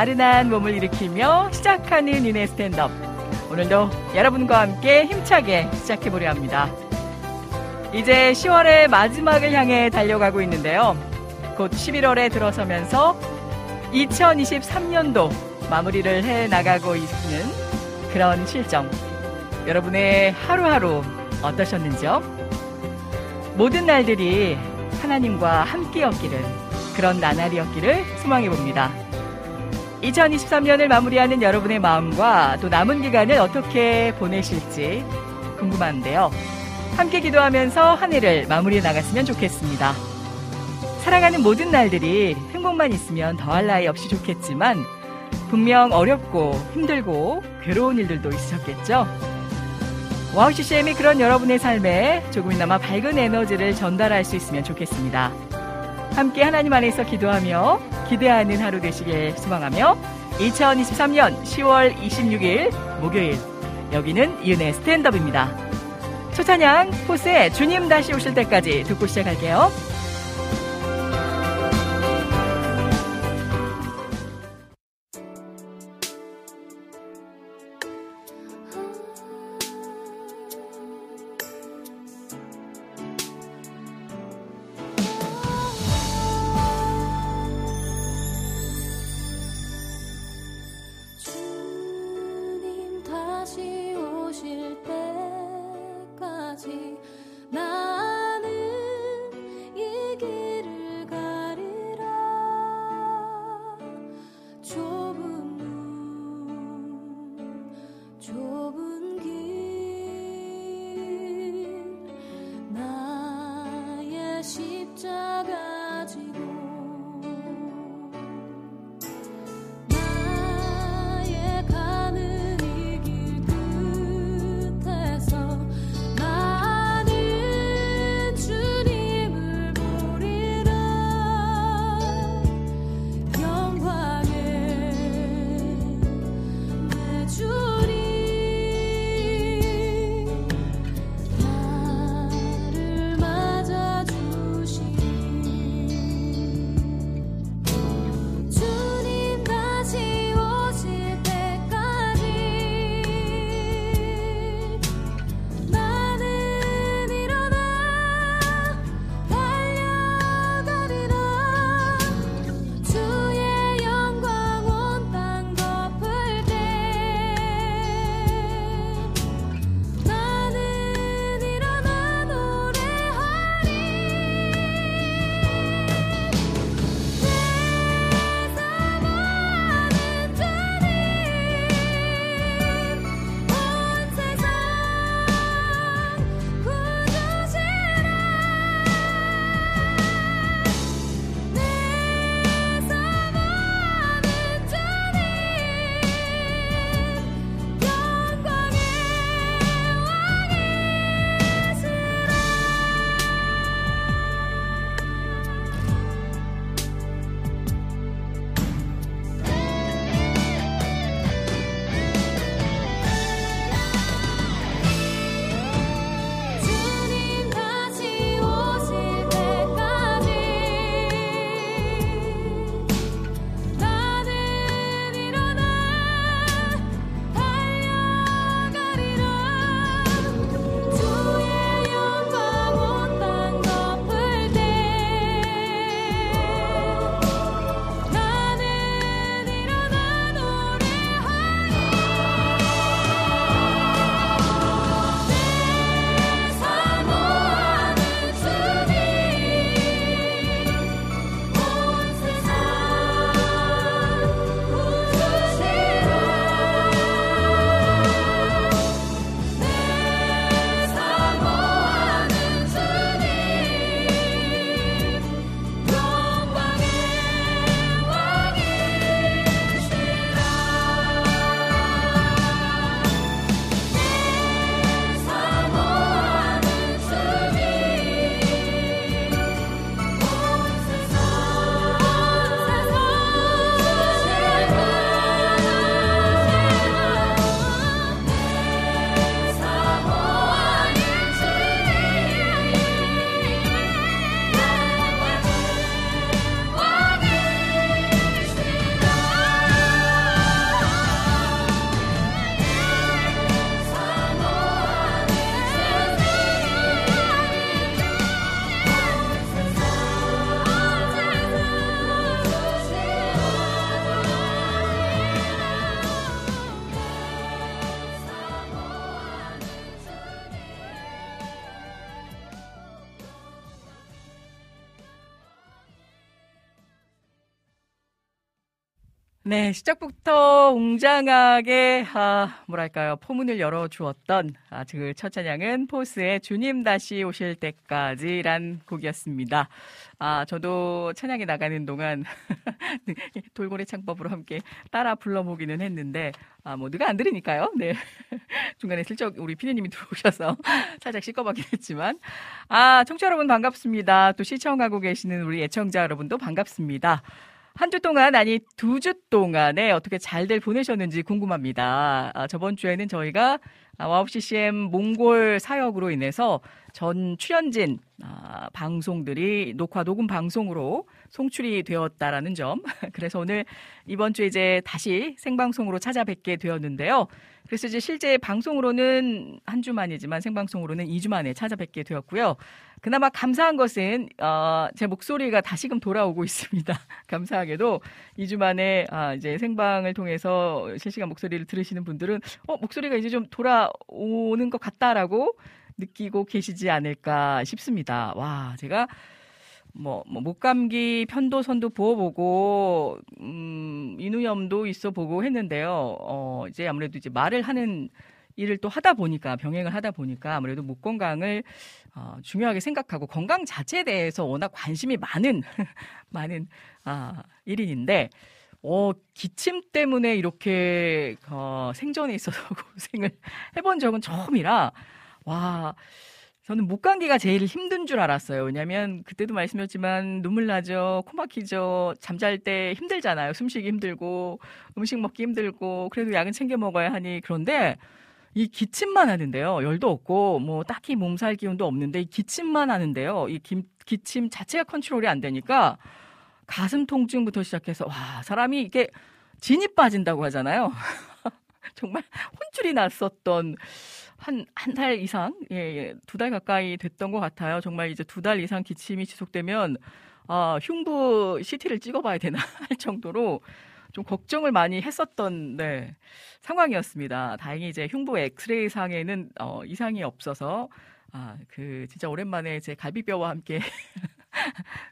나른한 몸을 일으키며 시작하는 윤의 스탠드업. 오늘도 여러분과 함께 힘차게 시작해보려 합니다. 이제 10월의 마지막을 향해 달려가고 있는데요. 곧 11월에 들어서면서 2023년도 마무리를 해 나가고 있는 그런 실정. 여러분의 하루하루 어떠셨는지요? 모든 날들이 하나님과 함께였기를 그런 나날이었기를 소망해 봅니다. 2023년을 마무리하는 여러분의 마음과 또 남은 기간을 어떻게 보내실지 궁금한데요. 함께 기도하면서 한 해를 마무리해 나갔으면 좋겠습니다. 사랑하는 모든 날들이 행복만 있으면 더할 나위 없이 좋겠지만 분명 어렵고 힘들고 괴로운 일들도 있으셨겠죠? 와우 CCM이 그런 여러분의 삶에 조금이나마 밝은 에너지를 전달할 수 있으면 좋겠습니다. 함께 하나님 안에서 기도하며 기대하는 하루 되시길 소망하며 2023년 10월 26일 목요일 여기는 이은혜 스탠드업입니다. 첫 찬양 포스의 주님 다시 오실 때까지 듣고 시작할게요. 네, 시작부터 웅장하게, 아, 뭐랄까요, 포문을 열어 주었던, 아, 그 첫 찬양은 포스의 주님 다시 오실 때까지란 곡이었습니다. 아, 저도 찬양이 나가는 동안 돌고래 창법으로 함께 따라 불러보기는 했는데, 아, 뭐, 누가 안 들으니까요. 네. 중간에 슬쩍 우리 피디님이 들어오셔서 살짝 씻어봤긴 했지만, 아, 청취자 여러분 반갑습니다. 또 시청하고 계시는 우리 애청자 여러분도 반갑습니다. 한 주 동안, 아니, 두 주 동안에 어떻게 잘들 보내셨는지 궁금합니다. 아, 저번 주에는 저희가 와우 CCM 몽골 사역으로 인해서 전 출연진 아, 방송들이 녹화 녹음 방송으로 송출이 되었다라는 점. 그래서 오늘 이번 주에 이제 다시 생방송으로 찾아뵙게 되었는데요. 그래서 이제 실제 방송으로는 한 주 만이지만 생방송으로는 2주 만에 찾아뵙게 되었고요. 그나마 감사한 것은 어, 제 목소리가 다시금 돌아오고 있습니다. 감사하게도 2주 만에 아, 이제 생방을 통해서 실시간 목소리를 들으시는 분들은 어, 목소리가 이제 좀 돌아오는 것 같다라고 느끼고 계시지 않을까 싶습니다. 와, 제가 뭐, 뭐 목감기 편도선도 부어보고 음, 인후염도 있어 보고 했는데요. 어, 이제 아무래도 이제 말을 하는 일을 또 하다 보니까 병행을 하다 보니까 아무래도 목 건강을 어, 중요하게 생각하고 건강 자체에 대해서 워낙 관심이 많은 많은 아, 1인인데 어, 기침 때문에 이렇게 어, 생전에 있어서 고생을 해본 적은 처음이라 와 저는 목감기가 제일 힘든 줄 알았어요. 왜냐면 그때도 말씀드렸지만 눈물 나죠. 코 막히죠. 잠잘 때 힘들잖아요. 숨쉬기 힘들고 음식 먹기 힘들고 그래도 약은 챙겨 먹어야 하니 그런데 이 기침만 하는데요. 열도 없고 뭐 딱히 몸살 기운도 없는데 이 기침만 하는데요. 이 기, 기침 자체가 컨트롤이 안 되니까 가슴 통증부터 시작해서 와 사람이 이게 진이 빠진다고 하잖아요. 정말 혼쭐이 났었던 한, 한 달 이상, 예, 예, 두 달 가까이 됐던 것 같아요. 정말 이제 두 달 이상 기침이 지속되면, 아, 흉부 CT를 찍어봐야 되나 할 정도로 좀 걱정을 많이 했었던, 네, 상황이었습니다. 다행히 이제 흉부 엑스레이 상에는, 어, 이상이 없어서, 아, 그, 진짜 오랜만에 제 갈비뼈와 함께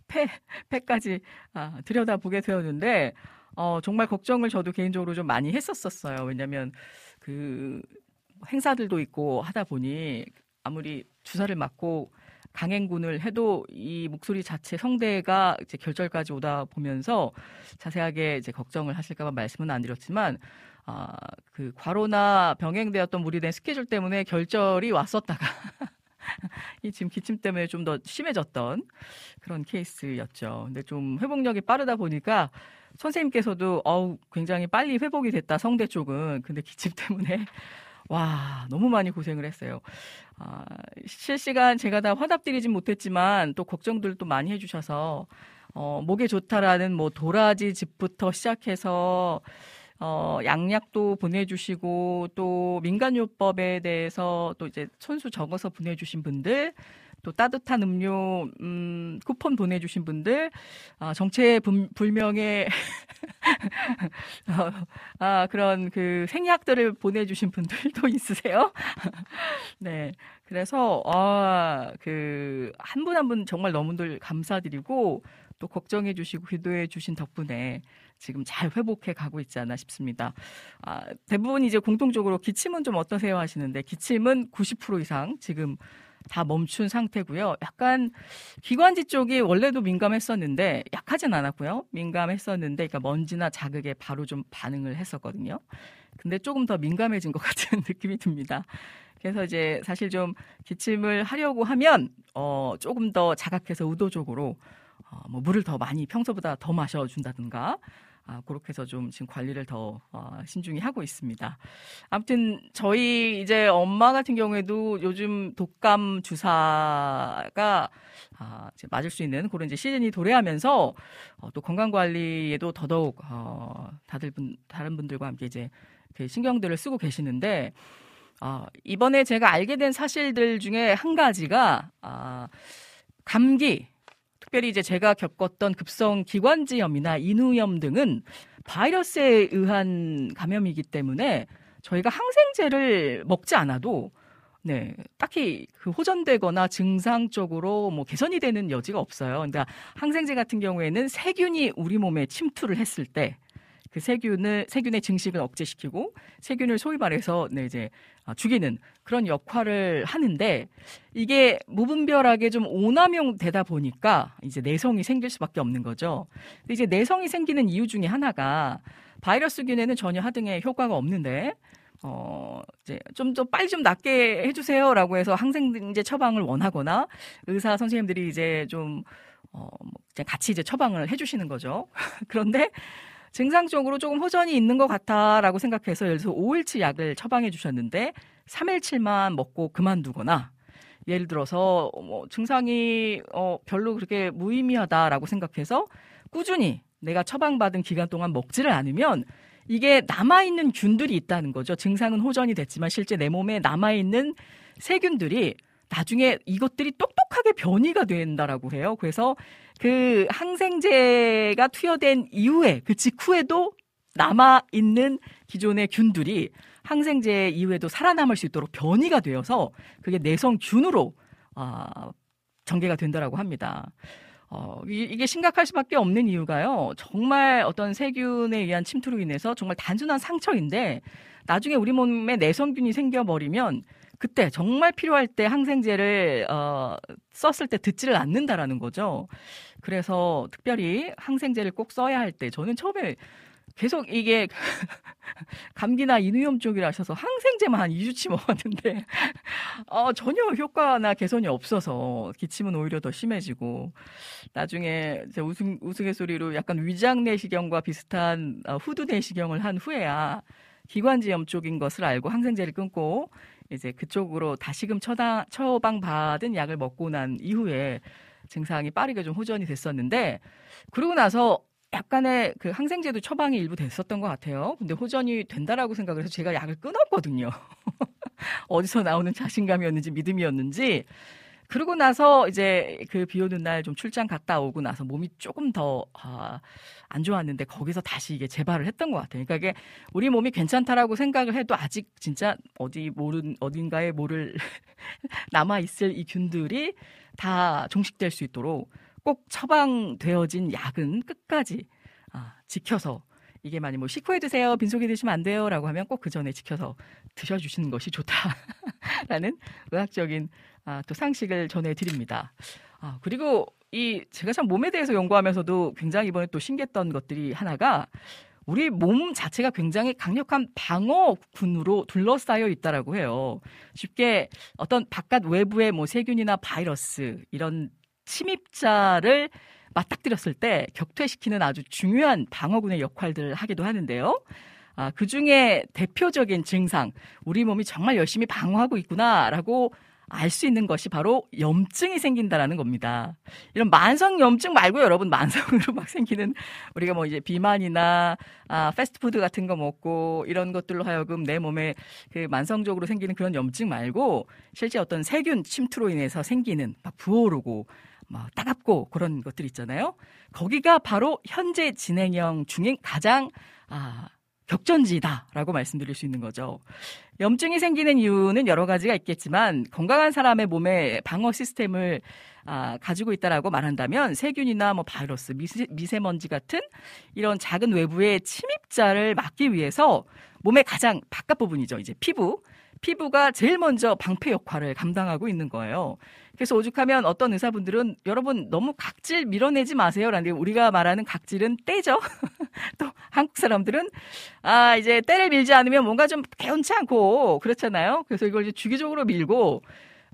폐, 폐까지, 아, 들여다보게 되었는데, 어, 정말 걱정을 저도 개인적으로 좀 많이 했었었어요. 왜냐면, 그, 행사들도 있고 하다 보니 아무리 주사를 맞고 강행군을 해도 이 목소리 자체 성대가 이제 결절까지 오다 보면서 자세하게 이제 걱정을 하실까봐 말씀은 안 드렸지만 아, 그 과로나 병행되었던 무리된 스케줄 때문에 결절이 왔었다가 이 지금 기침 때문에 좀 더 심해졌던 그런 케이스였죠. 근데 좀 회복력이 빠르다 보니까 선생님께서도 어우 굉장히 빨리 회복이 됐다 성대 쪽은 근데 기침 때문에 와, 너무 많이 고생을 했어요. 아, 실시간 제가 다 화답드리진 못했지만 또 걱정들도 많이 해주셔서, 어, 목에 좋다라는 뭐 도라지 즙부터 시작해서, 어, 양약도 보내주시고 또 민간요법에 대해서 또 이제 손수 적어서 보내주신 분들, 또 따뜻한 음료 음, 쿠폰 보내주신 분들 아, 정체 불명의 어, 아, 그런 그 생약들을 보내주신 분들도 있으세요. 네, 그래서 아, 그 한 분 한 분 정말 너무들 감사드리고 또 걱정해 주시고 기도해 주신 덕분에 지금 잘 회복해 가고 있지 않나 싶습니다. 아, 대부분 이제 공통적으로 기침은 좀 어떠세요 하시는데 기침은 90% 이상 지금 다 멈춘 상태고요. 약간 기관지 쪽이 원래도 민감했었는데 약하진 않았고요. 민감했었는데 그러니까 먼지나 자극에 바로 좀 반응을 했었거든요. 근데 조금 더 민감해진 것 같은 느낌이 듭니다. 그래서 이제 사실 좀 기침을 하려고 하면 어 조금 더 자각해서 의도적으로 어 뭐 물을 더 많이 평소보다 더 마셔준다든가 아, 그렇게 해서 좀 지금 관리를 더 어, 신중히 하고 있습니다. 아무튼 저희 이제 엄마 같은 경우에도 요즘 독감 주사가 아, 이제 맞을 수 있는 그런 이제 시즌이 도래하면서 어, 또 건강 관리에도 더더욱 어, 다들 분 다른 분들과 함께 이제 그 신경들을 쓰고 계시는데 어, 이번에 제가 알게 된 사실들 중에 한 가지가 아, 감기 특별히 이제 제가 겪었던 급성 기관지염이나 인후염 등은 바이러스에 의한 감염이기 때문에 저희가 항생제를 먹지 않아도 네, 딱히 그 호전되거나 증상적으로 뭐 개선이 되는 여지가 없어요. 그러니까 항생제 같은 경우에는 세균이 우리 몸에 침투를 했을 때 그 세균을 세균의 증식을 억제시키고 세균을 소위 말해서 네 이제 아, 죽이는 그런 역할을 하는데 이게 무분별하게 좀 오남용 되다 보니까 이제 내성이 생길 수밖에 없는 거죠. 이제 내성이 생기는 이유 중에 하나가 바이러스균에는 전혀 하등의 효과가 없는데 어, 이제 좀 더 빨리 좀 낫게 해주세요라고 해서 항생제 처방을 원하거나 의사 선생님들이 이제 좀 어, 뭐 같이 이제 처방을 해주시는 거죠. 그런데 증상적으로 조금 호전이 있는 것 같아라고 생각해서 예를 들어서 5일치 약을 처방해 주셨는데 3일치만 먹고 그만두거나 예를 들어서 뭐 증상이 어 별로 그렇게 무의미하다라고 생각해서 꾸준히 내가 처방받은 기간 동안 먹지를 않으면 이게 남아있는 균들이 있다는 거죠. 증상은 호전이 됐지만 실제 내 몸에 남아있는 세균들이 나중에 이것들이 똑똑하게 변이가 된다라고 해요. 그래서 그 항생제가 투여된 이후에 그 직후에도 남아 있는 기존의 균들이 항생제 이후에도 살아남을 수 있도록 변이가 되어서 그게 내성균으로 아, 전개가 된다라고 합니다. 어, 이게 심각할 수밖에 없는 이유가요. 정말 어떤 세균에 의한 침투로 인해서 정말 단순한 상처인데 나중에 우리 몸에 내성균이 생겨버리면 그때 정말 필요할 때 항생제를 어, 썼을 때 듣지를 않는다라는 거죠. 그래서 특별히 항생제를 꼭 써야 할 때 저는 처음에 계속 이게 감기나 인후염 쪽이라 하셔서 항생제만 한 2주치 먹었는데 어, 전혀 효과나 개선이 없어서 기침은 오히려 더 심해지고 나중에 제 우승, 우스갯소리로 약간 위장 내시경과 비슷한 어, 후두 내시경을 한 후에야 기관지염 쪽인 것을 알고 항생제를 끊고 이제 그쪽으로 다시금 처방, 처방받은 약을 먹고 난 이후에 증상이 빠르게 좀 호전이 됐었는데 그러고 나서 약간의 그 항생제도 처방이 일부 됐었던 것 같아요. 근데 호전이 된다라고 생각을 해서 제가 약을 끊었거든요. 어디서 나오는 자신감이었는지 믿음이었는지. 그러고 나서 이제 그 비 오는 날 좀 출장 갔다 오고 나서 몸이 조금 더, 아, 안 좋았는데 거기서 다시 이게 재발을 했던 것 같아요. 그러니까 이게 우리 몸이 괜찮다라고 생각을 해도 아직 진짜 어디 모른, 어딘가에 모를 남아 있을 이 균들이 다 종식될 수 있도록 꼭 처방되어진 약은 끝까지 아, 지켜서 이게 많이 뭐 식후에 드세요, 빈속에 드시면 안 돼요라고 하면 꼭 그 전에 지켜서 드셔주시는 것이 좋다라는 의학적인 아, 또 상식을 전해드립니다. 아, 그리고 이 제가 참 몸에 대해서 연구하면서도 굉장히 이번에 또 신기했던 것들이 하나가 우리 몸 자체가 굉장히 강력한 방어군으로 둘러싸여 있다라고 해요. 쉽게 어떤 바깥 외부의 뭐 세균이나 바이러스 이런 침입자를 맞닥뜨렸을 때 격퇴시키는 아주 중요한 방어군의 역할들을 하기도 하는데요. 아, 그 중에 대표적인 증상, 우리 몸이 정말 열심히 방어하고 있구나라고 알 수 있는 것이 바로 염증이 생긴다라는 겁니다. 이런 만성 염증 말고 여러분 만성으로 막 생기는 우리가 뭐 이제 비만이나 아, 패스트푸드 같은 거 먹고 이런 것들로 하여금 내 몸에 그 만성적으로 생기는 그런 염증 말고 실제 어떤 세균 침투로 인해서 생기는 막 부어오르고 뭐 따갑고 그런 것들 있잖아요. 거기가 바로 현재 진행형 중인 가장 아, 격전지다라고 말씀드릴 수 있는 거죠. 염증이 생기는 이유는 여러 가지가 있겠지만 건강한 사람의 몸에 방어 시스템을 아, 가지고 있다라고 말한다면 세균이나 뭐 바이러스, 미세, 미세먼지 같은 이런 작은 외부의 침입자를 막기 위해서 몸의 가장 바깥 부분이죠. 이제 피부. 피부가 제일 먼저 방패 역할을 감당하고 있는 거예요. 그래서 오죽하면 어떤 의사분들은 여러분 너무 각질 밀어내지 마세요. 라는 게 우리가 말하는 각질은 때죠. 또 한국 사람들은 아, 이제 때를 밀지 않으면 뭔가 좀 개운치 않고 그렇잖아요. 그래서 이걸 이제 주기적으로 밀고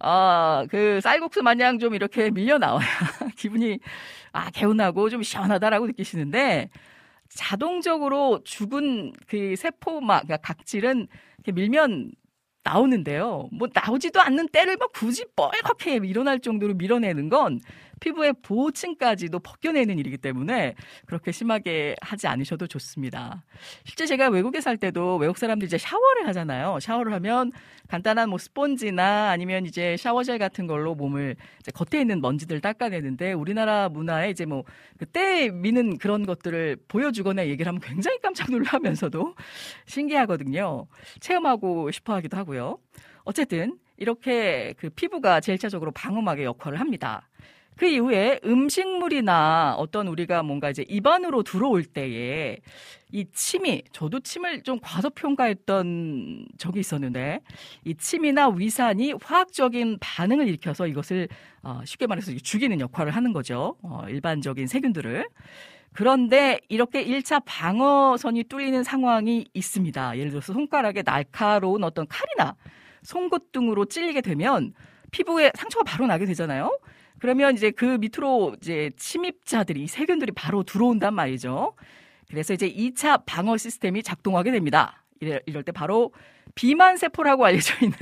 아, 그 쌀국수 마냥 좀 이렇게 밀려 나와야 기분이 아, 개운하고 좀 시원하다라고 느끼시는데 자동적으로 죽은 그 세포막 그러니까 각질은 밀면 나오는데요. 뭐 나오지도 않는 때를 막 굳이 뻘겋게 일어날 정도로 밀어내는 건 피부의 보호층까지도 벗겨내는 일이기 때문에 그렇게 심하게 하지 않으셔도 좋습니다. 실제 제가 외국에 살 때도 외국 사람들이 이제 샤워를 하잖아요. 샤워를 하면 간단한 뭐 스폰지나 아니면 이제 샤워젤 같은 걸로 몸을 겉에 있는 먼지들 닦아내는데 우리나라 문화에 이제 뭐 그때 미는 그런 것들을 보여주거나 얘기를 하면 굉장히 깜짝 놀라면서도 신기하거든요. 체험하고 싶어 하기도 하고요. 어쨌든 이렇게 그 피부가 제일차적으로 방어막의 역할을 합니다. 그 이후에 음식물이나 어떤 우리가 뭔가 이제 입안으로 들어올 때에 이 침이 저도 침을 좀 과소평가했던 적이 있었는데 이 침이나 위산이 화학적인 반응을 일으켜서 이것을 어, 쉽게 말해서 죽이는 역할을 하는 거죠. 어, 일반적인 세균들을. 그런데 이렇게 1차 방어선이 뚫리는 상황이 있습니다. 예를 들어서 손가락에 날카로운 어떤 칼이나 송곳 등으로 찔리게 되면 피부에 상처가 바로 나게 되잖아요. 그러면 이제 그 밑으로 이제 침입자들이 세균들이 바로 들어온단 말이죠. 그래서 이제 2차 방어 시스템이 작동하게 됩니다. 이럴, 이럴 때 바로 비만 세포라고 알려져 있는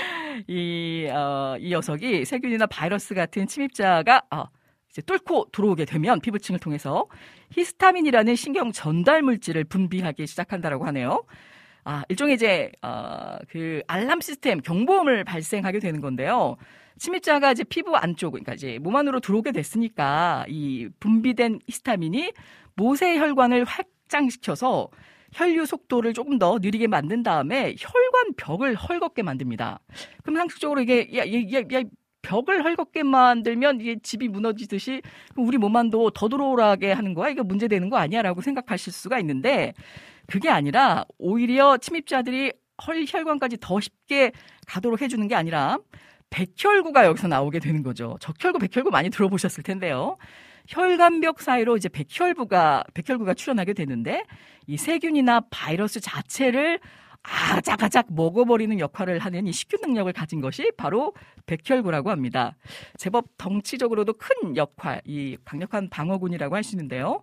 이, 어, 이 녀석이 세균이나 바이러스 같은 침입자가 어, 이제 뚫고 들어오게 되면 피부층을 통해서 히스타민이라는 신경 전달 물질을 분비하기 시작한다라고 하네요. 아, 일종의 이제 어, 그 알람 시스템 경보음을 발생하게 되는 건데요. 침입자가 이제 피부 안쪽, 그러니까 이제 몸 안으로 들어오게 됐으니까 이 분비된 히스타민이 모세 혈관을 확장시켜서 혈류 속도를 조금 더 느리게 만든 다음에 혈관 벽을 헐겁게 만듭니다. 그럼 상식적으로 이게 야, 야, 야, 야 벽을 헐겁게 만들면 이게 집이 무너지듯이 우리 몸 안도 더 들어오라게 하는 거야? 이거 문제되는 거 아니야라고 생각하실 수가 있는데 그게 아니라 오히려 침입자들이 헐 혈관까지 더 쉽게 가도록 해주는 게 아니라 백혈구가 여기서 나오게 되는 거죠. 적혈구, 백혈구 많이 들어보셨을 텐데요. 혈관벽 사이로 이제 백혈구가 백혈구가 출현하게 되는데 이 세균이나 바이러스 자체를 아작아작 먹어버리는 역할을 하는 이 식균 능력을 가진 것이 바로 백혈구라고 합니다. 제법 덩치적으로도 큰 역할, 이 강력한 방어군이라고 할 수 있는데요.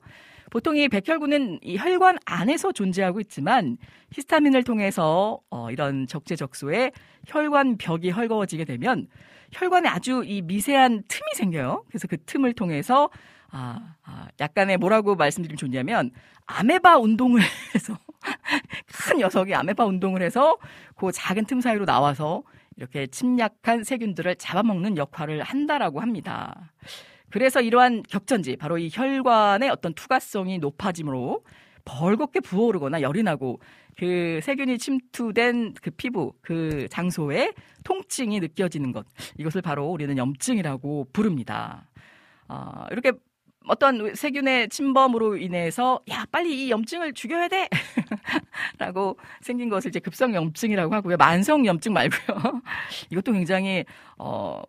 보통 이 백혈구는 이 혈관 안에서 존재하고 있지만 히스타민을 통해서 어, 이런 적재적소에 혈관 벽이 헐거워지게 되면 혈관에 아주 이 미세한 틈이 생겨요. 그래서 그 틈을 통해서 아, 아 약간의 뭐라고 말씀드리면 좋냐면 아메바 운동을 해서 큰 녀석이 아메바 운동을 해서 그 작은 틈 사이로 나와서 이렇게 침략한 세균들을 잡아먹는 역할을 한다라고 합니다. 그래서 이러한 격전지, 바로 이 혈관의 어떤 투과성이 높아짐으로 벌겋게 부어오르거나 열이 나고 그 세균이 침투된 그 피부, 그 장소에 통증이 느껴지는 것. 이것을 바로 우리는 염증이라고 부릅니다. 어, 이렇게 어떤 세균의 침범으로 인해서 야 빨리 이 염증을 죽여야 돼 라고 생긴 것을 이제 급성 염증이라고 하고요 만성 염증 말고요 이것도 굉장히 어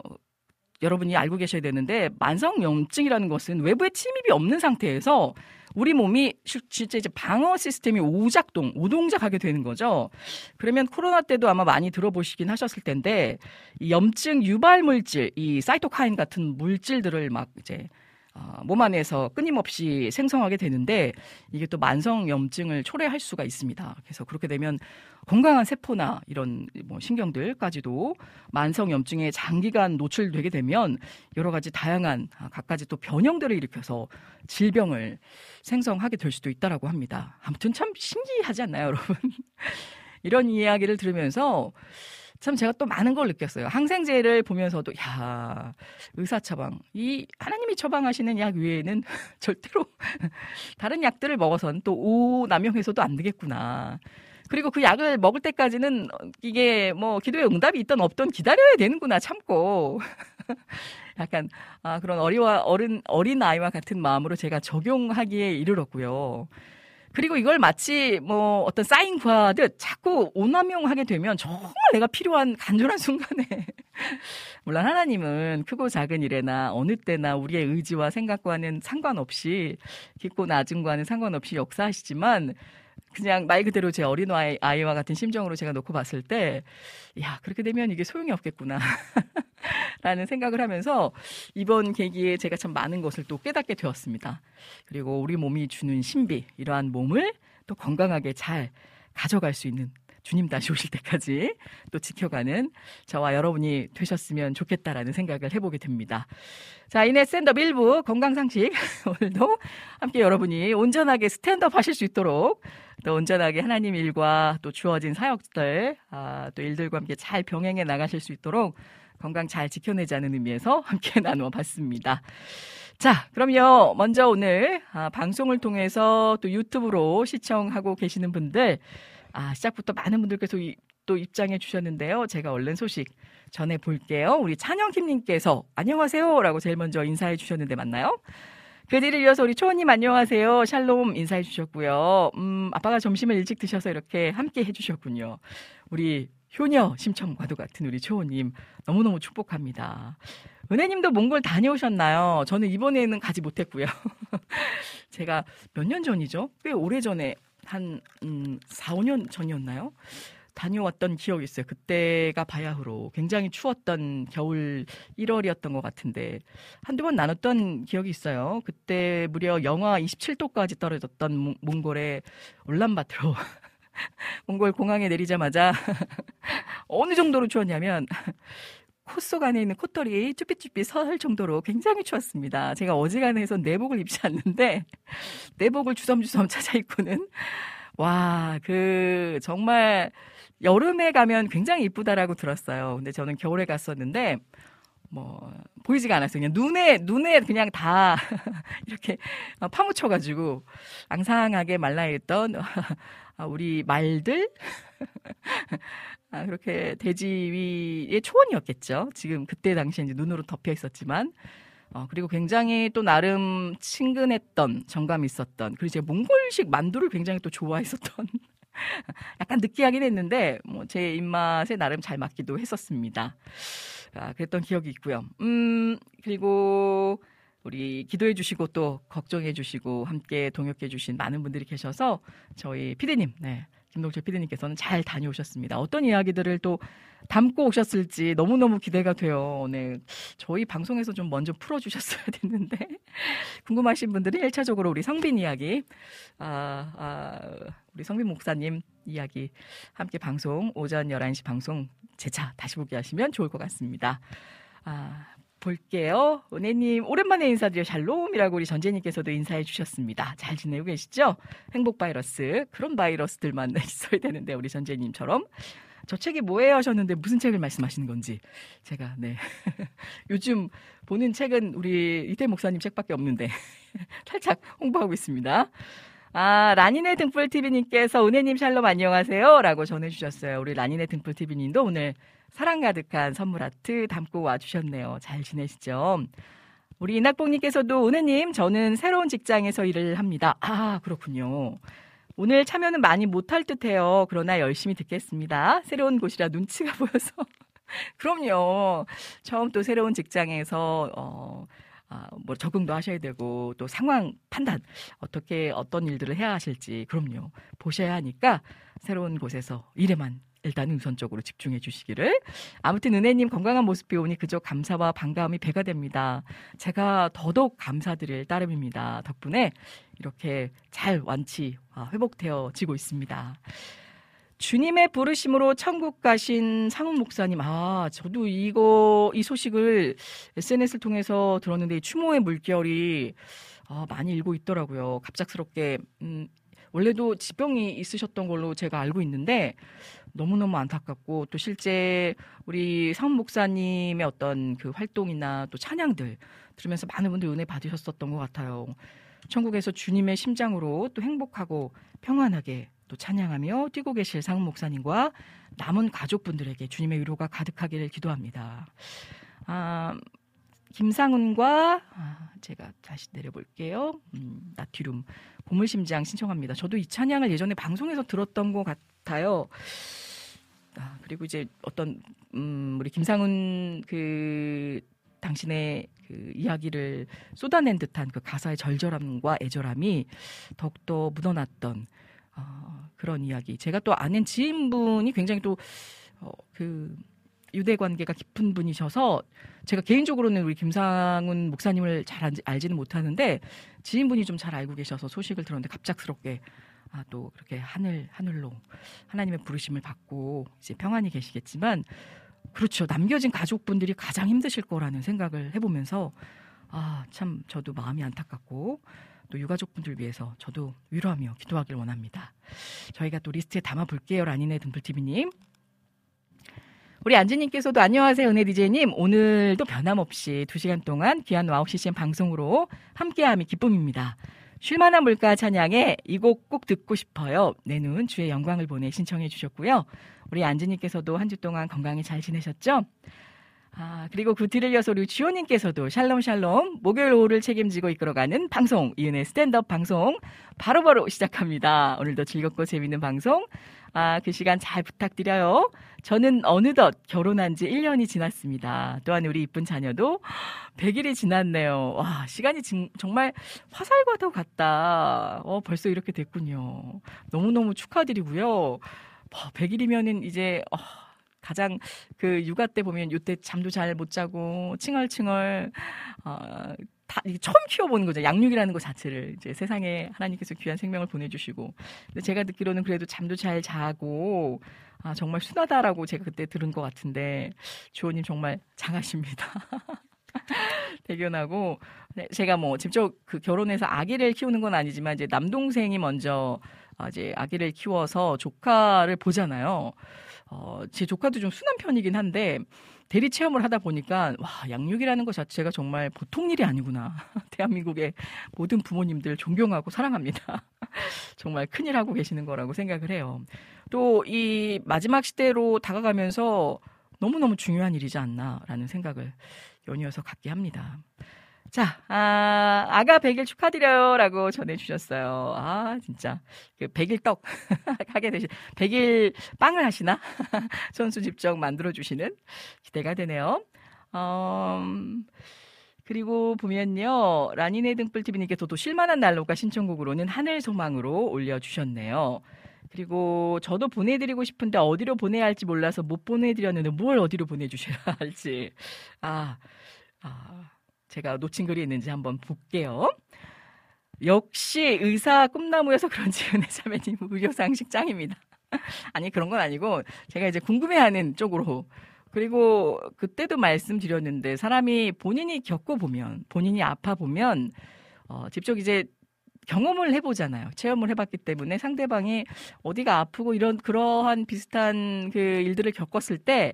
여러분이 알고 계셔야 되는데 만성염증이라는 것은 외부의 침입이 없는 상태에서 우리 몸이 실제 이제 방어 시스템이 오작동, 오동작하게 되는 거죠. 그러면 코로나 때도 아마 많이 들어보시긴 하셨을 텐데 이 염증 유발 물질, 이 사이토카인 같은 물질들을 막 이제 어, 몸 안에서 끊임없이 생성하게 되는데 이게 또 만성 염증을 초래할 수가 있습니다. 그래서 그렇게 되면 건강한 세포나 이런 뭐 신경들까지도 만성 염증에 장기간 노출되게 되면 여러 가지 다양한 아, 갖가지 또 변형들을 일으켜서 질병을 생성하게 될 수도 있다라고 합니다. 아무튼 참 신기하지 않나요, 여러분? 이런 이야기를 들으면서 참 제가 또 많은 걸 느꼈어요. 항생제를 보면서도 야 의사 처방 이 하나님이 처방하시는 약 외에는 절대로 다른 약들을 먹어선 또 오 남용해서도 안 되겠구나. 그리고 그 약을 먹을 때까지는 이게 뭐 기도의 응답이 있던 없던 기다려야 되는구나 참고 약간 아 그런 어리와 어른 어린 아이와 같은 마음으로 제가 적용하기에 이르렀고요. 그리고 이걸 마치 뭐 어떤 사인 구하듯 자꾸 오남용하게 되면 정말 내가 필요한 간절한 순간에 물론 하나님은 크고 작은 일에나 어느 때나 우리의 의지와 생각과는 상관없이 깊고 낮은과는 상관없이 역사하시지만 그냥 말 그대로 제 어린 아이, 아이와 같은 심정으로 제가 놓고 봤을 때, 야, 그렇게 되면 이게 소용이 없겠구나. 라는 생각을 하면서 이번 계기에 제가 참 많은 것을 또 깨닫게 되었습니다. 그리고 우리 몸이 주는 신비, 이러한 몸을 또 건강하게 잘 가져갈 수 있는 주님 다시 오실 때까지 또 지켜가는 저와 여러분이 되셨으면 좋겠다라는 생각을 해보게 됩니다. 자, 이내 스탠드업 1부 건강상식 오늘도 함께 여러분이 온전하게 스탠드업 하실 수 있도록 또 온전하게 하나님 일과 또 주어진 사역들, 아, 또 일들과 함께 잘 병행해 나가실 수 있도록 건강 잘 지켜내자는 의미에서 함께 나누어 봤습니다. 자, 그럼요. 먼저 오늘 아, 방송을 통해서 또 유튜브로 시청하고 계시는 분들 아, 시작부터 많은 분들께서 이 또 입장해 주셨는데요. 제가 얼른 소식 전해 볼게요. 우리 찬영킴님께서 안녕하세요라고 제일 먼저 인사해 주셨는데 맞나요? 그 뒤를 이어서 우리 초원님 안녕하세요. 샬롬 인사해 주셨고요. 음, 아빠가 점심을 일찍 드셔서 이렇게 함께 해 주셨군요. 우리 효녀 심청과도 같은 우리 초원님 너무너무 축복합니다. 은혜님도 몽골 다녀오셨나요? 저는 이번에는 가지 못했고요. 제가 몇 년 전이죠? 꽤 오래 전에 한 음, 4, 5년 전이었나요? 다녀왔던 기억이 있어요. 그때가 바야흐로 굉장히 추웠던 겨울 1월이었던 것 같은데 한두 번 나눴던 기억이 있어요. 그때 무려 영하 27도까지 떨어졌던 몽골의 울란바토로 몽골 공항에 내리자마자 어느 정도로 추웠냐면 콧속 안에 있는 콧털이 쭈삣쭈삣 설 정도로 굉장히 추웠습니다. 제가 어지간해서 내복을 입지 않는데 내복을 주섬주섬 찾아 입고는 와, 그 정말 여름에 가면 굉장히 이쁘다라고 들었어요. 근데 저는 겨울에 갔었는데 뭐 보이지가 않았어요. 그냥 눈에 눈에 그냥 다 이렇게 파묻혀 가지고 앙상하게 말라 있던 우리 말들 아, 그렇게 대지 위의 초원이었겠죠. 지금 그때 당시에 이제 눈으로 덮여 있었지만 어, 그리고 굉장히 또 나름 친근했던 정감이 있었던 그리고 제가 몽골식 만두를 굉장히 또 좋아했었던 약간 느끼하긴 했는데 뭐 제 입맛에 나름 잘 맞기도 했었습니다. 아, 그랬던 기억이 있고요. 음 그리고 우리 기도해 주시고 또 걱정해 주시고 함께 동역해 주신 많은 분들이 계셔서 저희 피디님 네. 김동철 피디님께서는 잘 다녀오셨습니다. 어떤 이야기들을 또 담고 오셨을지 너무너무 기대가 돼요. 네. 저희 방송에서 좀 먼저 풀어주셨어야 됐는데. 궁금하신 분들은 1차적으로 우리 성빈 이야기, 아, 아, 우리 성빈 목사님 이야기 함께 방송, 오전 11시 방송 재차 다시 보기 하시면 좋을 것 같습니다. 아, 볼게요. 은혜님, 오랜만에 인사드려 샬롬이라고 우리 전재님께서도 인사해 주셨습니다. 잘 지내고 계시죠? 행복 바이러스. 그런 바이러스들만 있어야 되는데, 우리 전재님처럼. 저 책이 뭐예요 하셨는데 무슨 책을 말씀하시는 건지 제가 네 요즘 보는 책은 우리 이태 목사님 책밖에 없는데 살짝 홍보하고 있습니다. 아, 라니네 등불 TV님께서 은혜님 샬롬 안녕하세요 라고 전해주셨어요. 우리 라니네 등불 TV님도 오늘 사랑 가득한 선물 아트 담고 와주셨네요. 잘 지내시죠? 우리 이낙봉님께서도 은혜님, 저는 새로운 직장에서 일을 합니다. 아, 그렇군요. 오늘 참여는 많이 못할 듯 해요. 그러나 열심히 듣겠습니다. 새로운 곳이라 눈치가 보여서. 그럼요. 처음 또 새로운 직장에서, 어, 아, 뭐 적응도 하셔야 되고 또 상황 판단 어떻게 어떤 일들을 해야 하실지 그럼요 보셔야 하니까 새로운 곳에서 일에만 일단 우선적으로 집중해 주시기를. 아무튼 은혜님 건강한 모습 배우니 그저 감사와 반가움이 배가 됩니다. 제가 더더욱 감사드릴 따름입니다. 덕분에 이렇게 잘 완치, 아, 회복되어지고 있습니다. 주님의 부르심으로 천국 가신 상훈 목사님, 아, 저도 이거, 이 소식을 SNS를 통해서 들었는데, 추모의 물결이, 아, 많이 일고 있더라고요. 갑작스럽게, 음, 원래도 지병이 있으셨던 걸로 제가 알고 있는데, 너무너무 안타깝고 또 실제 우리 상 목사님의 어떤 그 활동이나 또 찬양들 들으면서 많은 분들 은혜 받으셨었던 것 같아요. 천국에서 주님의 심장으로 또 행복하고 평안하게 또 찬양하며 뛰고 계실 상 목사님과 남은 가족분들에게 주님의 위로가 가득하기를 기도합니다. 아, 김상훈과 아, 제가 다시 내려볼게요. 음, 나트륨 보물심장 신청합니다. 저도 이 찬양을 예전에 방송에서 들었던 것 같 아요. 아, 그리고 이제 어떤 음, 우리 김상훈 그 당신의 그 이야기를 쏟아낸 듯한 그 가사의 절절함과 애절함이 더욱더 묻어났던 어, 그런 이야기. 제가 또 아는 지인분이 굉장히 또그 어, 그 유대 관계가 깊은 분이셔서 제가 개인적으로는 우리 김상훈 목사님을 잘 알지는 못하는데 지인분이 좀 잘 알고 계셔서 소식을 들었는데 갑작스럽게 아, 또 그렇게 하늘 하늘로 하나님의 부르심을 받고 이제 평안히 계시겠지만 그렇죠 남겨진 가족분들이 가장 힘드실 거라는 생각을 해보면서 아 참 저도 마음이 안타깝고 또 유가족분들 위해서 저도 위로하며 기도하길 원합니다. 저희가 또 리스트에 담아 볼게요 라니네 등불TV님. 우리 안지님께서도 안녕하세요 은혜 디제이님 오늘도 변함없이 2시간 동안 귀한 와우 CCM 방송으로 함께함이 기쁨입니다. 쉴만한 물가 찬양에 이 곡 꼭 듣고 싶어요. 내눈 주의 영광을 보네 신청해 주셨고요. 우리 안지님께서도 한 주 동안 건강히 잘 지내셨죠? 아, 그리고 그 뒤를 이어서 우리 지호님께서도 샬롬 샬롬 목요일 오후를 책임지고 이끌어가는 방송 이은의 스탠드업 방송 바로바로 바로 시작합니다. 오늘도 즐겁고 재밌는 방송 아, 그 시간 잘 부탁드려요. 저는 어느덧 결혼한 지 1년이 지났습니다. 또한 우리 이쁜 자녀도 100일이 지났네요. 와, 시간이 지, 정말 화살과도 같다. 어, 벌써 이렇게 됐군요. 너무너무 축하드리고요. 100일이면은 뭐, 이제, 어, 가장 그 육아 때 보면 요때 잠도 잘 못 자고 칭얼칭얼 어, 다 처음 키워보는 거죠. 양육이라는 것 자체를 이제 세상에 하나님께서 귀한 생명을 보내주시고. 근데 제가 듣기로는 그래도 잠도 잘 자고 아 정말 순하다라고 제가 그때 들은 것 같은데 주호님 정말 장하십니다. 대견하고 네, 제가 뭐 직접 그 결혼해서 아기를 키우는 건 아니지만 이제 남동생이 먼저 아, 이제 아기를 키워서 조카를 보잖아요. 어, 제 조카도 좀 순한 편이긴 한데 대리 체험을 하다 보니까 와 양육이라는 것 자체가 정말 보통 일이 아니구나. 대한민국의 모든 부모님들 존경하고 사랑합니다. 정말 큰일 하고 계시는 거라고 생각을 해요. 또 이 마지막 시대로 다가가면서 너무너무 중요한 일이지 않나라는 생각을 연이어서 갖게 합니다. 자, 아, 아가 100일 축하드려요. 라고 전해주셨어요. 아, 진짜. 그 100일 떡 하게 되시, 100일 빵을 하시나? 손수 직접 만들어주시는 기대가 되네요. 어, 그리고 보면요. 라니네 등불TV님께서도 실만한 난로가 신청곡으로는 하늘 소망으로 올려주셨네요. 그리고 저도 보내드리고 싶은데 어디로 보내야 할지 몰라서 못 보내드렸는데 뭘 어디로 보내주셔야 할지. 아, 아. 제가 놓친 글이 있는지 한번 볼게요. 역시 의사 꿈나무여서 그런지 은혜 자매님 의료상식 짱입니다. 아니 그런 건 아니고 제가 이제 궁금해하는 쪽으로 그리고 그때도 말씀드렸는데 사람이 본인이 겪어 보면 본인이 아파 보면 어, 직접 이제 경험을 해보잖아요. 체험을 해봤기 때문에 상대방이 어디가 아프고 이런 그러한 비슷한 그 일들을 겪었을 때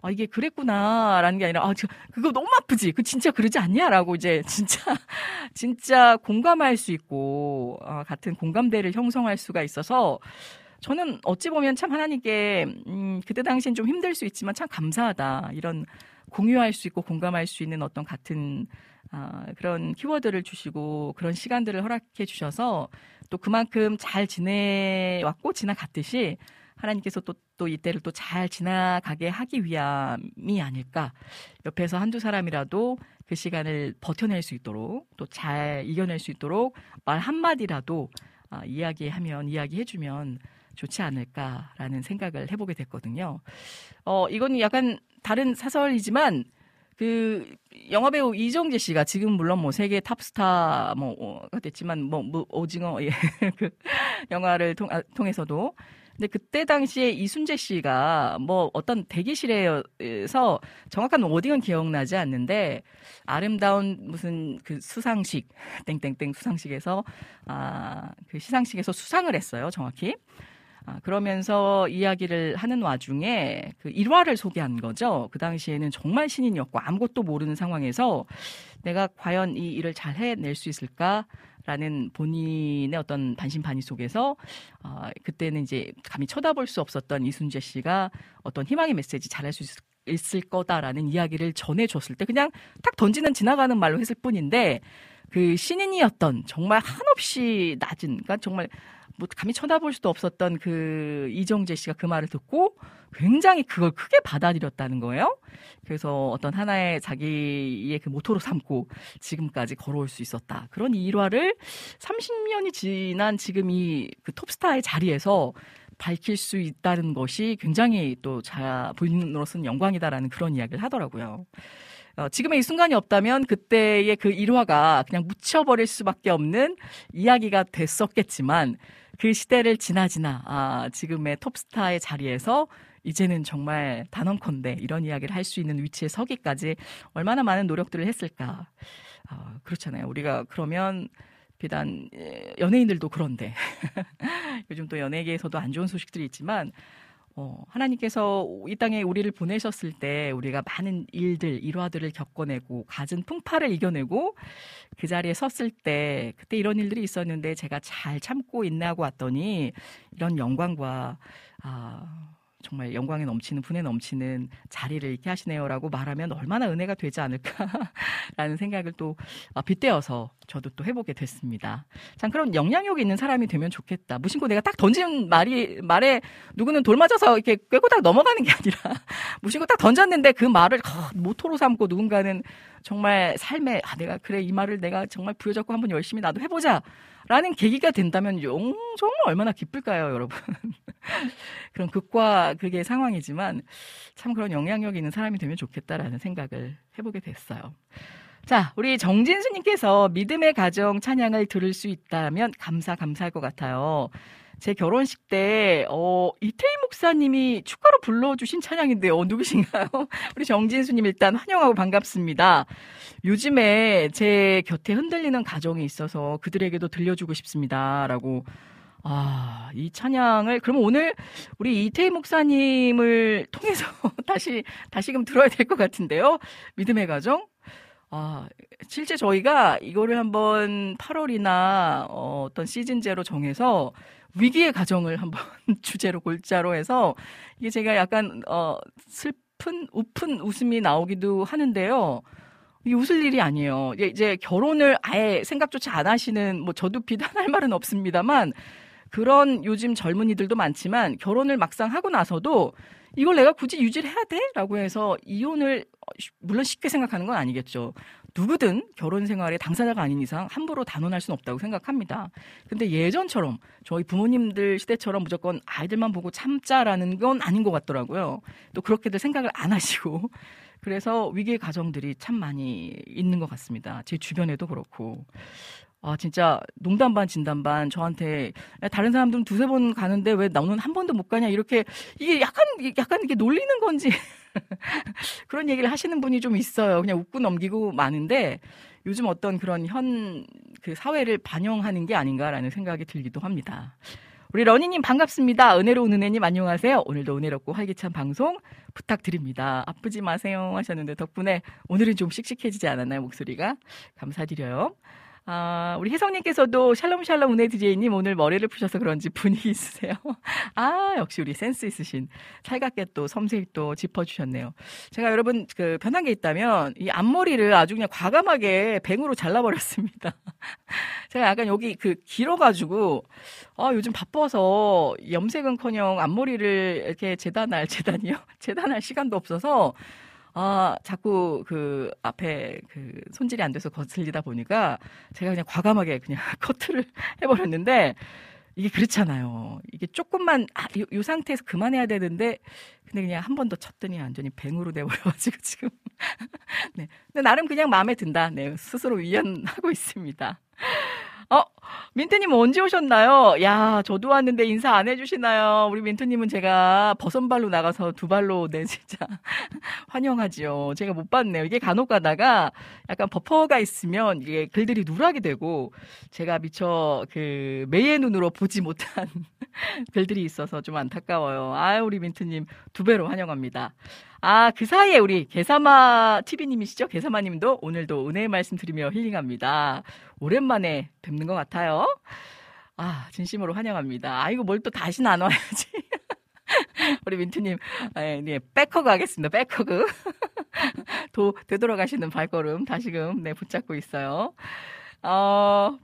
아, 이게 그랬구나 라는 게 아니라, 아, 그거 너무 아프지? 그 진짜 그러지 않냐? 라고 이제 진짜, 진짜 공감할 수 있고, 어, 같은 공감대를 형성할 수가 있어서, 저는 어찌 보면 참 하나님께, 음, 그때 당시엔 좀 힘들 수 있지만 참 감사하다. 이런 공유할 수 있고 공감할 수 있는 어떤 같은, 아, 그런 키워드를 주시고 그런 시간들을 허락해 주셔서 또 그만큼 잘 지내왔고 지나갔듯이 하나님께서 또, 또 이때를 또 잘 지나가게 하기 위함이 아닐까. 옆에서 한두 사람이라도 그 시간을 버텨낼 수 있도록 또 잘 이겨낼 수 있도록 말 한마디라도 아, 이야기하면, 이야기해주면 좋지 않을까라는 생각을 해보게 됐거든요. 어, 이건 약간 다른 사설이지만 그 영화배우 이정재 씨가 지금 물론 뭐 세계 탑스타 뭐가 됐지만 뭐, 뭐 오징어 예, 그 영화를 통, 아, 통해서도 근데 그때 당시에 이순재 씨가 뭐 어떤 대기실에서 정확한 워딩은 기억나지 않는데 아름다운 무슨 그 수상식 땡땡땡 수상식에서 아 그 시상식에서 수상을 했어요 정확히. 아, 그러면서 이야기를 하는 와중에 그 일화를 소개한 거죠. 그 당시에는 정말 신인이었고 아무것도 모르는 상황에서 내가 과연 이 일을 잘 해낼 수 있을까? 라는 본인의 어떤 반신반의 속에서 어, 그때는 이제 감히 쳐다볼 수 없었던 이순재 씨가 어떤 희망의 메시지 잘할 수 있, 있을 거다라는 이야기를 전해줬을 때 그냥 탁 던지는 지나가는 말로 했을 뿐인데 그 신인이었던 정말 한없이 낮은 그러니까 정말 뭐 감히 쳐다볼 수도 없었던 그 이정재 씨가 그 말을 듣고 굉장히 그걸 크게 받아들였다는 거예요. 그래서 어떤 하나의 자기의 그 모토로 삼고 지금까지 걸어올 수 있었다. 그런 일화를 30년이 지난 지금 이 그 톱스타의 자리에서 밝힐 수 있다는 것이 굉장히 또 자, 본인으로서는 영광이다라는 그런 이야기를 하더라고요. 어, 지금의 이 순간이 없다면 그때의 그 일화가 그냥 묻혀버릴 수밖에 없는 이야기가 됐었겠지만 그 시대를 지나 지나 아, 지금의 톱스타의 자리에서 이제는 정말 단언컨대 이런 이야기를 할 수 있는 위치에 서기까지 얼마나 많은 노력들을 했을까. 아, 그렇잖아요. 우리가 그러면 비단 예, 연예인들도 그런데 요즘 또 연예계에서도 안 좋은 소식들이 있지만 어, 하나님께서 이 땅에 우리를 보내셨을 때 우리가 많은 일들, 일화들을 겪어내고 갖은 풍파를 이겨내고 그 자리에 섰을 때 그때 이런 일들이 있었는데 제가 잘 참고 인내하고 왔더니 이런 영광과 아, 정말 영광에 넘치는 분에 넘치는 자리를 잃게 하시네요라고 말하면 얼마나 은혜가 되지 않을까라는 생각을 또 아, 빗대어서 저도 또 해보게 됐습니다. 참 그런 영향력 있는 사람이 되면 좋겠다. 무심코 내가 딱 던진 말이 말에 누구는 돌 맞아서 이렇게 꿰고 딱 넘어가는 게 아니라 무심코 딱 던졌는데 그 말을 모토로 삼고 누군가는 정말 삶에 아 내가 그래 이 말을 내가 정말 부여잡고 한번 열심히 나도 해보자. 라는 계기가 된다면 용, 정말 얼마나 기쁠까요, 여러분. 그런 극과 극의 상황이지만 참 그런 영향력 있는 사람이 되면 좋겠다라는 생각을 해보게 됐어요. 자, 우리 정진수님께서 믿음의 가정 찬양을 들을 수 있다면 감사, 감사할 것 같아요. 제 결혼식 때, 어, 이태희 목사님이 축가로 불러주신 찬양인데요. 어, 누구신가요? 우리 정진수님 일단 환영하고 반갑습니다. 요즘에 제 곁에 흔들리는 가정이 있어서 그들에게도 들려주고 싶습니다. 라고. 아, 이 찬양을, 그러면 오늘 우리 이태희 목사님을 통해서 다시, 다시금 들어야 될 것 같은데요. 믿음의 가정? 아, 실제 저희가 이거를 한번 8월이나 어, 어떤 시즌제로 정해서 위기의 가정을 한번 주제로 골자로 해서 이게 제가 약간 어 슬픈 우픈 웃음이 나오기도 하는데요. 이 웃을 일이 아니에요. 이제 결혼을 아예 생각조차 안 하시는 뭐 저도 비난할 말은 없습니다만 그런 요즘 젊은이들도 많지만 결혼을 막상 하고 나서도 이걸 내가 굳이 유지를 해야 돼? 라고 해서 이혼을 물론 쉽게 생각하는 건 아니겠죠. 누구든 결혼 생활에 당사자가 아닌 이상 함부로 단언할 수는 없다고 생각합니다. 근데 예전처럼 저희 부모님들 시대처럼 무조건 아이들만 보고 참자라는 건 아닌 것 같더라고요. 또 그렇게들 생각을 안 하시고 그래서 위기의 가정들이 참 많이 있는 것 같습니다. 제 주변에도 그렇고. 아, 진짜 농담 반 진담 반 저한테 다른 사람들은 두세 번 가는데 왜 너는 한 번도 못 가냐 이렇게 이게 약간 약간 이게 놀리는 건지 그런 얘기를 하시는 분이 좀 있어요. 그냥 웃고 넘기고 많은데 요즘 어떤 그런 현 그 사회를 반영하는 게 아닌가라는 생각이 들기도 합니다. 우리 러니님 반갑습니다. 은혜로운 은혜님 안녕하세요. 오늘도 은혜롭고 활기찬 방송 부탁드립니다. 아프지 마세요 하셨는데 덕분에 오늘은 좀 씩씩해지지 않았나요 목소리가? 감사드려요. 아, 우리 혜성님께서도 샬롬샬롬 은혜 디제이님 오늘 머리를 푸셔서 그런지 분위기 있으세요. 아, 역시 우리 센스 있으신 살갑게 또 섬세히 또 짚어주셨네요. 제가 여러분 그 변한 게 있다면 이 앞머리를 아주 그냥 과감하게 뱅으로 잘라버렸습니다. 제가 약간 여기 그 길어가지고 아, 요즘 바빠서 염색은 커녕 앞머리를 이렇게 재단할 재단이요? 재단할 시간도 없어서 아, 자꾸 그 앞에 그 손질이 안 돼서 거슬리다 보니까 제가 그냥 과감하게 그냥 커트를 해버렸는데 이게 그렇잖아요. 이게 조금만 아, 요, 요 상태에서 그만해야 되는데 근데 그냥 한 번 더 쳤더니 완전히 뱅으로 돼버려가지고 지금 네. 근데 나름 그냥 마음에 든다. 네, 스스로 위안하고 있습니다. 어, 민트님 언제 오셨나요? 야, 저도 왔는데 인사 안 해주시나요? 우리 민트님은 제가 버선발로 나가서 두 발로, 네, 진짜. 환영하지요. 제가 못 봤네요. 이게 간혹 가다가 약간 버퍼가 있으면 이게 글들이 누락이 되고 제가 미처 그 매의 눈으로 보지 못한 글들이 있어서 좀 안타까워요. 아, 우리 민트님 두 배로 환영합니다. 아, 그 사이에 우리 개사마 TV님이시죠? 개사마님도 오늘도 은혜의 말씀 드리며 힐링합니다. 오랜만에 뵙는 것 같아요. 아, 진심으로 환영합니다. 아이고, 뭘 또 다시 나눠야지. 우리 민트님, 네, 네, 백허그 하겠습니다. 백허그. 도, 되돌아가시는 발걸음 다시금, 네, 붙잡고 있어요. 어,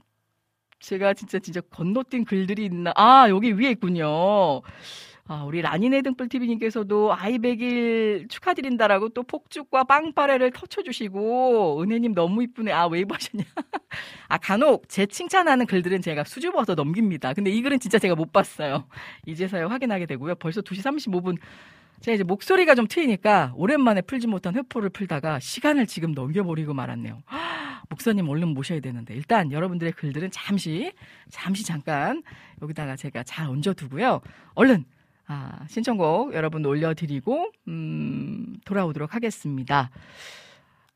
제가 진짜, 진짜 건너뛴 글들이 있나. 아, 여기 위에 있군요. 아, 우리 라니네 등불TV님께서도 아이 100일 축하드린다라고 또 폭죽과 빵빠레를 터쳐주시고, 은혜님 너무 이쁘네. 아, 웨이브 하셨냐. 아, 간혹 제 칭찬하는 글들은 제가 수줍어서 넘깁니다. 근데 이 글은 진짜 제가 못 봤어요. 이제서야 확인하게 되고요. 벌써 2시 35분. 제가 이제 목소리가 좀 트이니까 오랜만에 풀지 못한 회포를 풀다가 시간을 지금 넘겨버리고 말았네요. 목사님 얼른 모셔야 되는데 일단 여러분들의 글들은 잠시 잠시 잠깐 여기다가 제가 잘 얹어두고요. 얼른 아, 신청곡 여러분 올려드리고, 음, 돌아오도록 하겠습니다.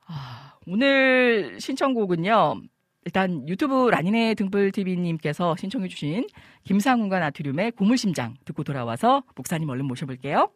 아, 오늘 신청곡은요, 일단 유튜브 라니네 등불TV님께서 신청해주신 김상훈과 나트륨의 고물심장 듣고 돌아와서 목사님 얼른 모셔볼게요.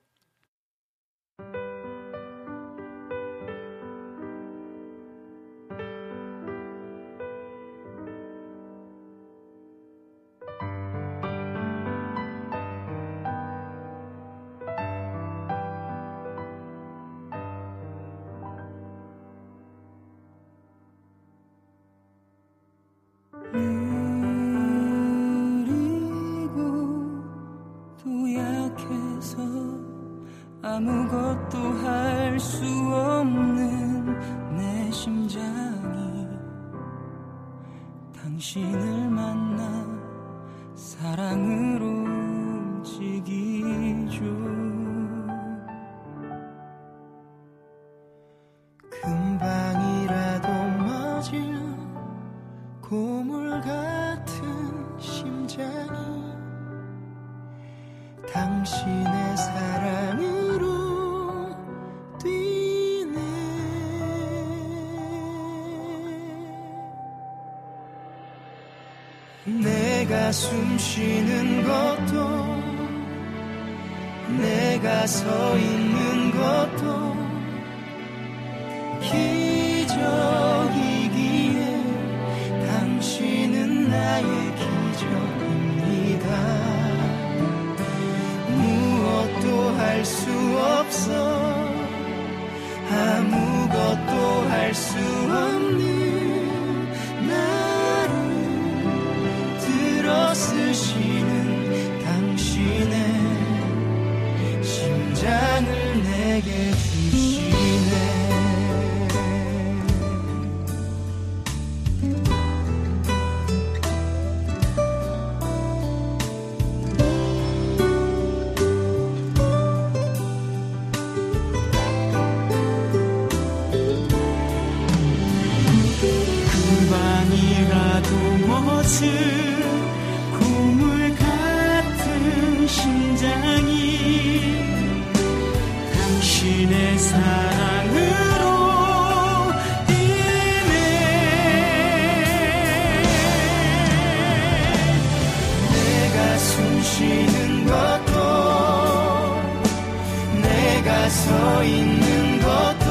서 있는 것도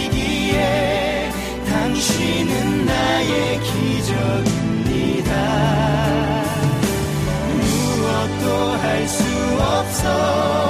기적이기에 당신은 나의 기적입니다. 무엇도 할 수 없어.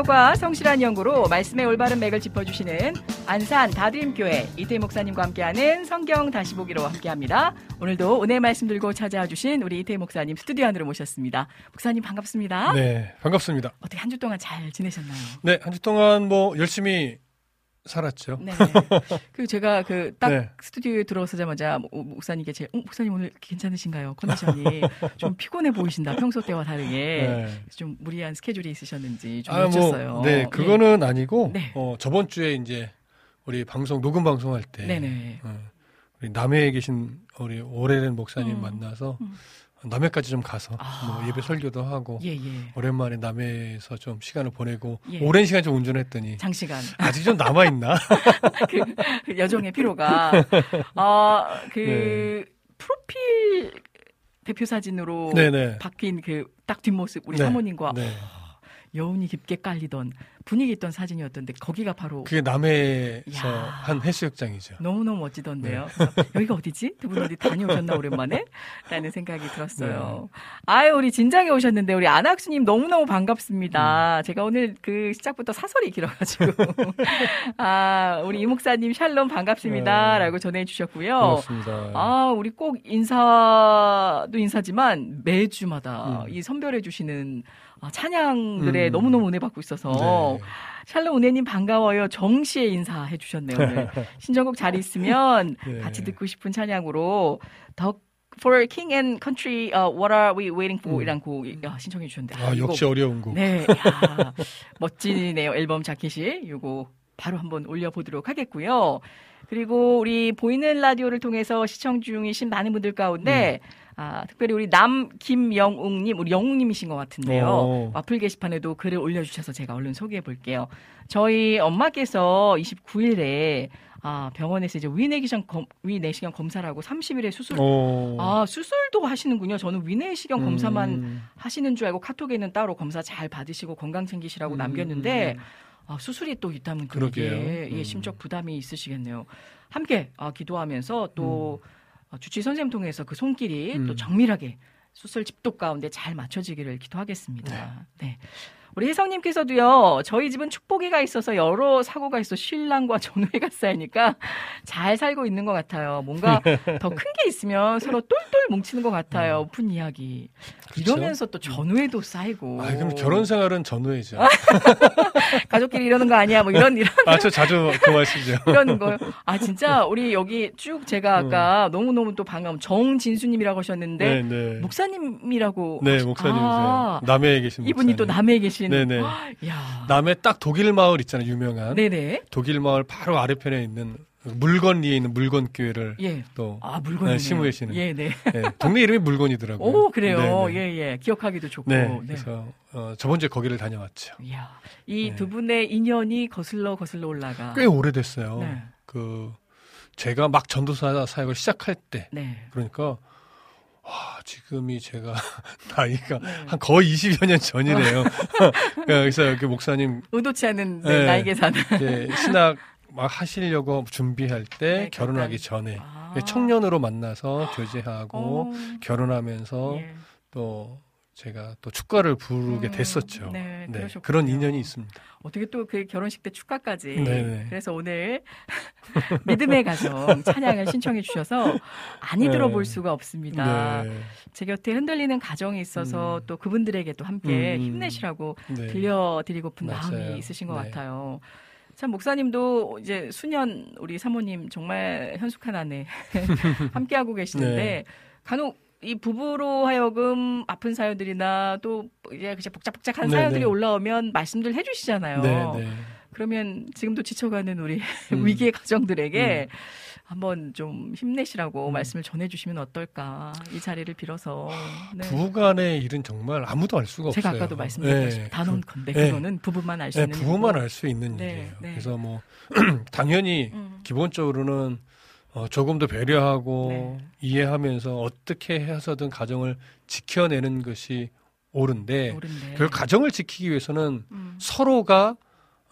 통찰력과 성실한 연구로 말씀의 올바른 맥을 짚어주시는 안산 다드림교회 이태 목사님과 함께하는 성경 다시 보기로 함께합니다. 오늘도 은혜 말씀 들고 찾아와 주신 우리 이태 목사님 스튜디오 안으로 모셨습니다. 목사님 반갑습니다. 네, 반갑습니다. 어떻게 한 주 동안 잘 지내셨나요? 네, 한 주 동안 뭐 열심히 살았죠. 네. 그 제가 그딱 네. 스튜디오에 들어서자마자 모- 목사님께 제 어, 목사님 오늘 괜찮으신가요? 컨디션이 좀 피곤해 보이신다. 평소 때와 다르게 네. 좀 무리한 스케줄이 있으셨는지 좀 아, 여쭸어요. 뭐, 네, 그거는 아니고, 네. 어, 저번 주에 이제 우리 방송, 녹음 방송할 때, 네네. 어, 우리 남해에 계신 우리 오래된 목사님 음. 만나서 음. 남해까지 좀 가서 아. 뭐 예배 설교도 하고, 예, 예. 오랜만에 남해에서 좀 시간을 보내고, 예. 오랜 시간 좀 운전했더니, 장시간. 아직 좀 남아 있나? 그 여정의 피로가. 어, 그, 네. 프로필 대표 사진으로 네네. 바뀐 그 딱 뒷모습 우리 네. 사모님과 네. 여운이 깊게 깔리던 분위기 있던 사진이었던데 거기가 바로 그게 남해에서 야. 한 해수욕장이죠. 너무너무 멋지던데요. 네. 여기가 어디지? 두 분 어디 다녀오셨나 오랜만에? 라는 생각이 들었어요. 네. 아유, 우리 진작에 오셨는데 우리 안학수님 너무너무 음. 반갑습니다. 제가 오늘 그 시작부터 사설이 길어가지고. 아, 우리 이목사님 샬롬 반갑습니다. 네. 라고 전해주셨고요. 반갑습니다. 아, 우리 꼭 인사도 인사지만 매주마다 음. 이 선별해 주시는 아, 찬양들에 음. 너무너무 은혜 받고 있어서 네. 샬롬 은혜님 반가워요. 정시에 인사해 주셨네요. 오늘. 신청곡 잘 있으면 네. 같이 듣고 싶은 찬양으로 더 For King and Country, uh, What Are We Waiting For? 음. 이란 곡 야, 신청해 주셨는데 아, 역시 어려운 곡. 네, 야, 멋지네요. 앨범 자켓이 요거 바로 한번 올려보도록 하겠고요. 그리고 우리 보이는 라디오를 통해서 시청 중이신 많은 분들 가운데 아, 특별히 우리 남 김영웅님, 우리 영웅님이신 것 같은데요. 오. 와플 게시판에도 글을 올려주셔서 제가 얼른 소개해 볼게요. 저희 엄마께서 29일에 아, 병원에서 이제 위내시경 검, 위내시경 검사를 하고 30일에 수술. 오. 아, 수술도 하시는군요. 저는 위내시경 검사만 음. 하시는 줄 알고 카톡에는 따로 검사 잘 받으시고 건강 챙기시라고 남겼는데 아, 수술이 또 있다면 그러게요. 예, 음. 심적 부담이 있으시겠네요. 함께 아, 기도하면서 또 어, 주치 선생님 통해서 그 손길이 음. 또 정밀하게 수술 집도 가운데 잘 맞춰지기를 기도하겠습니다. 네. 우리 혜성님께서도요, 저희 집은 축복이가 있어서 여러 사고가 있어 신랑과 전우회가 쌓이니까 잘 살고 있는 것 같아요. 뭔가 더 큰 게 있으면 서로 똘똘 뭉치는 것 같아요. 오픈 이야기. 그쵸? 이러면서 또 전우회도 쌓이고. 아, 그럼 결혼 생활은 전후회죠. 가족끼리 이러는 거 아니야? 뭐 이런, 이런. 아, 저 자주 그 말씀이죠. 이러는 거요. 아 진짜 우리 여기 쭉 제가 아까 너무 너무 또 반가움 정진수님이라고 하셨는데 네, 네. 목사님이라고 네, 목사님이세요. 아, 남해에 계신 이분이 또 목사님. 남해에 계신. 네네. 야. 남해 딱 독일 마을 있잖아요, 유명한. 네네. 독일 마을 바로 아래편에 있는 물건리에 있는 물건 교회를 예. 또 아. 네, 시무회시는. 예, 네. 예, 동네 이름이 물건이더라고요. 오 그래요. 네, 네. 예, 예. 기억하기도 좋고. 네, 네. 그래서 어, 저번 주에 거기를 다녀왔죠. 이야. 이 네. 두 분의 인연이 거슬러 거슬러 올라가. 꽤 오래됐어요. 네. 그 제가 막 전도사 사역을 시작할 때 네. 그러니까 와, 지금이 제가 나이가 네. 한 거의 20여 년 전이래요. 그래서 여기 목사님 의도치 않은 네, 네. 나이 계산. 신학 막 하시려고 준비할 때 네, 결혼하기. 전에 아. 청년으로 만나서 교제하고 어. 결혼하면서 예. 또 제가 또 축가를 부르게 음, 됐었죠. 네, 그러셨군요. 그런 인연이 있습니다. 어떻게 또 그 결혼식 때 축가까지. 네네. 그래서 오늘 믿음의 가정 찬양을 신청해 주셔서 아니 네. 들어볼 수가 없습니다. 네. 제 곁에 흔들리는 가정이 있어서 음. 또 그분들에게도 함께 음. 힘내시라고 네. 들려드리고픈 맞아요. 마음이 있으신 것 네. 같아요. 참 목사님도 이제 수년 우리 사모님 정말 현숙한 아내 함께하고 계시는데 네. 간혹 이 부부로 하여금 아픈 사연들이나 또 이제 복잡복잡한 네, 사연들이 네. 올라오면 말씀들 해주시잖아요. 네, 네. 그러면 지금도 지쳐가는 우리 음. 위기의 가정들에게 한번 좀 힘내시라고 말씀을 전해주시면 어떨까 이 자리를 빌어서 네. 부부간의 일은 정말 아무도 알 수가 제가 없어요. 아까도 말씀드렸다시피 네. 단언 그- 건데 네. 그거는 부부만 알수 네, 있는 부부만. 알 수 있는 네, 일이에요. 네. 그래서 뭐 당연히 음. 기본적으로는 어, 조금 더 배려하고 네. 이해하면서 어떻게 해서든 가정을 지켜내는 것이 옳은데 옳은데. 그 가정을 지키기 위해서는 음. 서로가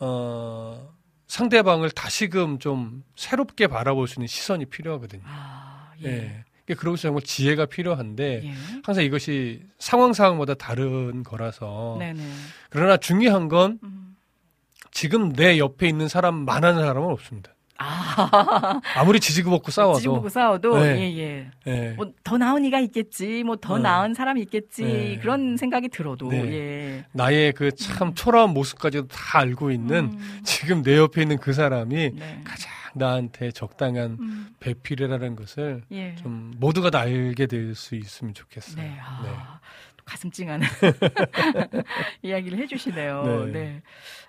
어, 상대방을 다시금 좀 새롭게 바라볼 수 있는 시선이 필요하거든요. 아, 예. 예. 예. 그러고서 정말 지혜가 필요한데 예. 항상 이것이 상황 상황마다 다른 거라서 네네. 그러나 중요한 건 음. 지금 내 옆에 있는 사람 만하는 사람은 없습니다. 아, 아무리 지지고 먹고 싸워도 지금 보고 싸워도 네. 예, 예. 예. 뭐더 나은 이가 있겠지, 뭐더 네. 나은 사람이 있겠지 네. 그런 생각이 들어도 네. 예. 나의 그 참 초라한 모습까지도 다 알고 있는 음. 지금 내 옆에 있는 그 사람이 네. 가장 나한테 적당한 음. 배필이라는 것을 예. 좀 모두가 다 알게 될 수 있으면 좋겠어요. 네. 아, 네. 또 가슴 찡하는 이야기를 해주시네요. 네.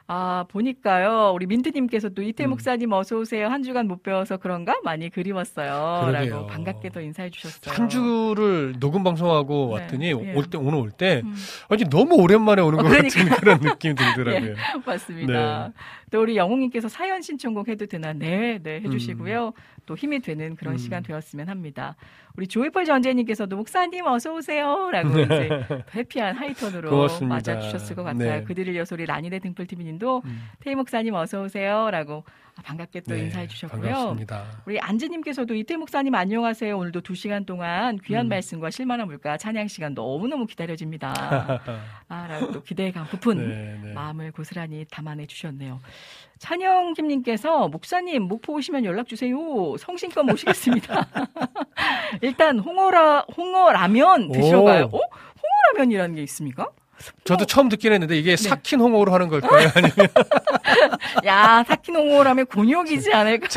네. 아, 보니까요. 우리 민트님께서도 이태 음. 목사님 어서 오세요. 한 주간 못 배워서 그런가? 많이 그리웠어요. 그러게요. 라고 반갑게도 인사해 주셨어요. 한 주를 녹음 방송하고 네. 왔더니 예. 올때 오늘 올때 음. 아니 너무 오랜만에 오는 어, 것 그러니까. 같은 그런 느낌이 들더라고요. 맞습니다. 네. 또 우리 영웅님께서 사연 신청곡 해도 되나? 네, 네, 해주시고요. 또 힘이 되는 그런 음. 시간 되었으면 합니다. 우리 조이펄 전재님께서도 목사님 어서 오세요라고 이제 해피한 하이톤으로. 맞아주셨을 것 같아요. 네. 그들을 여소리 라니네 등불 TV님도 음. 태희 목사님 어서 오세요라고 반갑게 또 네, 인사해 주셨고요. 반갑습니다. 우리 안지님께서도 이태 목사님 안녕하세요. 오늘도 두 시간 동안 귀한 음. 말씀과 실만한 물가 찬양 시간 너무너무 기다려집니다. 아, 라고 또 기대감 부푼 네, 네. 마음을 고스란히 담아내 주셨네요. 찬영김님께서 목사님 목포 오시면 연락 주세요. 성심껏 모시겠습니다. 일단 홍어라 홍어라면 드시러 오. 가요. 어? 홍어라면이라는 게 있습니까? 저도 처음 듣긴 했는데 이게 네. 삭힌 홍어로 하는 걸까요? 아니면 야 사킨 홍어라면 곤욕이지 않을까?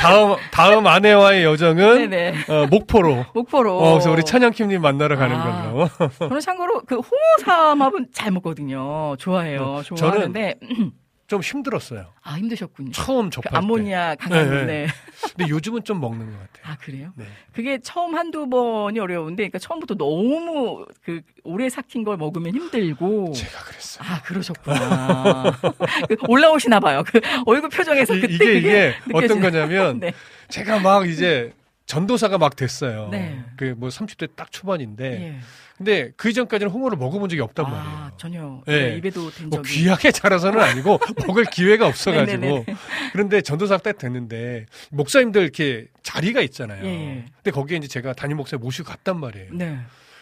다음 다음 아내와의 여정은 어, 목포로. 목포로. 어, 그래서 우리 찬양킴님 만나러 가는 아. 걸로. 저는 참고로 그 홍어 삼합은 잘 먹거든요. 좋아해요. 저는 좋아하는데 좀 힘들었어요. 아 힘드셨군요. 처음 그 접할 때. 암모니아 강한 네, 네. 근데 요즘은 좀 먹는 것 같아요. 아 그래요? 네. 그게 처음 한두 번이 어려운데, 그러니까 처음부터 너무 그 오래 삭힌 걸 먹으면 힘들고. 제가 그랬어요. 아 그러셨구나. 그 올라오시나 봐요. 그 얼굴 표정에서 이- 그때 이게 이게 어떤 거냐면 네. 제가 막 이제 전도사가 막 됐어요. 네. 그뭐 30대 딱 초반인데. 예. 근데 그 이전까지는 홍어를 먹어본 적이 없단 아 말이에요. 전혀 네. 네, 입에도 댄뭐 적이. 귀하게 자라서는 아니고 먹을 기회가 없어가지고 네네네. 그런데 전도사 딱 됐는데 목사님들 이렇게 자리가 있잖아요. 예, 예. 근데 거기에 이제 제가 담임 목사 모시고 갔단 말이에요. 네.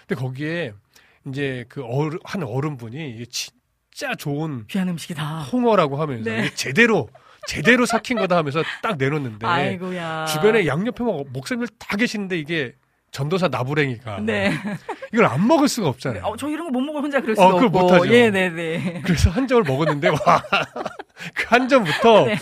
근데 거기에 이제 그 어른, 한 어른분이 진짜 좋은 귀한 음식이다. 홍어라고 하면서 네. 제대로 제대로 삭힌 거다 하면서 딱 내놓는데 아이고야. 주변에 양옆에 막 목사님들 다 계시는데 이게 전도사 나부랭이가 네. 이걸 안 먹을 수가 없잖아요. 어, 저 이런 거 못 먹어 혼자 그럴 어, 수도 그걸 없고. 못하죠. 예, 네, 네. 그래서 한 점을 먹었는데 와 그 한 점부터 네.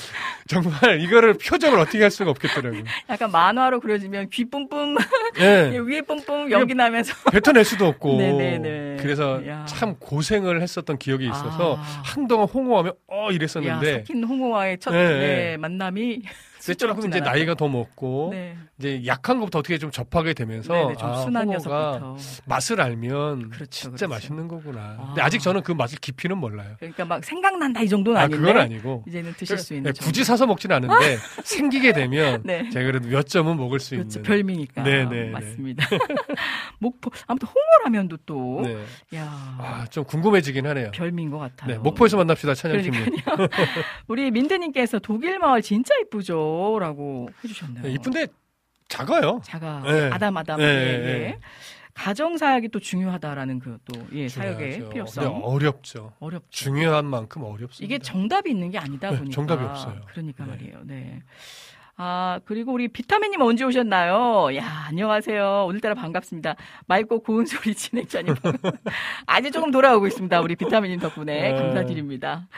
정말 이거를 표정을 어떻게 할 수가 없겠더라고요. 약간 만화로 그려지면 귀 뿜뿜, 예. 위에 뿜뿜 연기 나면서. 뱉어낼 수도 없고 네네네. 그래서 야. 참 고생을 했었던 기억이 있어서 아. 한동안 홍어하면 어 야, 이랬었는데 삭힌 홍어와의 첫 네, 네, 네. 만남이 조금 이제 나이가 더 먹고 네. 이제 약한 것부터 어떻게 좀 접하게 되면서 네네, 좀 아, 순한 녀석부터. 맛을 알면 그렇죠, 진짜 그렇죠. 맛있는 거구나. 아. 근데 아직 저는 그 맛을 깊이는 몰라요. 그러니까 막 생각난다 이 정도는 아 아닌데 그건 아니고 이제는 드실 수 있는 네, 굳이 정도. 사서 먹지는 않은데 생기게 되면 네. 제가 그래도 몇 점은 먹을 수 그렇죠 있는. 별미니까 네, 네, 네. 맞습니다. 목포 아무튼 홍어라면도 또 네. 야. 아, 좀 궁금해지긴 하네요. 별미인 것 같아요. 네, 목포에서 만납시다, 찬양팀님. 우리 민드님께서 독일 마을 진짜 이쁘죠라고 해주셨네요. 네, 이쁜데 작아요. 자가 네. 아담 아담 네, 예, 예. 네. 가정 사역이 또 중요하다라는 그또 예, 사역의. 필요성 어렵죠. 어렵죠. 중요한 만큼 어렵습니다. 이게 정답이 있는 게 아니다 네, 보니까 정답이 없어요. 그러니까 네. 말이에요. 네. 아 그리고 우리 비타민님 언제 오셨나요? 야 안녕하세요. 오늘따라 반갑습니다. 맑고 고운 소리 진행자님 아주 조금 돌아오고 있습니다. 우리 비타민님 덕분에 네. 감사드립니다.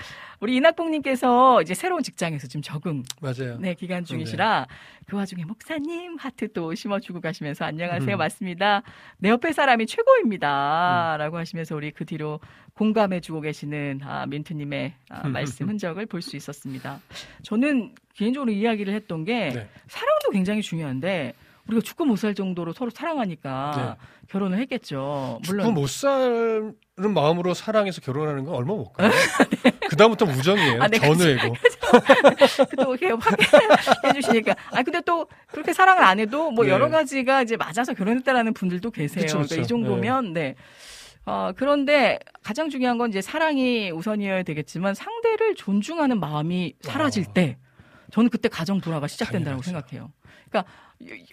우리 이낙봉님께서 이제 새로운 직장에서 지금 적응 맞아요. 네, 기간 중이시라 그 와중에 목사님 하트 또 심어주고 가시면서 안녕하세요. 맞습니다. 내 옆에 사람이 최고입니다. 라고 하시면서 우리 그 뒤로 공감해주고 계시는 아, 민트님의 아, 말씀 흔적을 볼 수 있었습니다. 저는 개인적으로 이야기를 했던 게 네. 사랑도 굉장히 중요한데 우리가 죽고 못 살 정도로 서로 사랑하니까 결혼을 했겠죠. 죽고 물론 못 사는 마음으로 사랑해서 결혼하는 건 얼마 못 가요. 그다음부터 우정이에요. 아, 네, 전우애고. 또 이렇게 확 해주시니까. 아, 근데 또 그렇게 사랑을 안 해도 뭐 네. 여러 가지가 이제 맞아서 결혼했다라는 분들도 계세요. 그쵸, 그쵸. 그러니까 이 정도면, 네. 어, 그런데 가장 중요한 건 이제 사랑이 우선이어야 되겠지만 상대를 존중하는 마음이 사라질 아. 때 저는 그때 가정 불화가 시작된다고. 생각해요. 그러니까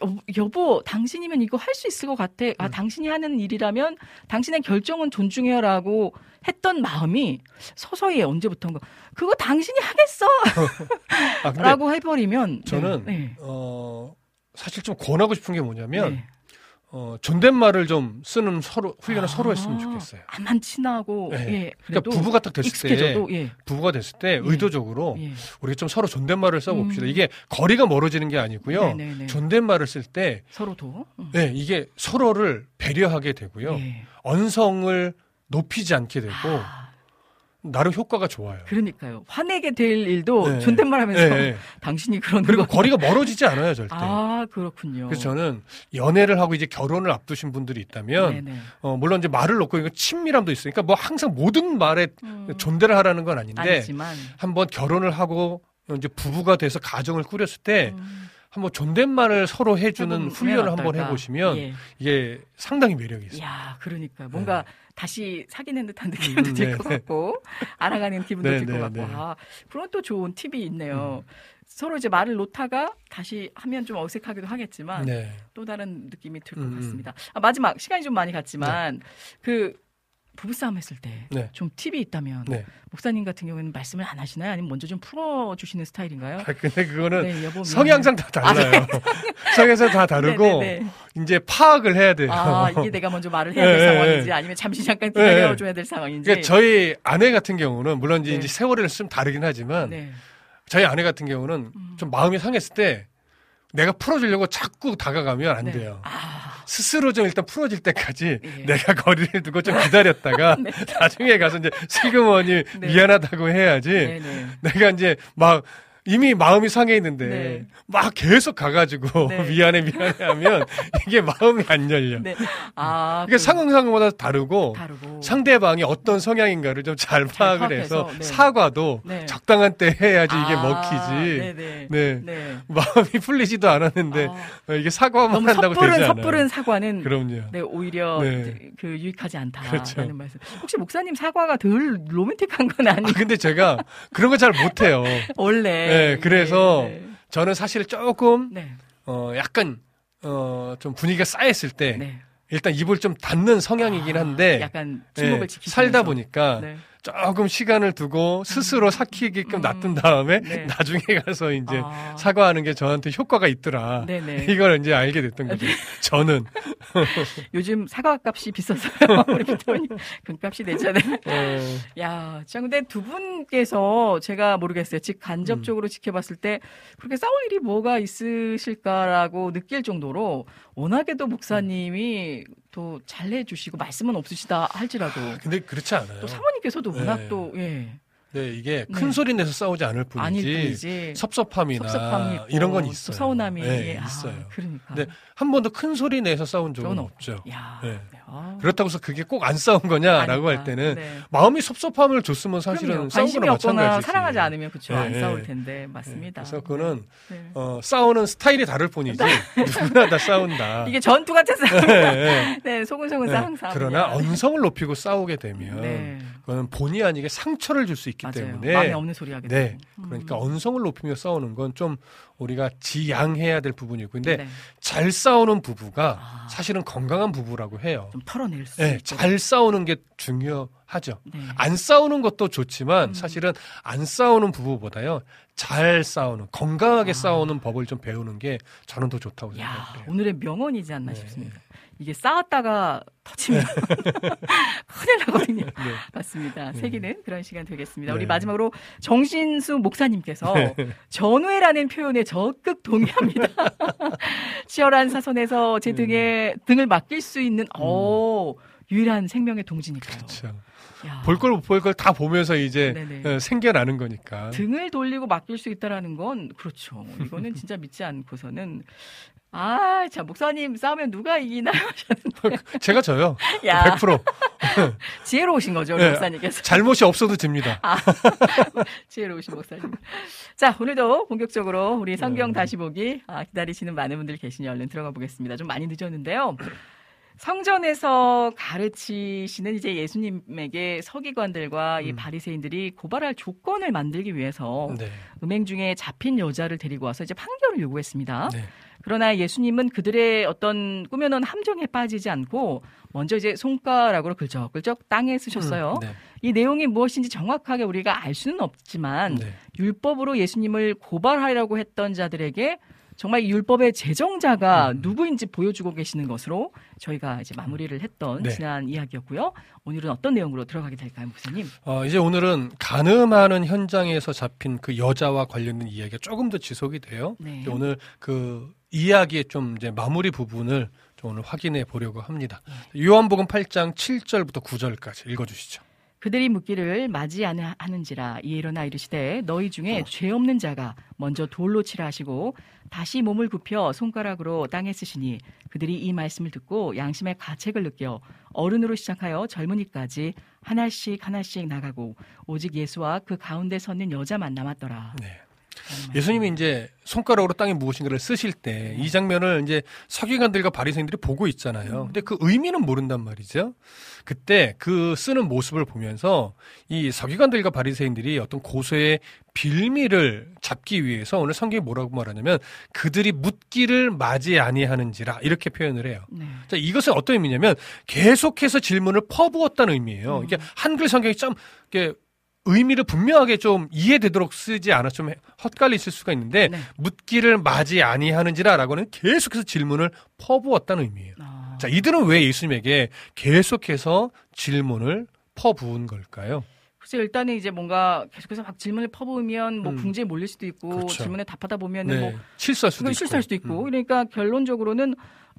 여, 여보, 당신이면 이거 할 수 있을 것 같아. 아, 음. 당신이 하는 일이라면 당신의 결정은 존중해요라고 했던 마음이 서서히 언제부턴가 그거 당신이 하겠어 아, 라고 해버리면 저는 네. 어 사실 좀 권하고 싶은 게 뭐냐면 네. 어 존댓말을 좀 쓰는 서로 훈련을 아, 서로 했으면 좋겠어요. 안만 친하고 네. 예 그러니까 부부가 딱 됐을 때 익숙해져도 예, 부부가 됐을 때 의도적으로 예. 우리가 좀 서로 존댓말을 써봅시다. 음. 이게 거리가 멀어지는 게 아니고요. 네네네. 존댓말을 쓸 때 서로도 음. 네, 이게 서로를 배려하게 되고요. 예. 언성을 높이지 않게 되고 아, 나름 효과가 좋아요. 그러니까요 화내게 될 일도 네. 존댓말하면서 네, 네. 당신이 그러는 그리고 거 거리가 멀어지지 않아요, 절대. 아 그렇군요. 그래서 저는 연애를 하고 이제 결혼을 앞두신 분들이 있다면 네네. 어, 물론 이제 말을 놓고 이거 친밀함도 있으니까 뭐 항상 모든 말에 음, 존대를 하라는 건 아닌데 아니지만 한번 결혼을 하고 이제 부부가 돼서 가정을 꾸렸을 때 음, 한번 존댓말을 서로 해주는 훈련을 한번 어떨까? 해보시면 예. 이게 상당히 매력이 있어요. 야, 그러니까 뭔가 다시 사귀는 듯한 느낌도 음, 들 네, 것 네. 같고 알아가는 기분도 네, 들것 네, 같고 네. 음. 아, 그런 또 좋은 팁이 있네요. 서로 이제 말을 놓다가 다시 하면 좀 어색하기도 하겠지만 네. 또 다른 느낌이 들것 음, 음. 같습니다. 아, 마지막 시간이 좀 많이 갔지만 그 부부싸움 했을 때좀 네. 팁이 있다면 네. 목사님 같은 경우에는 말씀을 안 하시나요? 아니면 먼저 좀 풀어주시는 스타일인가요? 아, 근데 그거는 네. 성향상 다 달라요. 성향상 다 다르고 네네네. 이제 파악을 해야 돼요. 아, 이게 내가 먼저 말을 해야 될 네, 상황인지 네. 아니면 잠시 잠깐 네, 네. 기다려줘야 될 상황인지. 그러니까 저희 아내 같은 경우는 물론 이제, 네. 세월을 좀 다르긴 하지만 네. 저희 아내 같은 경우는 음. 좀 마음이 상했을 때 내가 풀어주려고 자꾸 다가가면 안 네. 돼요. 아, 스스로 좀 일단 풀어질 때까지 예. 내가 거리를 두고 좀 기다렸다가 네. 나중에 가서 이제 슬그머니 네. 미안하다고 해야지 네네. 내가 이제 막 이미 마음이 상해 있는데 네. 막 계속 가가지고 네. 미안해 미안해 하면 이게 마음이 안 열려. 네. 아, 이게 그- 상황상마다 다르고 다르고. 상대방이 어떤 성향인가를 좀잘잘 파악을 해서 네. 사과도 네. 적당한 때 해야지 이게 아, 먹히지. 네네. 네. 네. 마음이 풀리지도 않았는데 아, 어, 이게 사과만 한다고 섣부른 되지 않아요. 섣부른 사과는 그럼요. 네, 오히려 네. 그 유익하지 않다라는 그렇죠. 말씀. 혹시 목사님 사과가 덜 로맨틱한 건 아, 아니에요? 근데 제가 그런 거 잘 못해요. 원래. 네, 그래서 네. 저는 사실 조금 네. 어 약간 어좀 분위기가 쌓였을 때 네. 일단 입을 좀 닫는 성향이긴 한데 아, 침묵을 지키면서 살다 보니까 네. 조금 시간을 두고 스스로 삭히게끔 음. 놔둔 다음에 네. 나중에 가서 이제 아, 사과하는 게 저한테 효과가 있더라. 네네. 이걸 이제 알게 됐던 거죠. 저는 요즘 사과 값이 비싸서요. 우리 비타민 금값이 내잖아요. 어, 야, 자, 근데 두 분께서 제가 모르겠어요. 즉, 음. 간접적으로 지켜봤을 때 그렇게 싸울 일이 뭐가 있으실까라고 느낄 정도로 워낙에도 목사님이 또 잘해주시고 말씀은 없으시다 할지라도 근데 그렇지 않아요. 또 사모님께서도 워낙 네. 또, 예. 네, 이게 네. 큰 소리 내서 싸우지 않을 뿐이지 뿐이지. 섭섭함이나 섭섭함이 이런 건또 있어요. 서운함이 네, 아, 있어요. 그러니까. 네. 한 번도 큰 소리 내서 싸운 적은 없죠. 야, 네. 아, 그렇다고 해서 그게 꼭 안 싸운 거냐라고 아니까. 할 때는 네. 마음이 섭섭함을 줬으면 사실은 그럼요. 싸운 관심이 거나 없거나 마찬가지지. 사랑하지 않으면 그쵸 안 네, 싸울 네. 텐데 맞습니다. 그래서 그거는 네. 어, 싸우는 스타일이 다를 뿐이지 누구나 다 싸운다. 이게 전투 같은 싸움. 네, 네. 네, 소근소근 네. 싸움. 그러나 언성을 높이고 싸우게 되면 네. 그거는 본의 아니게 상처를 줄수 있기 있기 맞아요. 때문에 마음에 없는 소리 하게 네. 되고. 음. 그러니까 언성을 높이며 싸우는 건 좀 우리가 지양해야 될 부분이고 근데 네. 잘 싸우는 부부가 아. 사실은 건강한 부부라고 해요. 좀 털어낼 수 네, 있고. 잘 싸우는 게 중요하죠. 네. 안 싸우는 것도 좋지만 음. 사실은 안 싸우는 부부보다요 잘 싸우는 건강하게 아. 싸우는 법을 좀 배우는 게 저는 더 좋다고 야, 생각해요. 오늘의 명언이지 않나 네. 싶습니다. 이게 싸웠다가 터지면 큰일 나거든요. 네. 맞습니다. 네. 새기는 그런 시간 되겠습니다. 우리 네. 마지막으로 정신수 목사님께서 전우회라는 표현에 적극 동의합니다. 치열한 사선에서 제 음. 등에 등을 맡길 수 있는 어 유일한 생명의 동지니까요. 그렇죠. 야, 볼걸 못 볼 걸 다 보면서 이제 네네. 어, 생겨나는 거니까. 등을 돌리고 맡길 수 있다라는 건 그렇죠. 이거는 진짜 믿지 않고서는 아, 자 목사님 싸우면 누가 이기나 하셨는데 제가 져요. 야 100%. 지혜로우신 거죠, 네. 목사님께서. 잘못이 없어도 집니다. 지혜로우신 목사님. 자, 오늘도 본격적으로 우리 성경 네. 다시 보기 아, 기다리시는 많은 분들 계시니 얼른 들어가 보겠습니다. 좀 많이 늦었는데요. 성전에서 가르치시는 이제 예수님에게 서기관들과 이 음. 바리새인들이 고발할 조건을 만들기 위해서 네. 음행 중에 잡힌 여자를 데리고 와서 이제 판결을 요구했습니다. 네. 그러나 예수님은 그들의 어떤 꾸며놓은 함정에 빠지지 않고 먼저 이제 손가락으로 긁적긁적 땅에 쓰셨어요. 음, 네. 이 내용이 무엇인지 정확하게 우리가 알 수는 없지만 네. 율법으로 예수님을 고발하려고 했던 자들에게 정말 이 율법의 제정자가 음. 누구인지 보여주고 계시는 것으로 저희가 이제 마무리를 했던 네. 지난 이야기였고요. 오늘은 어떤 내용으로 들어가게 될까요, 목사님? 어, 이제 오늘은 가늠하는 현장에서 잡힌 그 여자와 관련된 이야기가 조금 더 지속이 돼요. 네. 오늘 그 이야기의 좀 이제 마무리 부분을 좀 오늘 확인해 보려고 합니다. 네. 요한복음 8장 7절부터 9절까지 읽어 주시죠. 그들이 묻기를 맞이 하는지라 이에 일어나 이르시되 너희 중에 죄 없는 자가 먼저 돌로 치라 하시고 다시 몸을 굽혀 손가락으로 땅에 쓰시니 그들이 이 말씀을 듣고 양심의 가책을 느껴 어른으로 시작하여 젊은이까지 하나씩 하나씩 나가고 오직 예수와 그 가운데 섰는 여자만 남았더라. 네. 예수님이 이제 손가락으로 땅에 무엇인가를 쓰실 때 이 장면을 이제 서기관들과 바리새인들이 보고 있잖아요. 근데 그 의미는 모른단 말이죠. 그때 그 쓰는 모습을 보면서 이 서기관들과 바리새인들이 어떤 고소의 빌미를 잡기 위해서 오늘 성경이 뭐라고 말하냐면 그들이 묻기를 맞이 아니하는지라 이렇게 표현을 해요. 네. 자, 이것은 어떤 의미냐면 계속해서 질문을 퍼부었다는 의미예요. 음. 이게 한글 성경이 좀 이게 의미를 분명하게 좀 이해되도록 쓰지 않아 좀 헛갈리실 수가 있는데 네. 묻기를 맞이 아니하는지라라고는 계속해서 질문을 퍼부었다는 의미예요. 아, 자, 이들은 왜 예수님에게 계속해서 질문을 퍼부은 걸까요? 글쎄 일단은 이제 뭔가 계속해서 막 질문을 퍼부으면 뭐 음. 궁지에 몰릴 수도 있고 그렇죠. 질문에 답하다 보면은 네. 뭐 실수할 수도 있고. 실수할 수도 있고 음. 그러니까 결론적으로는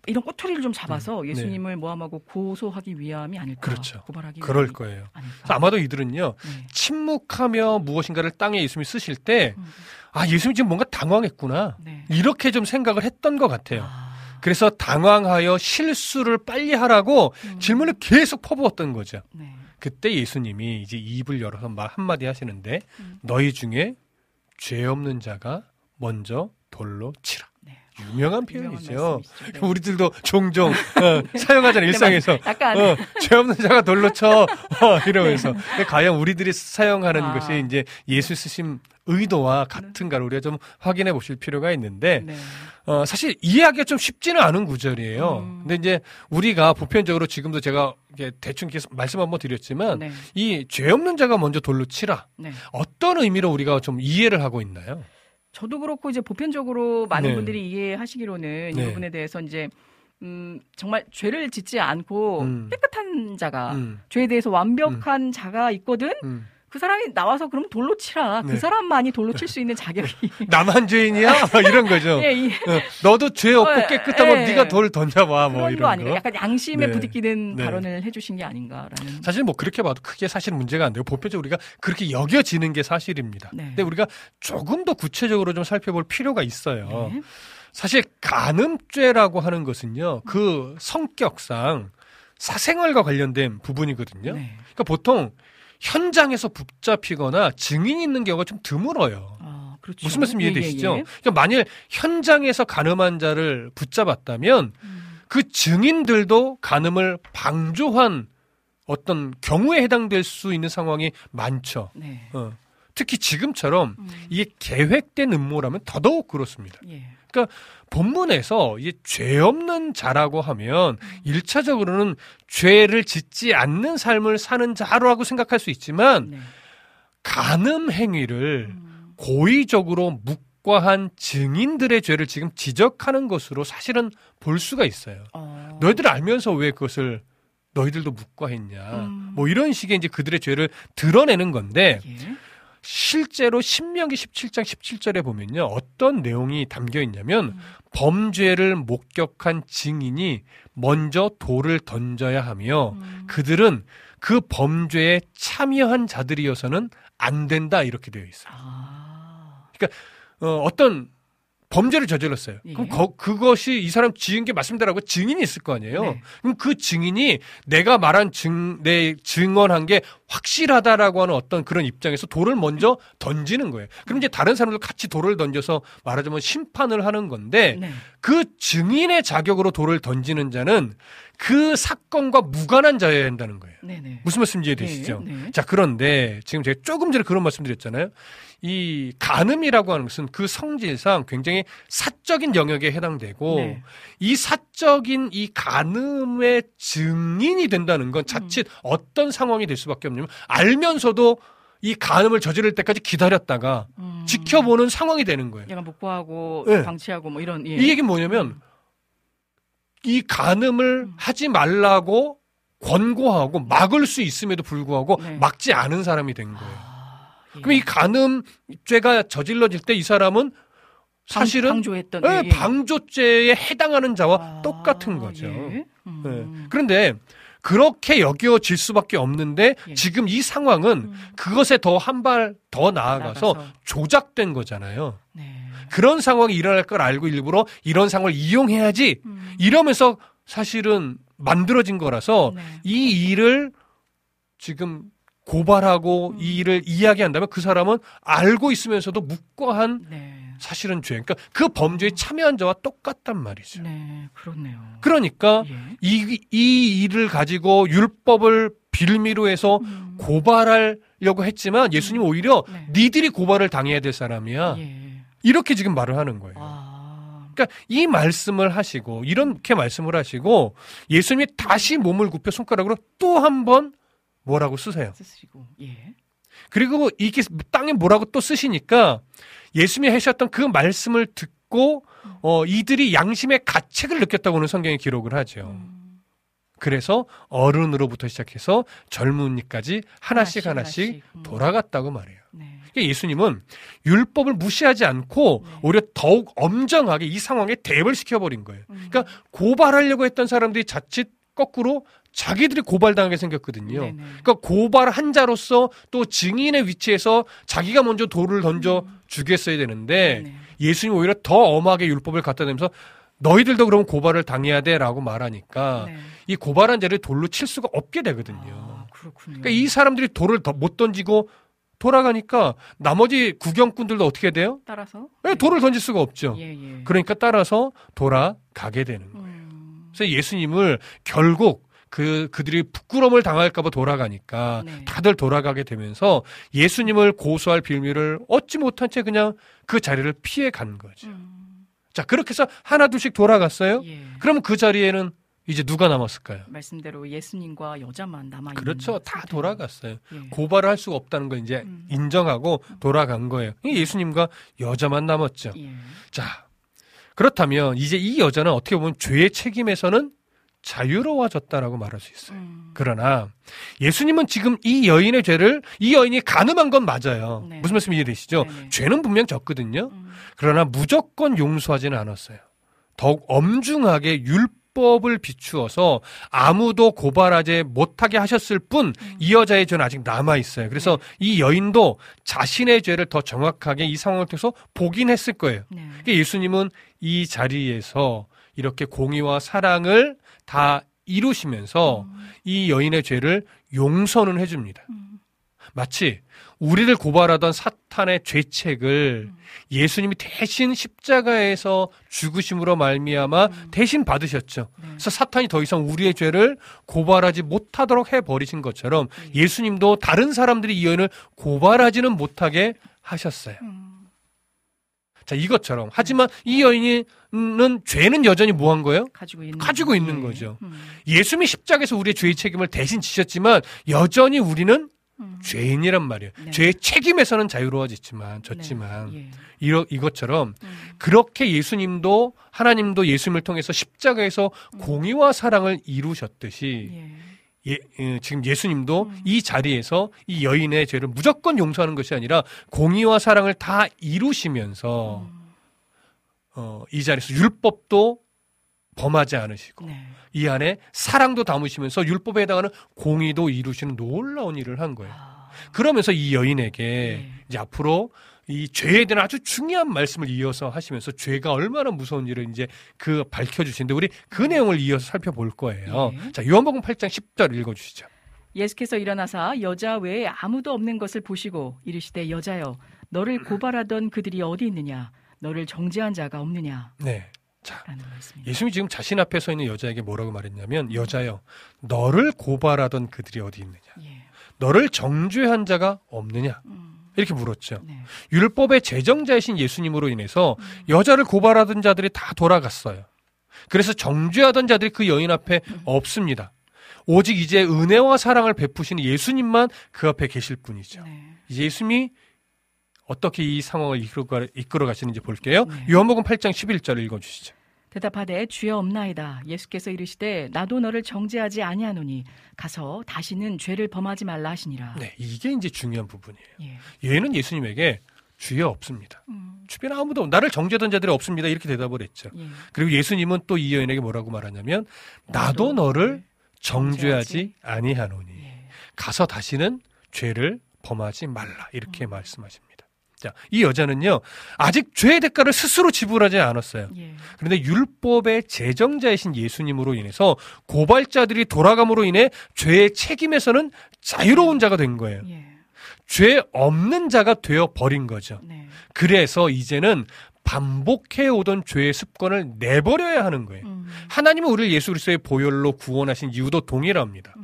이런 꼬투리를 좀 잡아서 음, 네. 예수님을 모함하고 고소하기 위함이 아닐까 그렇죠. 고발하기 그럴 거예요. 아마도 이들은요. 네. 침묵하며 무엇인가를 땅에 예수님이 쓰실 때 음, 아, 예수님 지금 뭔가 당황했구나. 네. 이렇게 좀 생각을 했던 것 같아요. 아, 그래서 당황하여 실수를 빨리 하라고 음, 질문을 계속 퍼부었던 거죠. 네. 그때 예수님이 이제 입을 열어서 말 한마디 하시는데 음. 너희 중에 죄 없는 자가 먼저 돌로 치라. 네. 유명한 표현이죠. 네. 우리들도 종종 어, 사용하잖아요 일상에서. 약간 어, 죄 없는 자가 돌로 쳐 어, 이러면서 근데 과연 우리들이 사용하는 네. 아. 것이 이제 예수 쓰신 의도와 같은가를 우리가 좀 확인해 보실 필요가 있는데 네. 어, 사실 이해하기가 좀 쉽지는 않은 구절이에요. 음. 근데 이제 우리가 보편적으로 지금도 제가 대충 계속 말씀 한번 드렸지만 네. 이죄 없는 자가 먼저 돌로 치라. 네. 어떤 의미로 우리가 좀 이해를 하고 있나요? 저도 그렇고 이제 보편적으로 많은 네. 분들이 이해하시기로는 이 네. 부분에 대해서 이제 음, 정말 죄를 짓지 않고 음. 깨끗한 자가 음, 죄에 대해서 완벽한 자가 있거든. 음. 그 사람이 나와서 그럼 돌로 치라. 그 네. 사람만이 돌로 칠 수 있는 자격이. 나만 죄인이야? 뭐 이런 거죠. 예, 이, 어, 너도 죄 없고 어, 깨끗하면 예. 네가 돌 던져봐. 뭐 그런 거 이런 아닌가. 거. 약간 양심에 네. 부딪히는 네. 발언을 해주신 게 아닌가라는. 사실 뭐 그렇게 봐도 크게 사실 문제가 안 되고 보편적으로 우리가 그렇게 여겨지는 게 사실입니다. 네. 근데 우리가 조금 더 구체적으로 좀 살펴볼 필요가 있어요. 네. 사실 간음죄라고 하는 것은요, 그 성격상 사생활과 관련된 부분이거든요. 네. 그러니까 보통 현장에서 붙잡히거나 증인이 있는 경우가 좀 드물어요. 아, 그렇죠. 무슨 말씀 예, 이해되시죠? 예, 예. 그러니까 만일 현장에서 간음한 자를 붙잡았다면 음, 그 증인들도 간음을 방조한 어떤 경우에 해당될 수 있는 상황이 많죠. 네. 어. 특히 지금처럼 음. 이게 계획된 음모라면 더더욱 그렇습니다. 예. 본문에서 이게 죄 없는 자라고 하면 일차적으로는 죄를 짓지 않는 삶을 사는 자라고 생각할 수 있지만 네. 간음 행위를 음. 고의적으로 묵과한 증인들의 죄를 지금 지적하는 것으로 사실은 볼 수가 있어요. 어. 너희들 알면서 왜 그것을 너희들도 묵과했냐. 음. 뭐 이런 식의 이제 그들의 죄를 드러내는 건데 예. 실제로 신명기 17장 17절에 보면요. 어떤 내용이 담겨 있냐면 음. 범죄를 목격한 증인이 먼저 돌을 던져야 하며 음. 그들은 그 범죄에 참여한 자들이어서는 안 된다 이렇게 되어 있어요. 아. 어, 어떤 범죄를 저질렀어요. 예. 그럼 거- 그것이 이 사람 지은 게 맞습니다라고 증인이 있을 거 아니에요. 네. 그럼 그 증인이 내가 말한 증, 내 증언한 게 확실하다라고 하는 어떤 그런 입장에서 돌을 먼저 던지는 거예요. 그럼 이제 다른 사람들 같이 돌을 던져서 말하자면 심판을 하는 건데 네. 그 증인의 자격으로 돌을 던지는 자는 그 사건과 무관한 자여야 한다는 거예요. 네네. 무슨 말씀인지 이해되시죠? 네, 네. 자, 그런데 지금 제가 조금 전에 그런 말씀 드렸잖아요. 이 간음이라고 하는 것은 그 성질상 굉장히 사적인 영역에 해당되고 네. 이 사적인 이 간음의 증인이 된다는 건 자칫 음. 어떤 상황이 될 수밖에 없냐면 알면서도 이 간음을 저지를 때까지 기다렸다가 음. 지켜보는 상황이 되는 거예요. 약간 복구하고 네. 방치하고 뭐 이런 예. 이 얘기는 뭐냐면 이 간음을 음. 하지 말라고 권고하고 막을 수 있음에도 불구하고 네. 막지 않은 사람이 된 거예요. 아, 예. 그럼 이 간음죄가 저질러질 때 이 사람은 사실은 방, 조했던 예, 방조죄에 해당하는 자와 아, 똑같은 거죠. 예. 음. 예. 그런데 그렇게 여겨질 수밖에 없는데 예. 지금 이 상황은 음. 그것에 더 한 발 더 나아가서 나가서. 조작된 거잖아요. 네. 그런 상황이 일어날 걸 알고 일부러 이런 상황을 이용해야지 음. 이러면서 사실은 만들어진 거라서 네. 이 일을 지금 고발하고 음. 이 일을 이야기한다면 그 사람은 알고 있으면서도 묵과한 네. 사실은 죄. 그러니까 그 범죄에 참여한 자와 똑같단 말이죠. 네. 그렇네요. 그러니까 예. 이, 이 일을 가지고 율법을 빌미로 해서 음. 고발하려고 했지만 예수님 은 오히려 네. 니들이 고발을 당해야 될 사람이야. 예. 이렇게 지금 말을 하는 거예요. 아. 그러니까 이 말씀을 하시고 이렇게 말씀을 하시고 예수님이 다시 몸을 굽혀 손가락으로 또 한 번 뭐라고 쓰세요. 쓰시고. 예. 그리고 이게 땅에 뭐라고 또 쓰시니까 예수님이 하셨던 그 말씀을 듣고 어 이들이 양심의 가책을 느꼈다고는 성경에 기록을 하죠. 음. 그래서 어른으로부터 시작해서 젊은이까지 하나씩 하나씩, 하나씩. 음. 돌아갔다고 말해요. 네. 그러니까 예수님은 율법을 무시하지 않고 네. 오히려 더욱 엄정하게 이 상황에 대입을 시켜버린 거예요. 음. 그러니까 고발하려고 했던 사람들이 자칫 거꾸로 자기들이 고발당하게 생겼거든요. 네네. 그러니까 고발한 자로서 또 증인의 위치에서 자기가 먼저 돌을 던져 주겠어야 되는데 네네. 예수님 오히려 더 엄하게 율법을 갖다 대면서 너희들도 그럼 고발을 당해야 돼라고 말하니까 네. 이 고발한 자를 돌로 칠 수가 없게 되거든요. 아, 그렇군요. 그러니까 이 사람들이 돌을 더 못 던지고 돌아가니까 나머지 구경꾼들도 어떻게 돼요? 따라서 왜 돌을 던질 수가 없죠. 예, 예. 그러니까 따라서 돌아가게 되는 거예요. 음. 그래서 예수님을 결국 그 그들이 부끄러움을 당할까봐 돌아가니까 네. 다들 돌아가게 되면서 예수님을 고소할 빌미를 얻지 못한 채 그냥 그 자리를 피해 간 거죠. 음. 자 그렇게 해서 하나 둘씩 돌아갔어요. 예. 그러면 그 자리에는 이제 누가 남았을까요? 말씀대로 예수님과 여자만 남아 있는 그렇죠. 다 돌아갔어요. 예. 고발을 할 수가 없다는 걸 이제 음. 인정하고 돌아간 거예요. 예수님과 여자만 남았죠. 예. 자, 그렇다면 이제 이 여자는 어떻게 보면 죄의 책임에서는 자유로워졌다라고 말할 수 있어요. 음. 그러나 예수님은 지금 이 여인의 죄를 이 여인이 가늠한 건 맞아요. 네. 무슨 말씀 이해되시죠? 네네. 죄는 분명 졌거든요. 음. 그러나 무조건 용서하지는 않았어요. 더욱 엄중하게 율법을 비추어서 아무도 고발하지 못하게 하셨을 뿐이 여자의 죄는 아직 남아 있어요. 그래서 이 여인도 자신의 죄를 더 정확하게 이 상황을 통해서 보긴 했을 거예요. 네. 그러니까 예수님은 이 자리에서 이렇게 공의와 사랑을 다 이루시면서 이 여인의 죄를 용서는 해줍니다. 음. 마치 우리를 고발하던 사탄의 죄책을 음. 예수님이 대신 십자가에서 죽으심으로 말미암아 음. 대신 받으셨죠. 네. 그래서 사탄이 더 이상 우리의 죄를 고발하지 못하도록 해 버리신 것처럼 네. 예수님도 다른 사람들이 이 여인을 고발하지는 못하게 하셨어요. 음. 자, 이것처럼 하지만 이 여인은 죄는 여전히 뭐 한 거예요? 가지고 있는 가지고 있는 예. 거죠. 음. 예수님이 십자가에서 우리의 죄의 책임을 대신 지셨지만 여전히 우리는 음. 죄인이란 말이에요. 네. 죄의 책임에서는 자유로워졌지만 졌지만 예. 이러, 이것처럼 음. 그렇게 예수님도 하나님도 예수님을 통해서 십자가에서 음. 공의와 사랑을 이루셨듯이 예. 예, 예, 지금 예수님도 음. 이 자리에서 이 여인의 죄를 무조건 용서하는 것이 아니라 공의와 사랑을 다 이루시면서 음. 어, 이 자리에서 율법도 범하지 않으시고 네. 이 안에 사랑도 담으시면서 율법에 해당하는 공의도 이루시는 놀라운 일을 한 거예요. 아. 그러면서 이 여인에게 네. 이제 앞으로 이 죄에 대한 아주 중요한 말씀을 이어서 하시면서 죄가 얼마나 무서운 일을 이제 그 밝혀주시는데 우리 그 내용을 이어서 살펴볼 거예요. 네. 자, 요한복음 8장 10절 읽어주시죠. 예수께서 일어나사 여자 외에 아무도 없는 것을 보시고 이르시되 여자여 너를 고발하던 그들이 어디 있느냐 너를 정죄한 자가 없느냐라는 네. 자. 예수님이 지금 자신 앞에 서 있는 여자에게 뭐라고 말했냐면 여자여 너를 고발하던 그들이 어디 있느냐 예. 너를 정죄한 자가 없느냐 음. 이렇게 물었죠. 네. 율법의 제정자이신 예수님으로 인해서 음. 여자를 고발하던 자들이 다 돌아갔어요. 그래서 정죄하던 자들이 그 여인 앞에 음. 없습니다. 오직 이제 은혜와 사랑을 베푸시는 예수님만 그 앞에 계실 뿐이죠. 네. 이제 예수님이 어떻게 이 상황을 이끌어, 이끌어 가시는지 볼게요. 네. 요한복음 8장 11절 읽어 주시죠. 대답하되 주여 없나이다. 예수께서 이르시되 나도 너를 정죄하지 아니하노니 가서 다시는 죄를 범하지 말라 하시니라. 네, 이게 이제 중요한 부분이에요. 예. 얘는 예수님에게 주여 없습니다. 음. 주변에 아무도 나를 정죄하던 자들이 없습니다. 이렇게 대답을 했죠. 예. 그리고 예수님은 또 이 여인에게 뭐라고 말하냐면 나도 나도 너를 정죄하지 정죄하지 아니하노니 예. 가서 다시는 죄를 범하지 말라 이렇게 음. 말씀하십니다. 자, 이 여자는요 아직 죄의 대가를 스스로 지불하지 않았어요. 예. 그런데 율법의 제정자이신 예수님으로 인해서 고발자들이 돌아감으로 인해 죄의 책임에서는 자유로운 자가 된 거예요. 예. 죄 없는 자가 되어 버린 거죠. 네. 그래서 이제는 반복해 오던 죄의 습관을 내버려야 하는 거예요. 음. 하나님은 우리를 예수 그리스도의 보혈로 구원하신 이유도 동일합니다.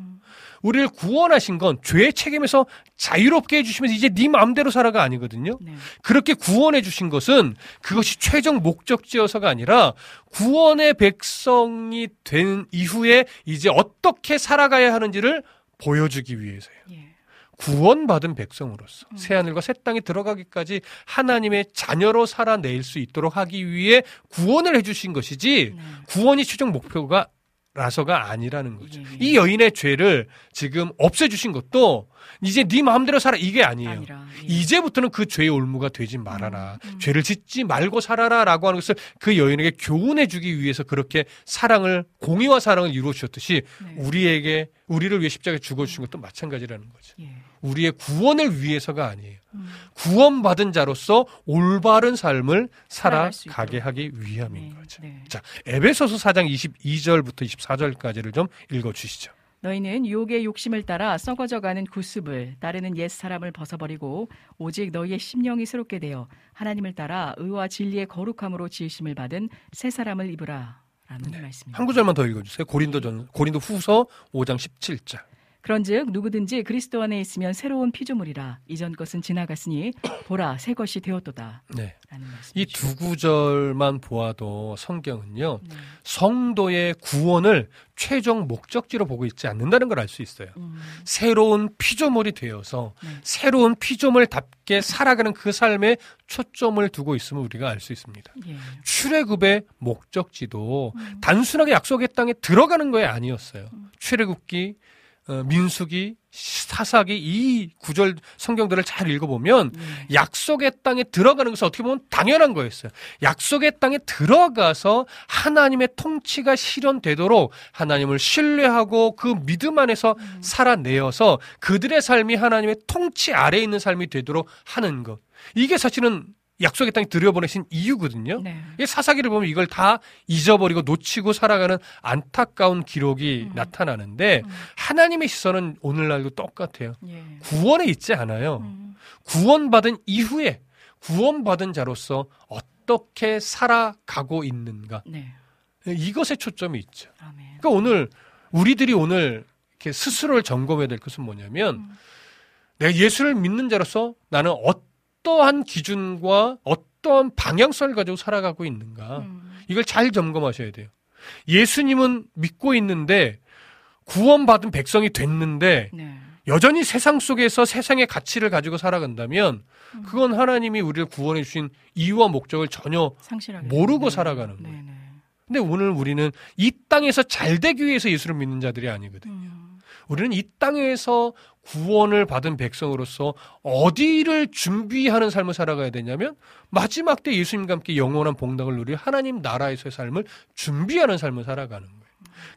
음. 우리를 구원하신 건 죄의 책임에서 자유롭게 해주시면서 이제 네 마음대로 살아가 아니거든요. 네. 그렇게 구원해 주신 것은 그것이 최종 목적지여서가 아니라 구원의 백성이 된 이후에 이제 어떻게 살아가야 하는지를 보여주기 위해서예요. 예. 구원받은 백성으로서 음. 새하늘과 새 땅에 들어가기까지 하나님의 자녀로 살아낼 수 있도록 하기 위해 구원을 해주신 것이지 네. 구원이 최종 목표가 라서가 아니라는 거죠. 예, 예. 이 여인의 죄를 지금 없애주신 것도 이제 네 마음대로 살아 이게 아니에요. 아니라 예. 이제부터는 그 죄의 올무가 되지 말아라. 음, 음. 죄를 짓지 말고 살아라라고 하는 것을 그 여인에게 교훈해 주기 위해서 그렇게 사랑을 공의와 사랑을 이루어 주셨듯이 네. 우리에게 우리를 위해 십자가에 죽어 주신 것도 마찬가지라는 거죠. 예. 우리의 구원을 위해서가 아니에요. 음. 구원받은 자로서 올바른 삶을 살아가게. 하기 위함인 네. 거죠. 네. 자, 에베소서 4장 22절부터 24절까지를 좀 읽어 주시죠. 너희는 유혹의 욕심을 따라 썩어져가는 구습을 따르는 옛 사람을 벗어버리고 오직 너희의 심령이 새롭게 되어 하나님을 따라 의와 진리의 거룩함으로 지으심을 받은 새 사람을 입으라. 라는 말씀입니다. 한 구절만 더 읽어 주세요. 고린도 전 고린도 후서 5장 17절. 그런즉 누구든지 그리스도 안에 있으면 새로운 피조물이라 이전 것은 지나갔으니 보라 새 것이 되었도다. 네. 이 두 구절만 보아도 성경은요. 네. 성도의 구원을 최종 목적지로 보고 있지 않는다는 걸 알 수 있어요. 음, 새로운 피조물이 되어서 네. 새로운 피조물답게 살아가는 그 삶에 초점을 두고 있음을 우리가 알 수 있습니다. 예. 출애굽의 목적지도 음. 단순하게 약속의 땅에 들어가는 거에 아니었어요. 음. 출애굽기, 어, 민수기, 사사기 이 구절 성경들을 잘 읽어보면 예. 약속의 땅에 들어가는 것은 어떻게 보면 당연한 거였어요. 약속의 땅에 들어가서 하나님의 통치가 실현되도록 하나님을 신뢰하고 그 믿음 안에서 음. 살아내어서 그들의 삶이 하나님의 통치 아래에 있는 삶이 되도록 하는 것. 이게 사실은 약속의 땅에 들여보내신 이유거든요. 네. 이 사사기를 보면 이걸 다 잊어버리고 놓치고 살아가는 안타까운 기록이 음. 나타나는데 음. 하나님의 시선은 오늘날도 똑같아요. 예. 구원에 있지 않아요. 음. 구원받은 이후에 구원받은 자로서 어떻게 살아가고 있는가 네. 이것에 초점이 있죠. 아멘. 그러니까 오늘 우리들이 오늘 이렇게 스스로를 점검해야 될 것은 뭐냐면 음. 내가 예수를 믿는 자로서 나는 어 떠한 기준과 어떠한 방향성을 가지고 살아가고 있는가 음. 이걸 잘 점검하셔야 돼요. 예수님은 믿고 있는데 구원받은 백성이 됐는데 네. 여전히 세상 속에서 세상의 가치를 가지고 살아간다면 음. 그건 하나님이 우리를 구원해 주신 이유와 목적을 전혀 모르고 네. 살아가는 네, 거예요. 네. 근데 오늘 우리는 이 땅에서 잘 되기 위해서 예수를 믿는 자들이 아니거든요. 음. 우리는 이 땅에서 구원을 받은 백성으로서 어디를 준비하는 삶을 살아가야 되냐면 마지막 때 예수님과 함께 영원한 복락을 누릴 하나님 나라에서의 삶을 준비하는 삶을 살아가는 거예요.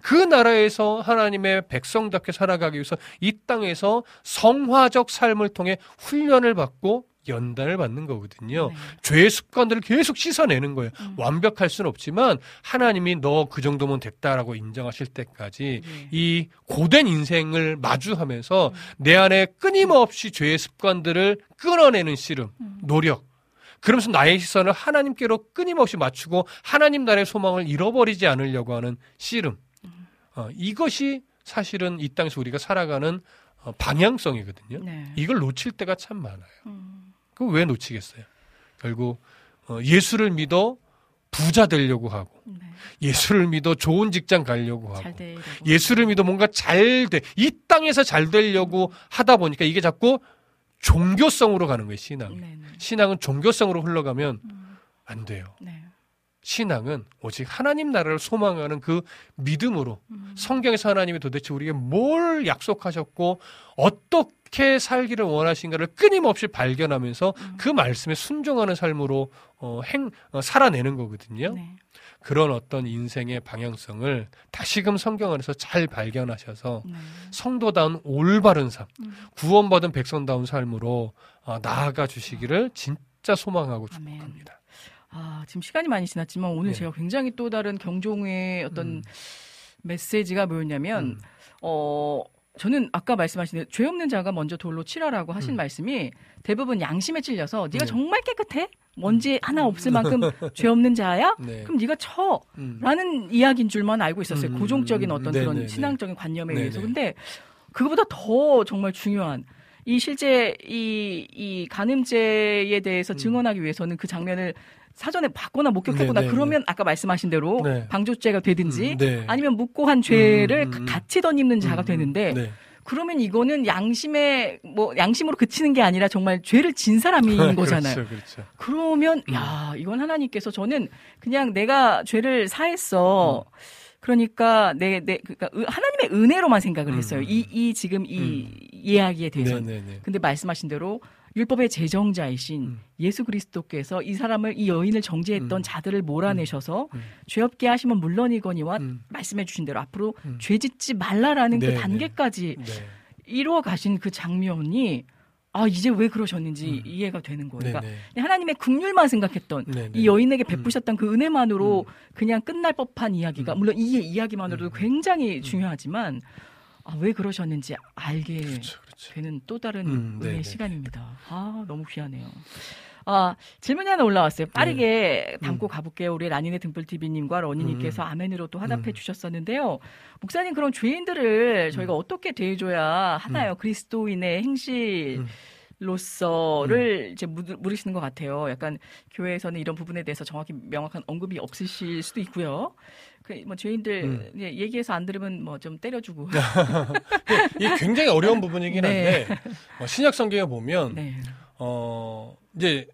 그 나라에서 하나님의 백성답게 살아가기 위해서 이 땅에서 성화적 삶을 통해 훈련을 받고 연단을 받는 거거든요. 네. 죄의 습관들을 계속 씻어내는 거예요. 음. 완벽할 수는 없지만 하나님이 너 그 정도면 됐다라고 인정하실 때까지 예. 이 고된 인생을 마주하면서 음. 내 안에 끊임없이 죄의 습관들을 끊어내는 씨름, 음. 노력. 그러면서 나의 시선을 하나님께로 끊임없이 맞추고 하나님 나라의 소망을 잃어버리지 않으려고 하는 씨름. 음. 어, 이것이 사실은 이 땅에서 우리가 살아가는 어, 방향성이거든요. 네. 이걸 놓칠 때가 참 많아요. 음. 그럼 왜 놓치겠어요? 결국 어, 예수를 믿어 부자 되려고 하고 네. 예수를 믿어 좋은 직장 가려고 하고. 예수를 믿어 뭔가 잘 돼. 이 땅에서 잘 되려고 하다 보니까 이게 자꾸 종교성으로 가는 거예요, 신앙. 네, 네. 신앙은 종교성으로 흘러가면 음. 안 돼요. 네. 신앙은 오직 하나님 나라를 소망하는 그 믿음으로 음. 성경에서 하나님이 도대체 우리에게 뭘 약속하셨고 어떻게 살기를 원하신가를 끊임없이 발견하면서 음. 그 말씀에 순종하는 삶으로 어, 행 어, 살아내는 거거든요. 네. 그런 어떤 인생의 방향성을 다시금 성경 안에서 잘 발견하셔서 네. 성도다운 올바른 삶, 음. 구원받은 백성다운 삶으로 어, 나아가 주시기를 진짜 소망하고 아멘. 축복합니다. 아, 지금 시간이 많이 지났지만 오늘 네. 제가 굉장히 또 다른 경종의 어떤 음. 메시지가 뭐였냐면 음. 어 저는 아까 말씀하신 죄 없는 자가 먼저 돌로 치라라고 하신 음. 말씀이 대부분 양심에 찔려서 네가 네. 정말 깨끗해? 먼지 하나 없을 만큼 죄 없는 자야? 네. 그럼 네가 쳐. 음. 라는 이야기인 줄만 알고 있었어요. 음, 고종적인 음, 어떤 네, 그런. 신앙적인 관념에 네, 의해서. 네. 근데 그거보다 더 정말 중요한 이 실제 이, 이 간음죄에 대해서 음. 증언하기 위해서는 그 장면을 사전에 봤거나 목격했거나 네, 네, 그러면 아까 말씀하신 대로 네. 방조죄가 되든지 음, 네. 아니면 묵고한 죄를 음, 음, 음. 같이 덧입는 자가 음, 되는데 네. 그러면 이거는 양심에 뭐 양심으로 그치는 게 아니라 정말 죄를 진 사람인 거잖아요. 그렇죠, 그렇죠. 그러면 음. 야 이건 하나님께서 저는 그냥 내가 죄를 사했어. 음. 그러니까 내 내 그러니까 은- 하나님의 은혜로만 생각을 음. 했어요. 이이 지금 이 이야기에 대해서. 는 네, 네, 네. 근데 말씀하신 대로 율법의 제정자이신 음. 예수 그리스도께서 이 사람을 이 여인을 정죄했던 음. 자들을 몰아내셔서 음. 죄 없게 하시면 물론이거니와 음. 말씀해 주신 대로 앞으로 음. 죄 짓지 말라라는 네, 그 네. 단계까지 네. 이루어 가신 그 장면이 아 이제 왜 그러셨는지 음. 이해가 되는 거예요. 네, 그러니까 네. 하나님의 국률만 생각했던. 이 여인에게 베푸셨던 그 은혜만으로 음. 그냥 끝날 법한 이야기가 음. 물론 이 이야기만으로도 음. 굉장히 음. 중요하지만 아, 왜 그러셨는지 알게 그렇죠, 그렇죠. 되는 또 다른 음, 은혜 네네. 시간입니다. 아 너무 귀하네요. 아 질문이 하나 올라왔어요. 빠르게 담고 음. 가볼게요. 우리 라니네 등불 TV님과 러니님께서 아멘으로 또 화답해 음. 주셨었는데요. 목사님 그런 죄인들을 저희가 어떻게 대해줘야 하나요? 그리스도인의 행실. 음. 로서를 이제 물- 물으시는 것 같아요. 약간 교회에서는 이런 부분에 대해서 정확히 명확한 언급이 없으실 수도 있고요. 그 뭐 죄인들 음. 얘기해서 안 들으면 뭐 좀 때려주고. 이게 굉장히 어려운 부분이긴 네. 한데 어, 신약 성경에 보면 네. 어 이제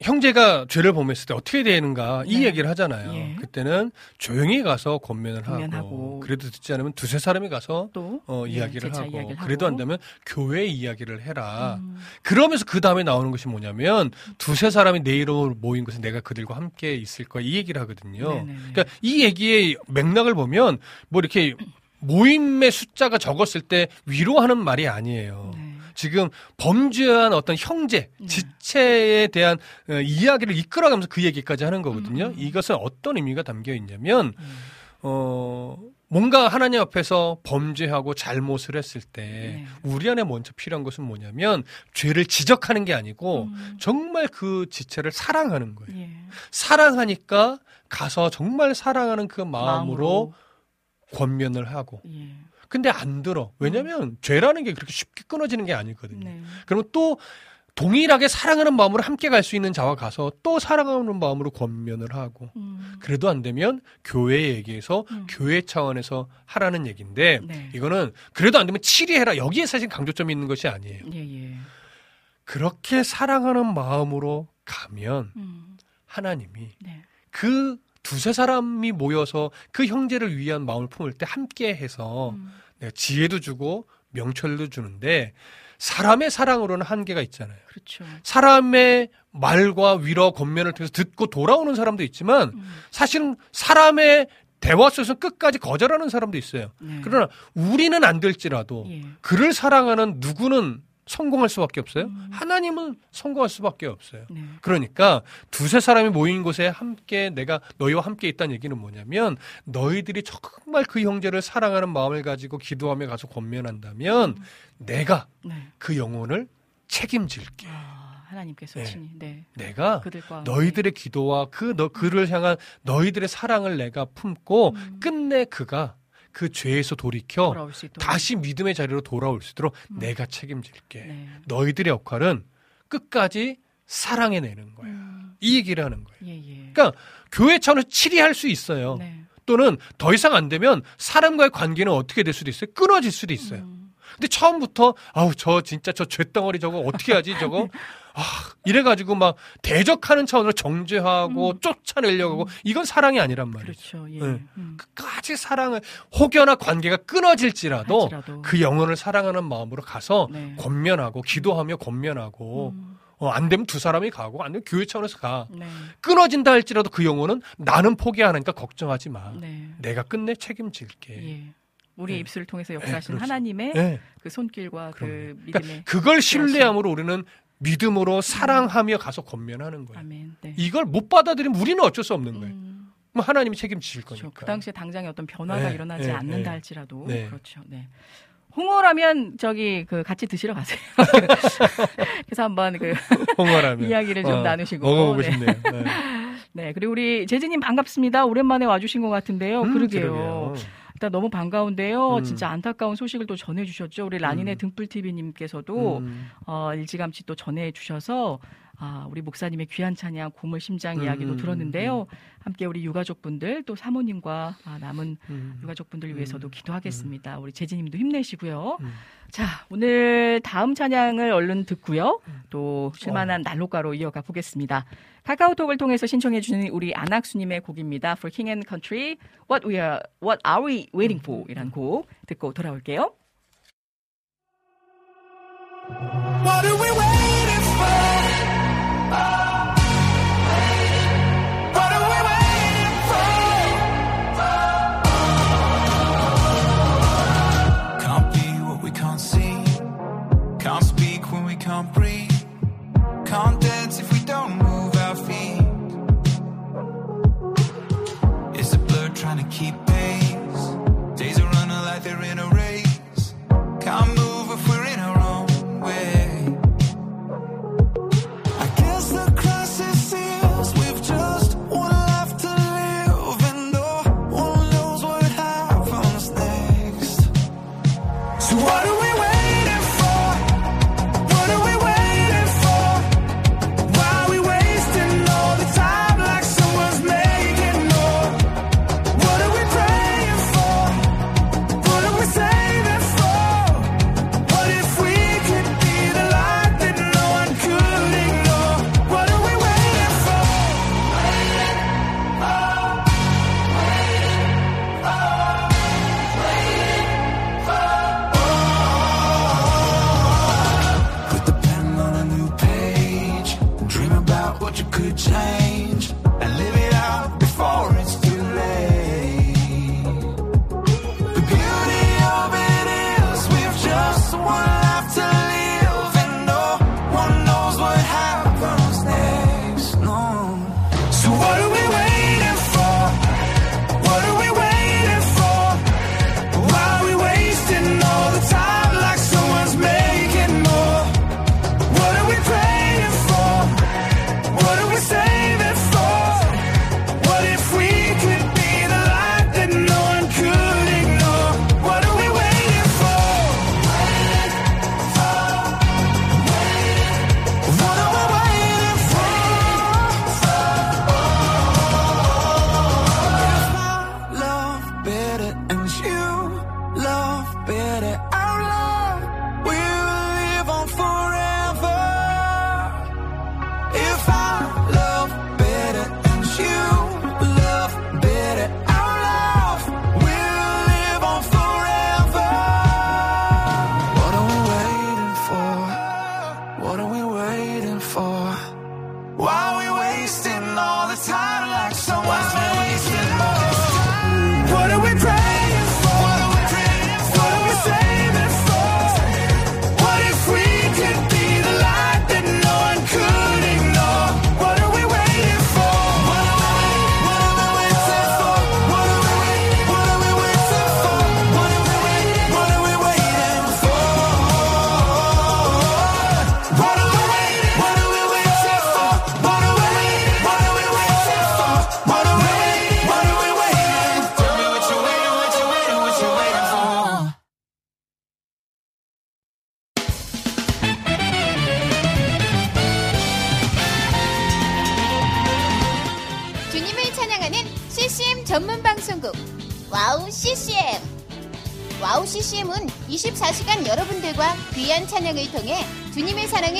형제가 죄를 범했을 때 어떻게 되는가 이 네. 얘기를 하잖아요. 예. 그때는 조용히 가서 권면을 권면하고. 하고 그래도 듣지 않으면 두세 사람이 가서 또 어, 예, 이야기를 하고 이야기를 그래도 하고. 안 되면 교회 이야기를 해라. 음, 그러면서 그 다음에 나오는 것이 뭐냐면 두세 사람이 내 이름으로 모인 것은 내가 그들과 함께 있을 거야 이 얘기를 하거든요. 네네네. 그러니까 이 얘기의 맥락을 보면 뭐 이렇게 모임의 숫자가 적었을 때 위로하는 말이 아니에요. 네. 지금 범죄한 어떤 형제, 네. 지체에 대한 어, 이야기를 이끌어가면서 그 얘기까지 하는 거거든요. 음. 이것은 어떤 의미가 담겨 있냐면 음. 어 뭔가 하나님 앞에서 범죄하고 잘못을 했을 때 네. 우리 안에 먼저 필요한 것은 뭐냐면 죄를 지적하는 게 아니고 음. 정말 그 지체를 사랑하는 거예요. 예. 사랑하니까 가서 정말 사랑하는 그 마음으로, 마음으로. 권면을 하고. 예. 근데 안 들어. 왜냐면 죄라는 게 그렇게 쉽게 끊어지는 게 아니거든요. 네. 그러면 또 동일하게 사랑하는 마음으로 함께 갈 수 있는 자와 가서 또 사랑하는 마음으로 권면을 하고. 음. 그래도 안 되면 교회 얘기에서 음. 교회 차원에서 하라는 얘기인데 네. 이거는 그래도 안 되면 치리해라. 여기에 사실 강조점이 있는 것이 아니에요. 예, 예. 그렇게 사랑하는 마음으로 가면 음. 하나님이 네. 그 두세 사람이 모여서 그 형제를 위한 마음을 품을 때 함께 해서 음. 내가 지혜도 주고 명철도 주는데 사람의 사랑으로는 한계가 있잖아요. 그렇죠. 사람의 말과 위로 권면을 통해서 듣고 돌아오는 사람도 있지만 음. 사실은 사람의 대화 속에서 끝까지 거절하는 사람도 있어요. 네. 그러나 우리는 안 될지라도 예. 그를 사랑하는 누구는 성공할 수밖에 없어요. 음. 하나님은 성공할 수밖에 없어요. 네. 그러니까 두세 사람이 모인 곳에 함께 내가 너희와 함께 있다는 얘기는 뭐냐면 너희들이 정말 그 형제를 사랑하는 마음을 가지고 기도하며 가서 권면한다면 음. 내가 네. 그 영혼을 책임질게. 아, 하나님께서 네. 친히 네. 내가 너희들의 기도와 그 너 그를 향한 너희들의 사랑을 내가 품고 음. 끝내 그가 그 죄에서 돌이켜 다시 믿음의 자리로 돌아올 수 있도록 음. 내가 책임질게. 네. 너희들의 역할은 끝까지 사랑해내는 거야. 음. 이 얘기를 하는 거예요. 예, 예. 그러니까 교회 차원에서 치리할 수 있어요. 네. 또는 더 이상 안 되면 사람과의 관계는 어떻게 될 수도 있어요. 끊어질 수도 있어요. 음. 근데 처음부터 아우 저 진짜 저 죄덩어리 저거 어떻게 하지 저거 아 이래가지고 막 대적하는 차원으로 정죄하고 음. 쫓아내려고 하고 이건 사랑이 아니란 말이죠. 그렇죠. 예. 네. 음. 끝까지 사랑을 혹여나 관계가 끊어질지라도 할지라도. 그 영혼을 사랑하는 마음으로 가서 네. 권면하고 기도하며 권면하고 음. 어, 안 되면 두 사람이 가고 안 되면 교회 차원에서 가 네. 끊어진다 할지라도 그 영혼은 나는 포기하니까 걱정하지 마 네. 내가 끝내 책임질게 예. 우리의 네. 입술을 통해서 네, 역사하신 그렇죠. 하나님의 네. 그 손길과 그 그럼요. 믿음의 그러니까 그걸 신뢰함으로 우리는 믿음으로 사랑하며 가서 권면하는 거예요. 아멘. 네. 이걸 못 받아들이면 우리는 어쩔 수 없는 거예요. 음, 그럼 하나님이 책임지실 그렇죠. 거니까. 그 당시에 당장에 어떤 변화가 네, 일어나지 네, 않는다 네. 할지라도 네. 그렇죠. 네. 홍어라면 저기 그 같이 드시러 가세요. 그래서 한번 그 홍어라면 이야기를 좀 어, 나누시고. 먹어보고 네. 싶네요. 네. 네. 그리고 우리 재진님 반갑습니다. 오랜만에 와주신 것 같은데요. 음, 그러게요. 그러게요. 일단 너무 반가운데요. 음. 진짜 안타까운 소식을 또 전해주셨죠. 우리 라니네 음. 등불 TV님께서도 음, 어, 일찌감치 또 전해주셔서 아, 우리 목사님의 귀한 찬양 고물 심장 이야기도 음, 들었는데요. 함께 우리 유가족분들 또 사모님과 아, 남은 음, 유가족분들 음, 위해서도 기도하겠습니다. 우리 재진님도 힘내시고요. 음. 자, 오늘 다음 찬양을 얼른 듣고요. 음. 또 어. 실만한 난로가로 이어가 보겠습니다. 카카오톡을 통해서 신청해 주는 우리 안학수님의 곡입니다. For King and Country, What We Are, What Are We Waiting For? 이란 곡 듣고 돌아올게요. What are we waiting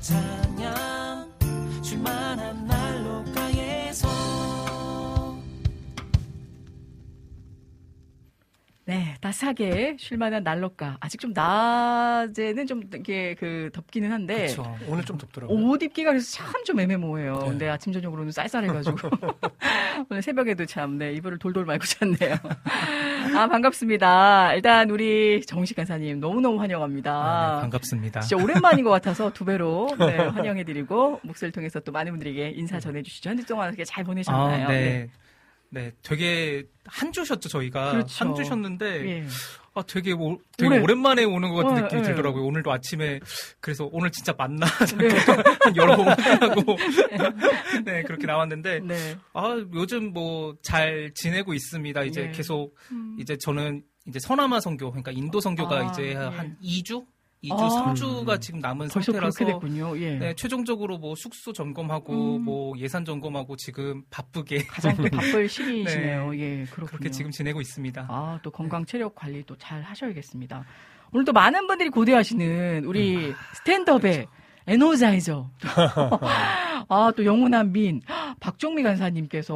찬양. 줄만한 난로가에서 네, 따스하게 쉴만한 난로가. 아직 좀 낮에는 좀 이게 그 덥기는 한데 그렇죠. 오늘 좀 덥더라고요. 옷 입기가 그래서 참 좀 애매모호해요. 네. 근데 아침 저녁으로는 쌀쌀해가지고 오늘 새벽에도 참 네, 이불을 돌돌 말고 잤네요. 아 반갑습니다. 일단 우리 정식 간사님 너무너무 환영합니다. 아, 네, 반갑습니다. 진짜 오랜만인 것 같아서 두 배로 네, 환영해드리고 목소리를 통해서 또 많은 분들에게 인사 전해주시죠. 한주 동안 어떻게 잘 보내셨나요? 아, 네. 네, 되게 한 주셨죠 저희가 그렇죠. 한 주셨는데 예. 아 되게 오, 되게 오래- 오랜만에 오는 것 같은 어, 느낌이 예. 들더라고요. 오늘도 아침에 그래서 오늘 진짜 맞나 네. 한 여러 번 확인하고 네 그렇게 나왔는데 네. 아 요즘 뭐 잘 지내고 있습니다. 이제 예. 계속 음. 이제 저는 이제 서남아 선교 그러니까 인도 선교가 아, 이제 예. 한 2주 2주 아. 3주가 지금 남은 상태라서. 예. 네, 최종적으로 뭐 숙소 점검하고 음. 뭐 예산 점검하고 지금 바쁘게 가장 또 바쁠 시기이시네요. 예, 그렇군요. 그렇게 지금 지내고 있습니다. 아, 또 건강 체력 관리 또 잘 하셔야겠습니다. 오늘 또 많은 분들이 고대하시는 우리 스탠드업의 에너자이저. 아, 또 영원한 민. 박종미 간사님께서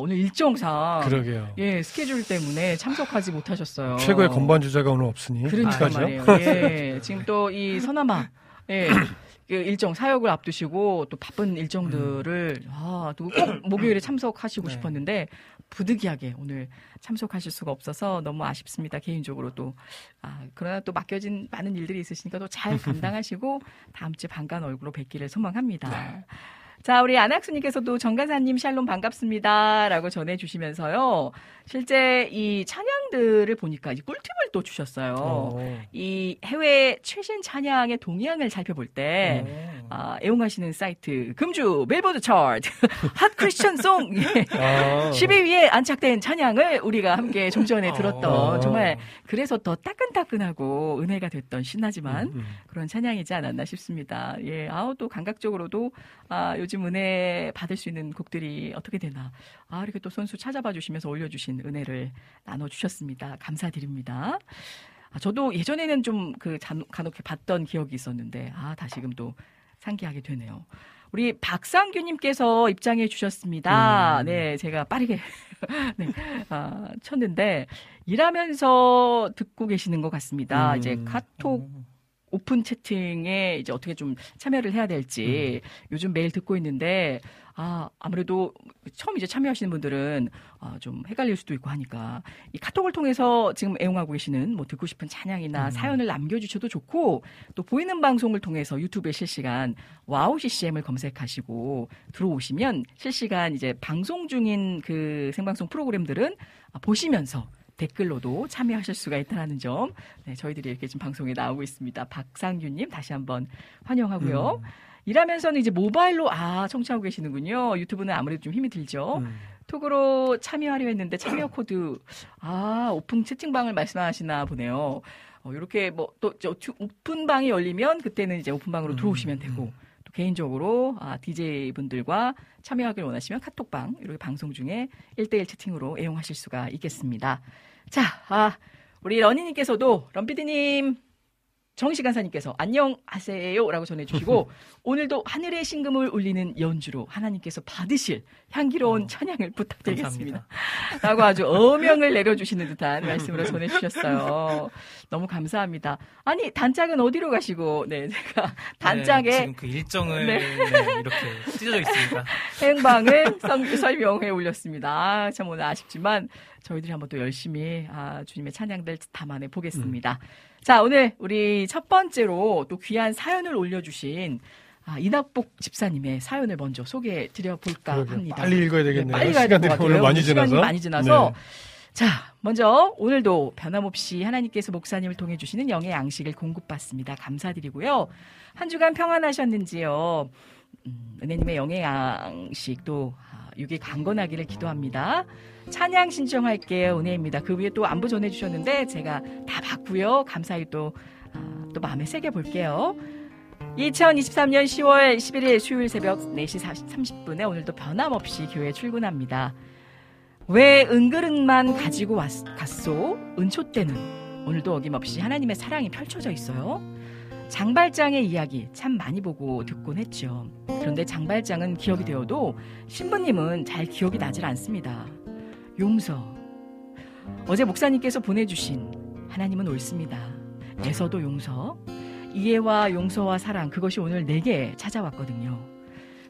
오늘 일정상. 그러게요. 예, 스케줄 때문에 참석하지 못하셨어요. 최고의 건반 주자가 오늘 없으니 그러니까? 말이에요. 예. 지금 또 이 서남아. 예. 그 일정 사역을 앞두시고 또 바쁜 일정들을 아, 또 꼭 목요일에 참석하시고 네. 싶었는데 부득이하게 오늘 참석하실 수가 없어서 너무 아쉽습니다. 개인적으로 또 아, 그러나 또 맡겨진 많은 일들이 있으시니까 또 잘 감당하시고 다음 주에 반가운 얼굴로 뵙기를 소망합니다. 네. 자, 우리 안학수님께서도 정가사님 샬롬 반갑습니다. 라고 전해주시면서요. 실제 이 찬양들을 보니까 이 꿀팁을 또 주셨어요. 어. 이 해외 최신 찬양의 동향을 살펴볼 때, 어. 아, 애용하시는 사이트, 금주 멜보드 차트, 핫 크리스천 송, 예. 아. 10위에 안착된 찬양을 우리가 함께 좀 전에 들었던, 어. 정말 그래서 더 따끈따끈하고 은혜가 됐던 신나지만, 음, 음. 그런 찬양이지 않았나 싶습니다. 예, 아우 또 감각적으로도 아 요즘 은혜 받을 수 있는 곡들이 어떻게 되나 아 이렇게 또 손수 찾아봐 주시면서 올려주신 은혜를 나눠 주셨습니다. 감사드립니다. 아, 저도 예전에는 좀 그 간혹 봤던 기억이 있었는데 아 다시금 또 상기하게 되네요. 우리 박상규님께서 입장해 주셨습니다. 음. 네, 제가 빠르게 네, 아, 쳤는데 일하면서 듣고 계시는 것 같습니다. 음. 이제 카톡 오픈 채팅에 이제 어떻게 좀 참여를 해야 될지 요즘 매일 듣고 있는데 아 아무래도 처음 이제 참여하시는 분들은 아, 좀 헷갈릴 수도 있고 하니까 이 카톡을 통해서 지금 애용하고 계시는 뭐 듣고 싶은 찬양이나 사연을 남겨주셔도 좋고 또 보이는 방송을 통해서 유튜브에 실시간 와우 CCM을 검색하시고 들어오시면 실시간 이제 방송 중인 그 생방송 프로그램들은 아, 보시면서 댓글로도 참여하실 수가 있다는 점, 네, 저희들이 이렇게 지금 방송에 나오고 있습니다. 박상규님 다시 한번 환영하고요. 일하면서는 이제 모바일로 아 청취하고 계시는군요. 유튜브는 아무래도 좀 힘이 들죠. 음. 톡으로 참여하려 했는데 참여 코드 아 오픈 채팅방을 말씀하시나 보네요. 어, 이렇게 뭐 또 오픈방이 열리면 그때는 이제 오픈방으로 들어오시면 되고 또 개인적으로 아, DJ 분들과 참여하길 원하시면 카톡방 이렇게 방송 중에 1대1 채팅으로 애용하실 수가 있겠습니다. 자, 아, 우리 러니님께서도 럼피디님 정식 간사님께서 안녕하세요라고 전해주시고 오늘도 하늘의 신금을 울리는 연주로 하나님께서 받으실 향기로운 찬양을 부탁드리겠습니다. 라고 아주 어명을 내려주시는 듯한 말씀으로 전해주셨어요. 너무 감사합니다. 아니 단짝은 어디로 가시고 네 제가 단짝에 네, 지금 그 일정을 네. 네, 이렇게 찢어져 있습니다. 행방을 성- 설명해 올렸습니다. 아, 참 오늘 아쉽지만 저희들이 한번 또 열심히 아, 주님의 찬양들 담아내 보겠습니다. 자, 오늘 우리 첫 번째로 또 귀한 사연을 올려주신 아, 이낙복 집사님의 사연을 먼저 소개해 드려 볼까 그러게요. 합니다. 빨리 읽어야 되겠네요. 네, 빨리 가야 될것 시간들이 같아요. 오늘 많이 시간이 지나서. 많이 지나서 네. 자, 먼저 오늘도 변함없이 하나님께서 목사님을 통해 주시는 영의 양식을 공급받습니다. 감사드리고요. 한 주간 평안하셨는지요? 음, 은혜님의 영의 양식도 아, 육이 강건하기를 기도합니다. 찬양 신청할게요. 은혜입니다. 그 위에 또 안부 전해주셨는데 제가 다 봤고요. 감사히 또, 아, 또 마음에 새겨 볼게요. 2023년 10월 11일 수요일 새벽 4시 30분에 오늘도 변함없이 교회 출근합니다. 왜 은그릇만 가지고 왔, 갔소? 은초 때는 오늘도 어김없이 하나님의 사랑이 펼쳐져 있어요. 장발장의 이야기 참 많이 보고 듣곤 했죠. 그런데 장발장은 기억이 되어도 신부님은 잘 기억이 나질 않습니다. 용서. 어제 목사님께서 보내주신 하나님은 옳습니다. 에서도 용서. 이해와 용서와 사랑 그것이 오늘 내게 찾아왔거든요.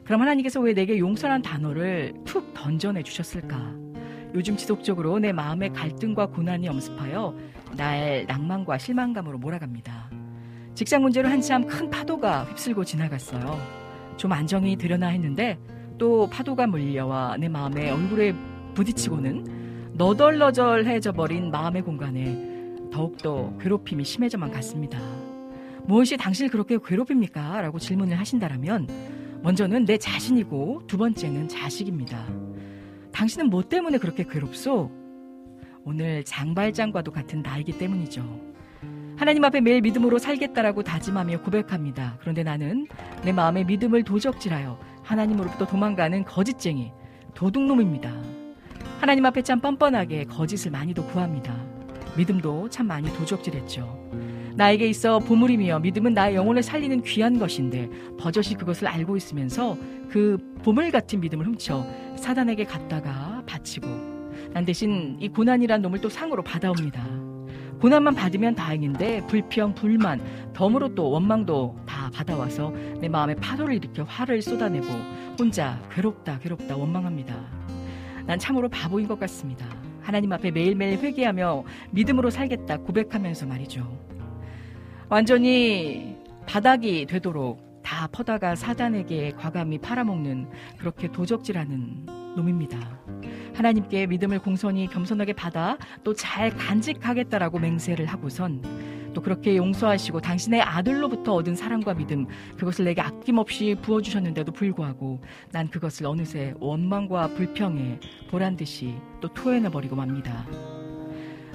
그럼 하나님께서 왜 내게 용서란 단어를 툭 던져내 주셨을까? 요즘 지속적으로 내 마음의 갈등과 고난이 엄습하여 날 낭만과 실망감으로 몰아갑니다. 직장 문제로 한참 큰 파도가 휩쓸고 지나갔어요. 좀 안정이 되려나 했는데 또 파도가 물려와 내 마음에 얼굴에 부딪히고는 너덜너덜해져 버린 마음의 공간에 더욱더 괴롭힘이 심해져만 갔습니다. 무엇이 당신을 그렇게 괴롭힙니까? 라고 질문을 하신다라면 먼저는 내 자신이고 두 번째는 자식입니다. 당신은 뭐 때문에 그렇게 괴롭소? 오늘 장발장과도 같은 나이기 때문이죠. 하나님 앞에 매일 믿음으로 살겠다라고 다짐하며 고백합니다. 그런데 나는 내 마음의 믿음을 도적질하여 하나님으로부터 도망가는 거짓쟁이, 도둑놈입니다. 하나님 앞에 참 뻔뻔하게 거짓을 많이도 구합니다. 믿음도 참 많이 도적질했죠. 나에게 있어 보물이며 믿음은 나의 영혼을 살리는 귀한 것인데 버젓이 그것을 알고 있으면서 그 보물 같은 믿음을 훔쳐 사단에게 갖다가 바치고 난 대신 이 고난이란 놈을 또 상으로 받아옵니다. 고난만 받으면 다행인데 불평, 불만, 덤으로 또 원망도 다 받아와서 내 마음에 파도를 일으켜 화를 쏟아내고 혼자 괴롭다 괴롭다 원망합니다. 난 참으로 바보인 것 같습니다. 하나님 앞에 매일매일 회개하며 믿음으로 살겠다 고백하면서 말이죠. 완전히 바닥이 되도록 다 퍼다가 사단에게 과감히 팔아먹는 그렇게 도적질하는 놈입니다. 하나님께 믿음을 공손히 겸손하게 받아 또 잘 간직하겠다라고 맹세를 하고선 또 그렇게 용서하시고 당신의 아들로부터 얻은 사랑과 믿음 그것을 내게 아낌없이 부어주셨는데도 불구하고 난 그것을 어느새 원망과 불평에 보란 듯이 또 토해내버리고 맙니다.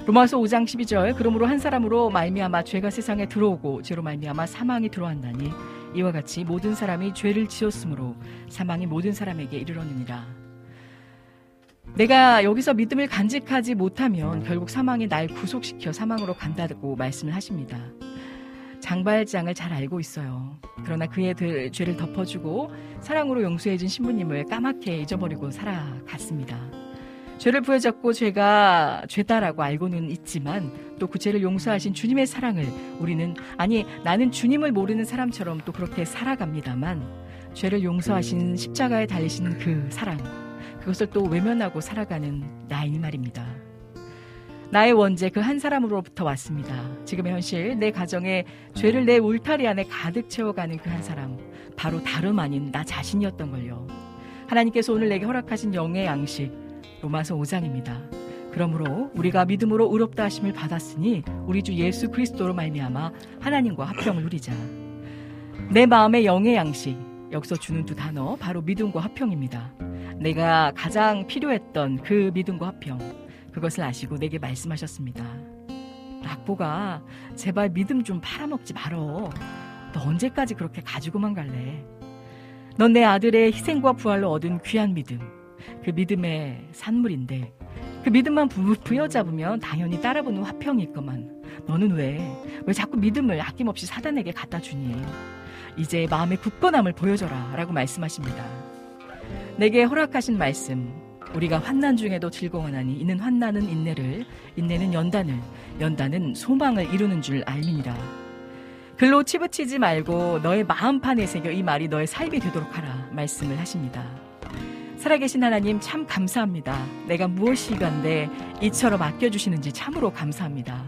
로마서 5장 12절 그러므로 한 사람으로 말미암아 죄가 세상에 들어오고 죄로 말미암아 사망이 들어왔나니 이와 같이 모든 사람이 죄를 지었으므로 사망이 모든 사람에게 이르렀느니라. 내가 여기서 믿음을 간직하지 못하면 결국 사망이 날 구속시켜 사망으로 간다고 말씀을 하십니다. 장발장을 잘 알고 있어요. 그러나 그의 들- 죄를 덮어주고 사랑으로 용서해준 신부님을 까맣게 잊어버리고 살아갔습니다. 죄를 부여잡고 죄가 죄다라고 알고는 있지만 또 그 죄를 용서하신 주님의 사랑을 우리는 아니 나는 주님을 모르는 사람처럼 또 그렇게 살아갑니다만 죄를 용서하신 십자가에 달리신 그 사랑 그것을 또 외면하고 살아가는 나이니 말입니다. 나의 원죄 그 한 사람으로부터 왔습니다. 지금의 현실 내 가정에 죄를 내 울타리 안에 가득 채워가는 그 한 사람 바로 다름 아닌 나 자신이었던 걸요. 하나님께서 오늘 내게 허락하신 영의 양식 로마서 5장입니다. 그러므로 우리가 믿음으로 의롭다 하심을 받았으니 우리 주 예수 그리스도로 말미암아 하나님과 합평을 누리자. 내 마음의 영의 양식 여기서 주는 두 단어 바로 믿음과 합평입니다. 내가 가장 필요했던 그 믿음과 합평 그것을 아시고 내게 말씀하셨습니다. 낙보가 제발 믿음 좀 팔아먹지 말어. 너 언제까지 그렇게 가지고만 갈래? 넌 내 아들의 희생과 부활로 얻은 귀한 믿음. 그 믿음의 산물인데 그 믿음만 부, 부여잡으면 당연히 따라붙는 화평이 있거만 너는 왜, 왜 자꾸 믿음을 아낌없이 사단에게 갖다 주니? 이제 마음의 굳건함을 보여줘라 라고 말씀하십니다. 내게 허락하신 말씀 우리가 환난 중에도 즐거워하니 이는 환난은 인내를 인내는 연단을 연단은 소망을 이루는 줄 알미니라. 글로 치부치지 말고 너의 마음판에 새겨 이 말이 너의 삶이 되도록 하라 말씀을 하십니다. 살아계신 하나님 참 감사합니다. 내가 무엇이간데 이처럼 아껴주시는지 참으로 감사합니다.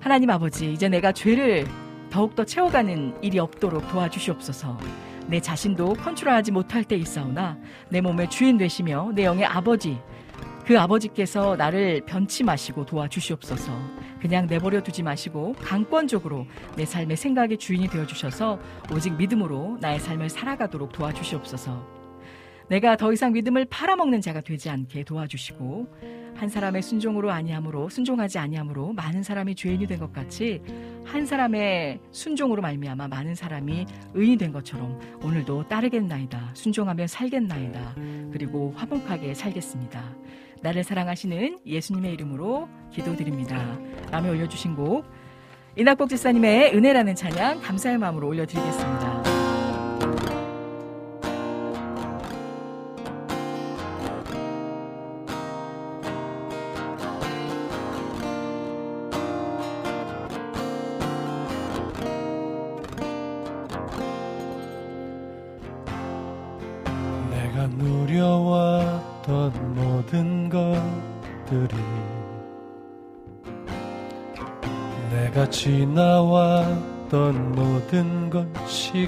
하나님 아버지 이제 내가 죄를 더욱더 채워가는 일이 없도록 도와주시옵소서. 내 자신도 컨트롤하지 못할 때 있사오나 내 몸의 주인 되시며 내 영의 아버지 그 아버지께서 나를 변치 마시고 도와주시옵소서. 그냥 내버려 두지 마시고 강권적으로 내 삶의 생각의 주인이 되어 주셔서 오직 믿음으로 나의 삶을 살아가도록 도와주시옵소서. 내가 더 이상 믿음을 팔아먹는 자가 되지 않게 도와주시고 한 사람의 순종으로 아니함으로 순종하지 아니함으로 많은 사람이 죄인이 된 것 같이 한 사람의 순종으로 말미암아 많은 사람이 의인이 된 것처럼 오늘도 따르겠나이다 순종하며 살겠나이다 그리고 화목하게 살겠습니다 나를 사랑하시는 예수님의 이름으로 기도드립니다 남에 올려주신 곡 이낙복 지사님의 은혜라는 찬양 감사의 마음으로 올려드리겠습니다.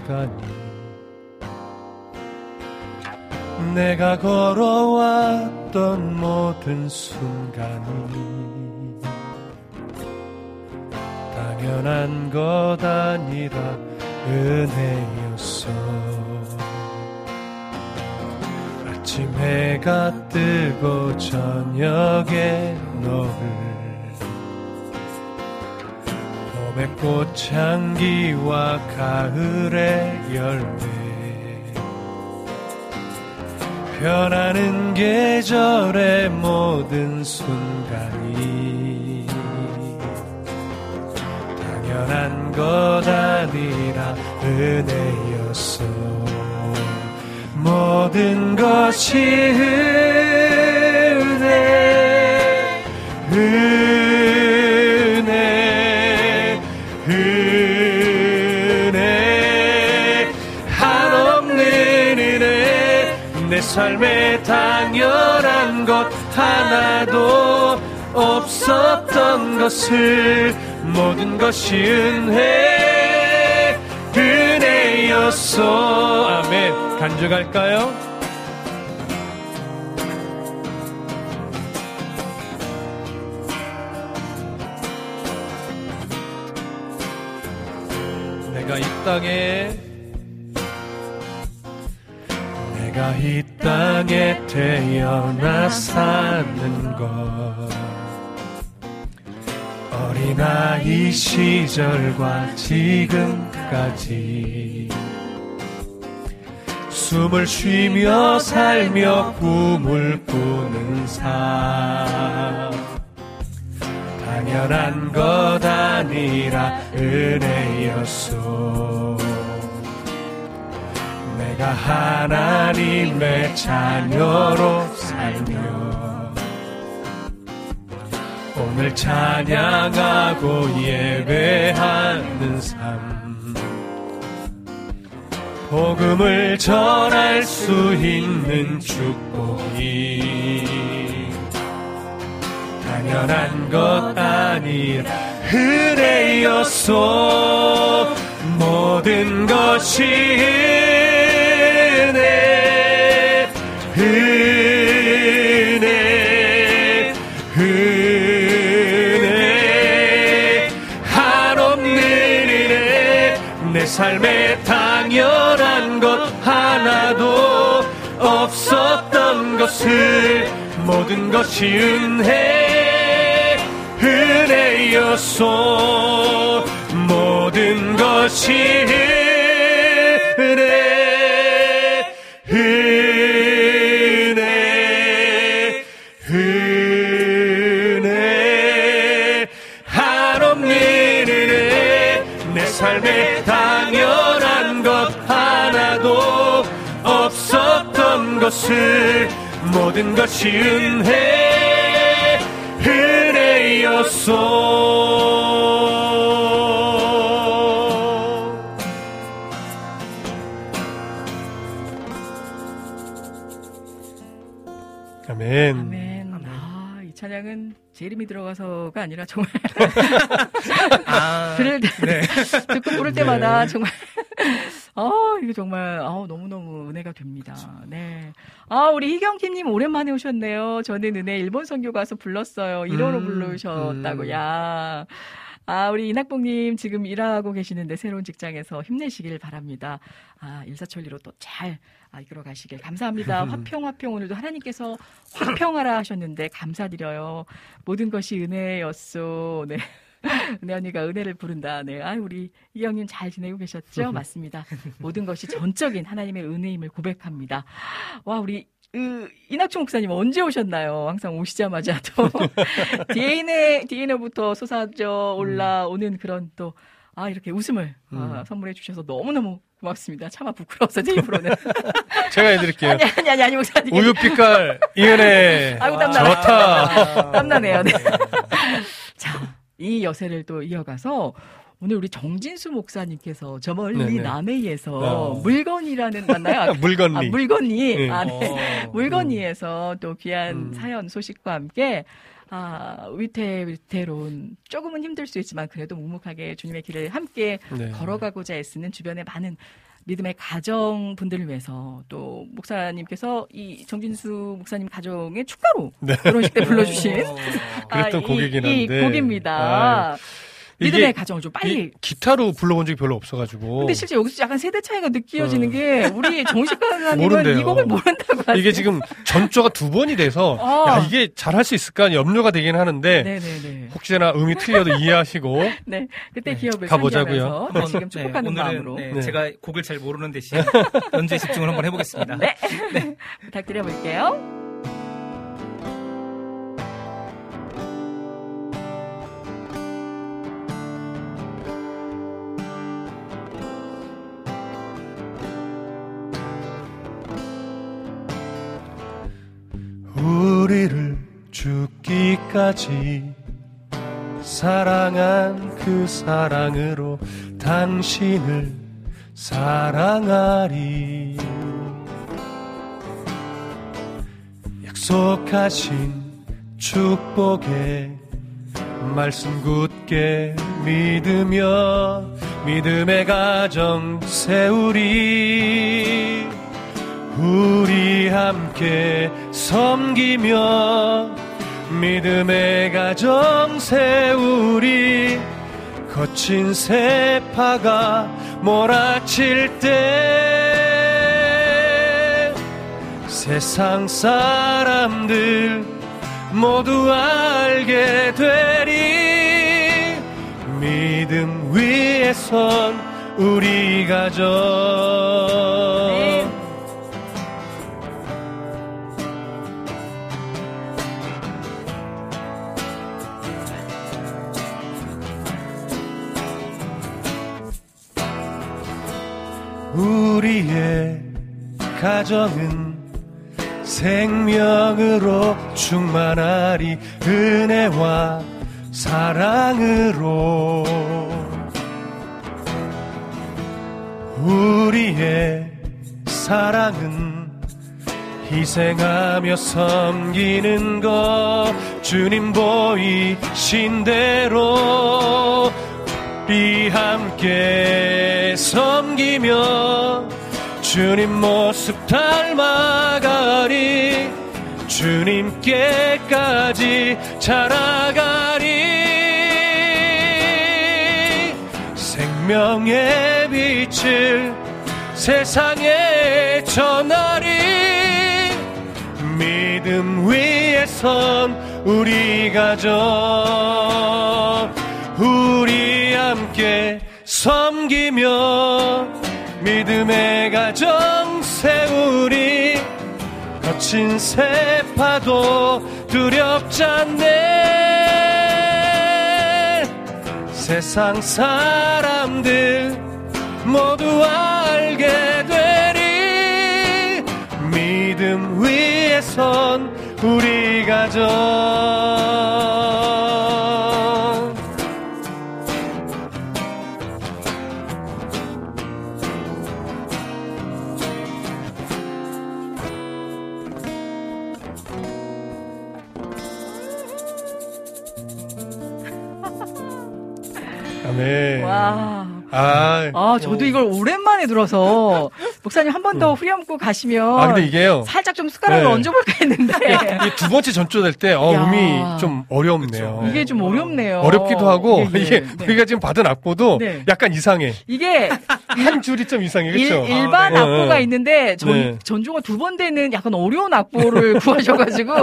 시간이 내가 걸어왔던 모든 순간이 당연한 것 아니라 은혜였어. 아침 해가 뜨고 저녁에 너를 봄의 꽃 향기와 가을의 열매. 변하는 계절의 모든 순간이 당연한 것 아니라 은혜였어 모든 것이 은혜 은혜 삶에 당연한 것 하나도 없었던 것을 모든 것이 은혜 은혜였어 아멘 간증할까요? 내가 이 땅에 내가 이 땅에 태어나 사는 것. 어린아이 시절과 지금까지 숨을 쉬며 살며 꿈을 꾸는 삶. 당연한 것 아니라 은혜였소 내가 하나님의 자녀로 살며 오늘 찬양하고 예배하는 삶. 복음을 전할 수 있는 축복이 당연한 것 아니라 은혜였소 모든 것이 은혜 은혜 한없는 은혜 내 삶에 당연한 것 하나도 없었던 것을 모든 것이 은혜 은혜였소. 모든 것이 은혜 것을 모든 것이 은혜 은혜였소 아멘. 아멘. 아, 이 찬양은 제 이름이 들어가서가 아니라 정말 아, 들을 때 네. 듣고 부를 때마다 정말 아 이게 정말 아 너무 너무 은혜가 됩니다. 네. 아 우리 희경팀님 오랜만에 오셨네요. 저는 은혜 일본 선교 가서 불렀어요. 1호로 음, 부르셨다고 음. 야. 아 우리 이낙봉님 지금 일하고 계시는데 새로운 직장에서 힘내시길 바랍니다. 아 일사천리로 또 잘 이끌어 가시길 감사합니다. 화평 화평 오늘도 하나님께서 화평하라 하셨는데 감사드려요. 모든 것이 은혜였소. 네. 은혜 언니가 은혜를 부른다. 네. 아, 우리 이영님 잘 지내고 계셨죠? 맞습니다. 모든 것이 전적인 하나님의 은혜임을 고백합니다. 와, 우리 으, 이낙춘 목사님 언제 오셨나요? 항상 오시자마자 또 DNA DNA부터 솟아져 올라오는 그런 또 아, 이렇게 웃음을 아, 음. 선물해 주셔서 너무 너무 고맙습니다. 차마 부끄러워서 제 입으로는. 제가 해드릴게요. 아니, 아니, 아니, 아니, 목사님. 우유 빛깔 이은혜 아이고, 땀나네. 좋다. 땀나네요. 네. 자, 이 여세를 또 이어가서 오늘 우리 정진수 목사님께서 저 멀리 네네. 남해에서 어. 물건이라는 맞나요? 물건리. 아, 물건이. 네. 아, 네. 어, 물건이에서 또 귀한 음. 사연 소식과 함께 아, 위태위태로운 조금은 힘들 수 있지만 그래도 묵묵하게 주님의 길을 함께 네. 걸어가고자 애쓰는 주변의 많은 믿음의 가정 분들을 위해서 또 목사님께서 이 정진수 목사님 가정의 축가로 네. 결혼식 때 불러주신 어, 그랬던 이- 곡이긴 이, 한데. 곡입니다. 이게 믿음의 가정을 좀 빨리. 이 기타로 불러본 적이 별로 없어가지고. 근데 실제 여기서 약간 세대 차이가 느껴지는 어. 게 우리 정식 강사님은. 이 곡을 모른다고 하세요. 이게 지금 전조가 두 번이 돼서 어. 야 이게 잘 할 수 있을까 염려가 되긴 하는데 네네네. 혹시나 음이 틀려도 이해하시고 네, 그때 네, 기억을 가보자고요. 상기하면서 다시금 축복하는 오늘은 마음으로 네, 네. 제가 곡을 잘 모르는 대신 연주에 집중을 한번 해보겠습니다. 네. 부탁드려볼게요. 죽기까지 사랑한 그 사랑으로 당신을 사랑하리. 약속하신 축복의 말씀 굳게 믿으며 믿음의 가정 세우리. 우리 함께 섬기며 믿음의 가정 세우리 거친 세파가 몰아칠 때 세상 사람들 모두 알게 되리. 믿음 위에 선 우리 가정 우리의 가정은 생명으로 충만하리 은혜와 사랑으로. 우리의 사랑은 희생하며 섬기는 것 주님 보이신 대로 우리 함께 섬기며 주님 모습 닮아가리 주님께까지 자라가리. 생명의 빛을 세상에 전하리. 믿음 위에 선 우리 가정 섬기며 믿음의 가정 세우리. 거친 세파도 두렵지 않네. 세상 사람들 모두 알게 되리. 믿음 위에 선 우리 가정 아멘. 와. 아, 아, 저도 이걸 오랜만에 들어서 목사님 한 번 더 후렴구 가시면 아, 근데 이게요. 살짝 좀 숟가락을 네. 얹어볼까 했는데 이두 번째 전조될 때, 어, 야. 음이 좀 어렵네요. 이게 좀 어렵네요. 어렵기도 하고, 예, 예. 이게 네. 우리가 지금 받은 악보도 네. 약간 이상해. 이게 한 줄이 좀 이상해, 일, 그렇죠? 일반 네. 악보가 네. 있는데 전, 네. 전조가 두 번 되는 약간 어려운 악보를 구하셔가지고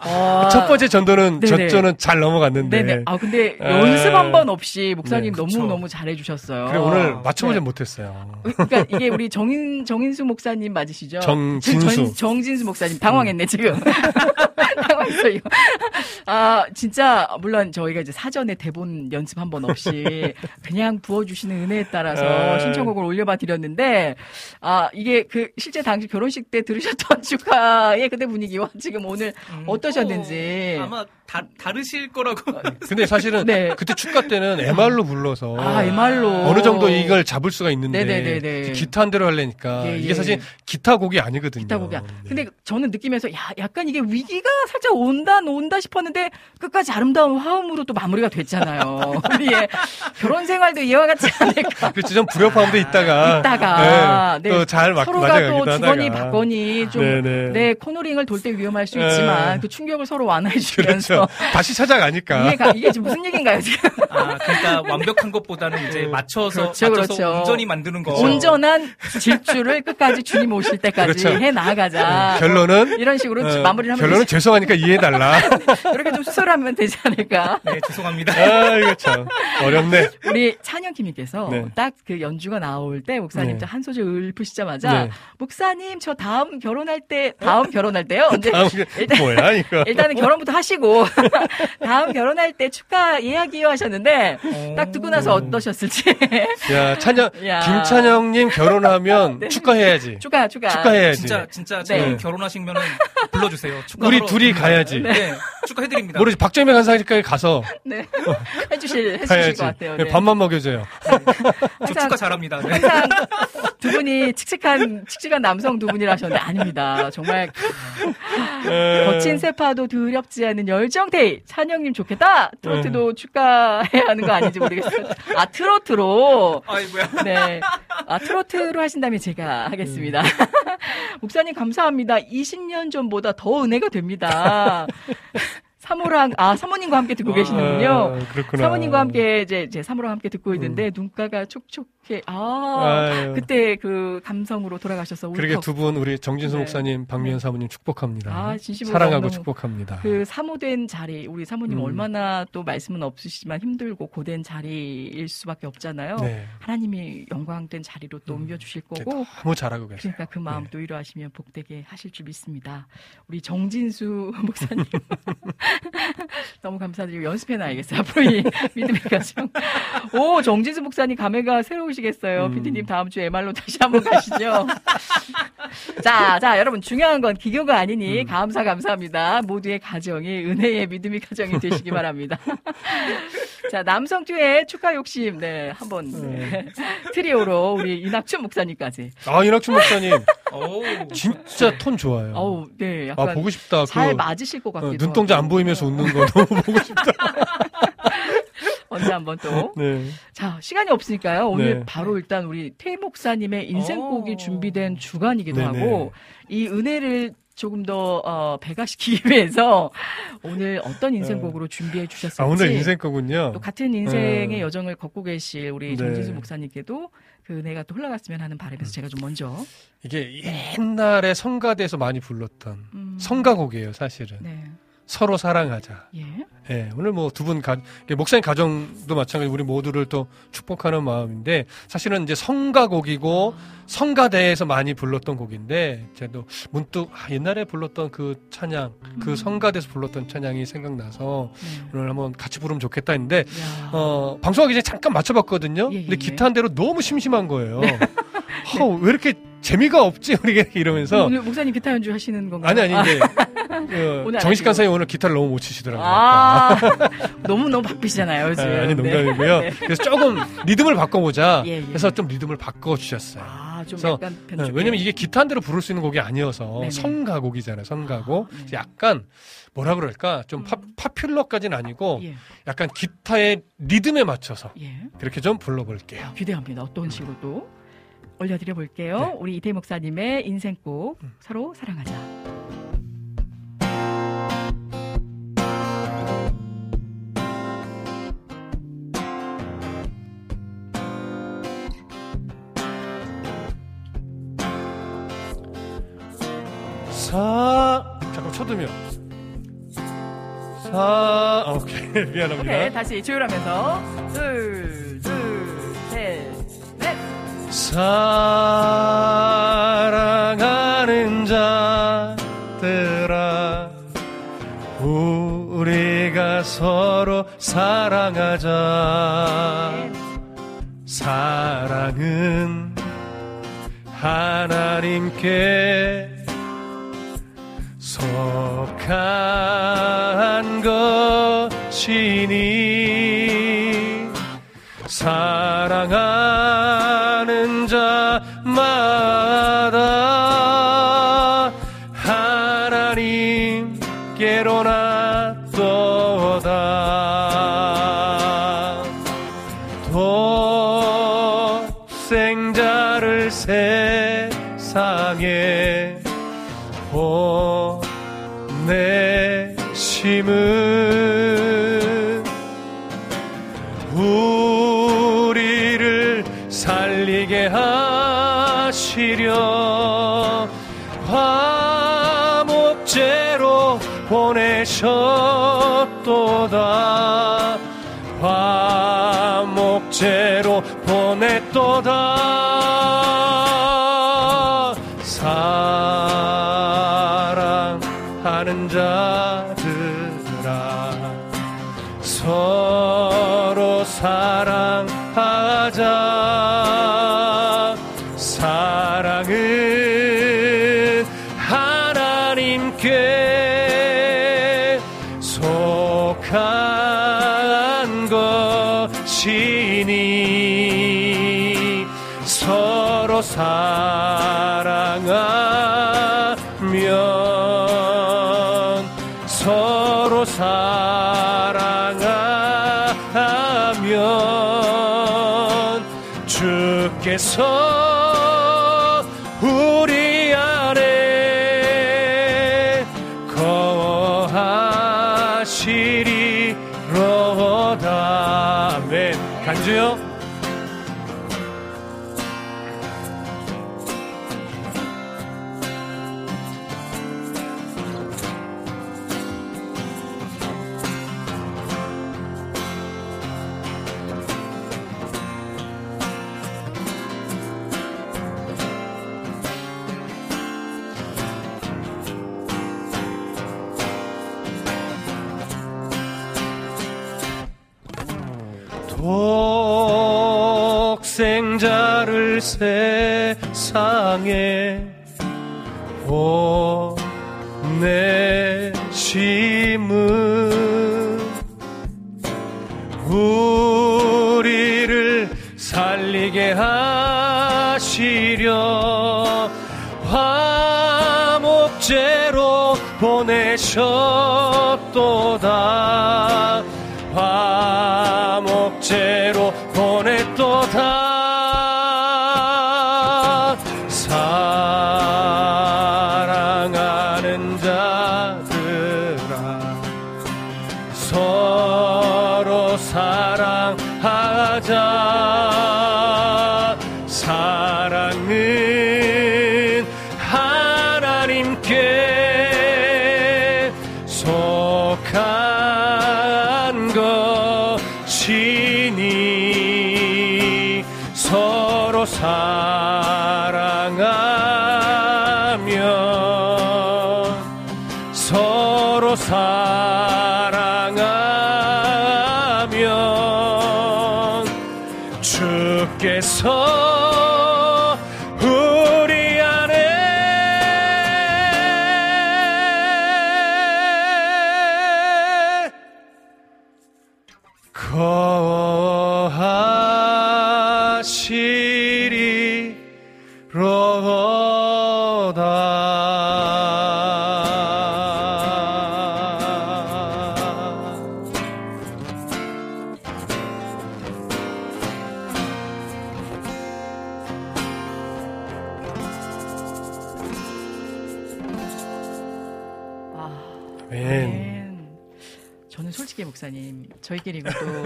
아, 첫 번째 전도는. 저조는 잘 넘어갔는데. 네네. 아 근데 에. 연습 한 번 없이 목사님 네, 너무 그쵸. 너무 잘해주 셨어요. 그래, 오늘 맞춰보지 네. 못했어요. 그러니까 이게 우리 정인 정인수 목사님 맞으시죠? 정진수. 정, 정진수 목사님 당황했네 지금. 당황했어요. 아 진짜 물론 저희가 이제 사전에 대본 연습 한 번 없이 그냥 부어주시는 은혜에 따라서 에. 신청곡을 올려봐 드렸는데 아 이게 그 실제 당시 결혼식 때 들으셨던 축하의 그때 분위기와 지금 오늘 음, 어떠셨는지. 또 아마 다, 다르실 거라고. 근데 사실은 네. 그때 축가 때는 MR로 불러서 아 MR로 어느 정도 이걸 잡을 수가 있는데 네네네네. 기타 한 대로 하려니까 예, 예. 이게 사실 기타 곡이 아니거든요. 기타 곡이야. 네. 근데 저는 느끼면서 야 약간 이게 위기가 살짝 온다 온다 싶었는데 끝까지 아름다운 화음으로 또 마무리가 됐잖아요. 우리의 결혼 생활도 이와 같지 않을까. 그렇지 좀 불협화음도 있다가 있다가 네, 또잘 서로가 또 주거니. 받거니 좀 네네. 네, 코너링을 돌 때 위험할 수 네. 있지만 그 충격을 서로 완화해 주면서 그렇죠. 다시 찾아가니까. 이게, 가- 이게 지금 무슨 얘기인가요 지금? 아, 그러니까 완벽한 것보다는 이제 맞춰서 그렇죠, 맞춰서 그렇죠. 온전히 만드는 거. 온전한 질주를 끝까지 주님 오실 때까지 그렇죠. 해 나가자. 결론은 이런 식으로 어, 마무리를 하면 결론은 되지. 죄송하니까 이해해달라. 이렇게 좀 수설하면 되지 않을까. 네, 죄송합니다. 아 이거 참 어렵네. 우리 찬영킴님께서 네. 딱그 연주가 나올 때 목사님 네. 한 소절 읊으시자마자 네. 목사님 저 다음 결혼할 때 다음 결혼할 때요. 언제 다음 게 일단 뭐야 이거. 일단은 결혼부터 하시고 다음 결혼할 때 축하 예약이요 하셨는데 딱 듣고 나서 어떠셨을지 야 찬영 야. 김찬영님 결혼하면 축하해야지. 축하 축하 축하해야지. 진짜 진짜 네. 결혼하시면은 불러주세요. 축하 우리 둘이 가야지. 네, 축하해드립니다. 모르지 박정민 간사까지 가서 네 해주실 해주실 가야지. 것 같아요. 네, 네. 밥만 먹여줘요. 저 축하 잘합니다. 네. 항상 두 분이 칙칙한 칙칙한 남성 두 분이라셨는데 아닙니다. 정말 에, 거친 세파도 두렵지 않은 열정테이 찬영님 좋겠다. 트로트도 축하해야 하는 거 아닌지 모르겠어요. 아 트로트로 아이고야. 네. 아, 트로트로 하신다면 제가 하겠습니다. 목사님 감사합니다. 20년 전보다 더 은혜가 됩니다. 사모랑, 아, 사모님과 함께 듣고 계시는군요. 아, 그렇구나. 사모님과 함께 이제 제 사모랑 함께 듣고 있는데 눈가가 촉촉해. 아, 아유. 그때 그 감성으로 돌아가셔서 그러게 울컥. 두분 우리 정진수 네. 목사님, 박미연 사모님 축복합니다. 아, 진심으로 사랑하고 축복합니다. 그 사모된 자리, 우리 사모님 음. 얼마나 또 말씀은 없으시지만 힘들고 고된 자리일 수밖에 없잖아요. 네. 하나님이 영광된 자리로 또 음. 옮겨 주실 거고, 너무 잘하고 계세요. 그러니까 그 마음 네. 또 위로하시면 복되게 하실 줄 믿습니다. 우리 정진수 목사님 너무 감사드리고 연습해 놔야겠어요. 앞으로 이 믿음의 가정. 오, 정진수 목사님 감회가 새로 우시겠어요. 음. 피디님 다음 주에 MR로 다시 한번 가시죠. 자, 자, 여러분 중요한 건 기교가 아니니 음. 감사 감사합니다. 모두의 가정이 은혜의 믿음의 가정이 되시기 바랍니다. 자, 남성 듀의 축하 욕심, 네, 한번 네. 트리오로 우리 이낙춘 목사님까지. 아 이낙춘 목사님 오. 진짜 톤 좋아요. 어우, 네, 약간 아 보고 싶다. 잘 그 맞으실 것 어, 같기도 눈동자 하고. 안 보이면서 웃는 거 너무 보고 싶다. 언제 한번 또. 네. 자, 시간이 없으니까요. 오늘 네. 바로 일단 우리 태희 목사님의 인생곡이 오. 준비된 주간이기도 네네. 하고 이 은혜를 조금 더 어, 배가시키기 위해서 오늘 어떤 인생곡으로 준비해 주셨을지 아 오늘 인생 거군요. 또 같은 인생의 네. 여정을 걷고 계실 우리 네. 정진수 목사님께도 그 은혜가 또 흘러갔으면 하는 바람에서 제가 좀 먼저 이게 옛날에 성가대에서 많이 불렀던 음, 성가곡이에요, 사실은. 네. 서로 사랑하자. 예. 예, 오늘 뭐 두 분 목사님 가정도 마찬가지 우리 모두를 또 축복하는 마음인데 사실은 이제 성가곡이고 성가대에서 많이 불렀던 곡인데 제도 문득 아, 옛날에 불렀던 그 찬양, 그 음. 성가대에서 불렀던 찬양이 생각나서 네. 오늘 한번 같이 부르면 좋겠다 했는데 야. 어, 방송하기 전에 잠깐 맞춰봤거든요. 예, 예, 근데 예. 기타 한 대로 너무 심심한 거예요. 아, 왜 이렇게 재미가 없지? 우리 이러면서 오늘 목사님 기타 연주 하시는 건가요? 아니 아니 아, 이제 그 오늘 정식 아니고. 간사님 오늘 기타를 너무 못 치시더라고요. 아, 너무 너무 바쁘시잖아요, 요즘. 아, 아니 네. 농담이고요. 네. 그래서 조금 리듬을 바꿔보자. 예, 예. 그래서 좀 리듬을 바꿔 주셨어요. 아, 좀 그래서, 약간 네. 왜냐면 이게 기타 한 대로 부를 수 있는 곡이 아니어서 네네. 성가곡이잖아요. 성가곡. 아, 네. 약간 뭐라 그럴까 좀 파, 음. 파퓰러까지는 아니고 예, 약간 기타의 리듬에 맞춰서 예. 그렇게 좀 불러볼게요. 아, 기대합니다. 어떤 식으로 또 올려드려 볼게요. 네. 우리 이태 목사님의 인생곡 음. 서로 사랑하자. 사 잠깐 쳐두면 사 아, 오케이 미안합니다. 오케이, 다시 조율하면서 둘, 둘, 셋, 넷. 사랑 서로 사랑하자. 사랑은 하나님께 속한 것이니 사랑하는 보 세상에 보내심은 우리를 살리게 하시려 화목제로 보내셨도다. 화목제로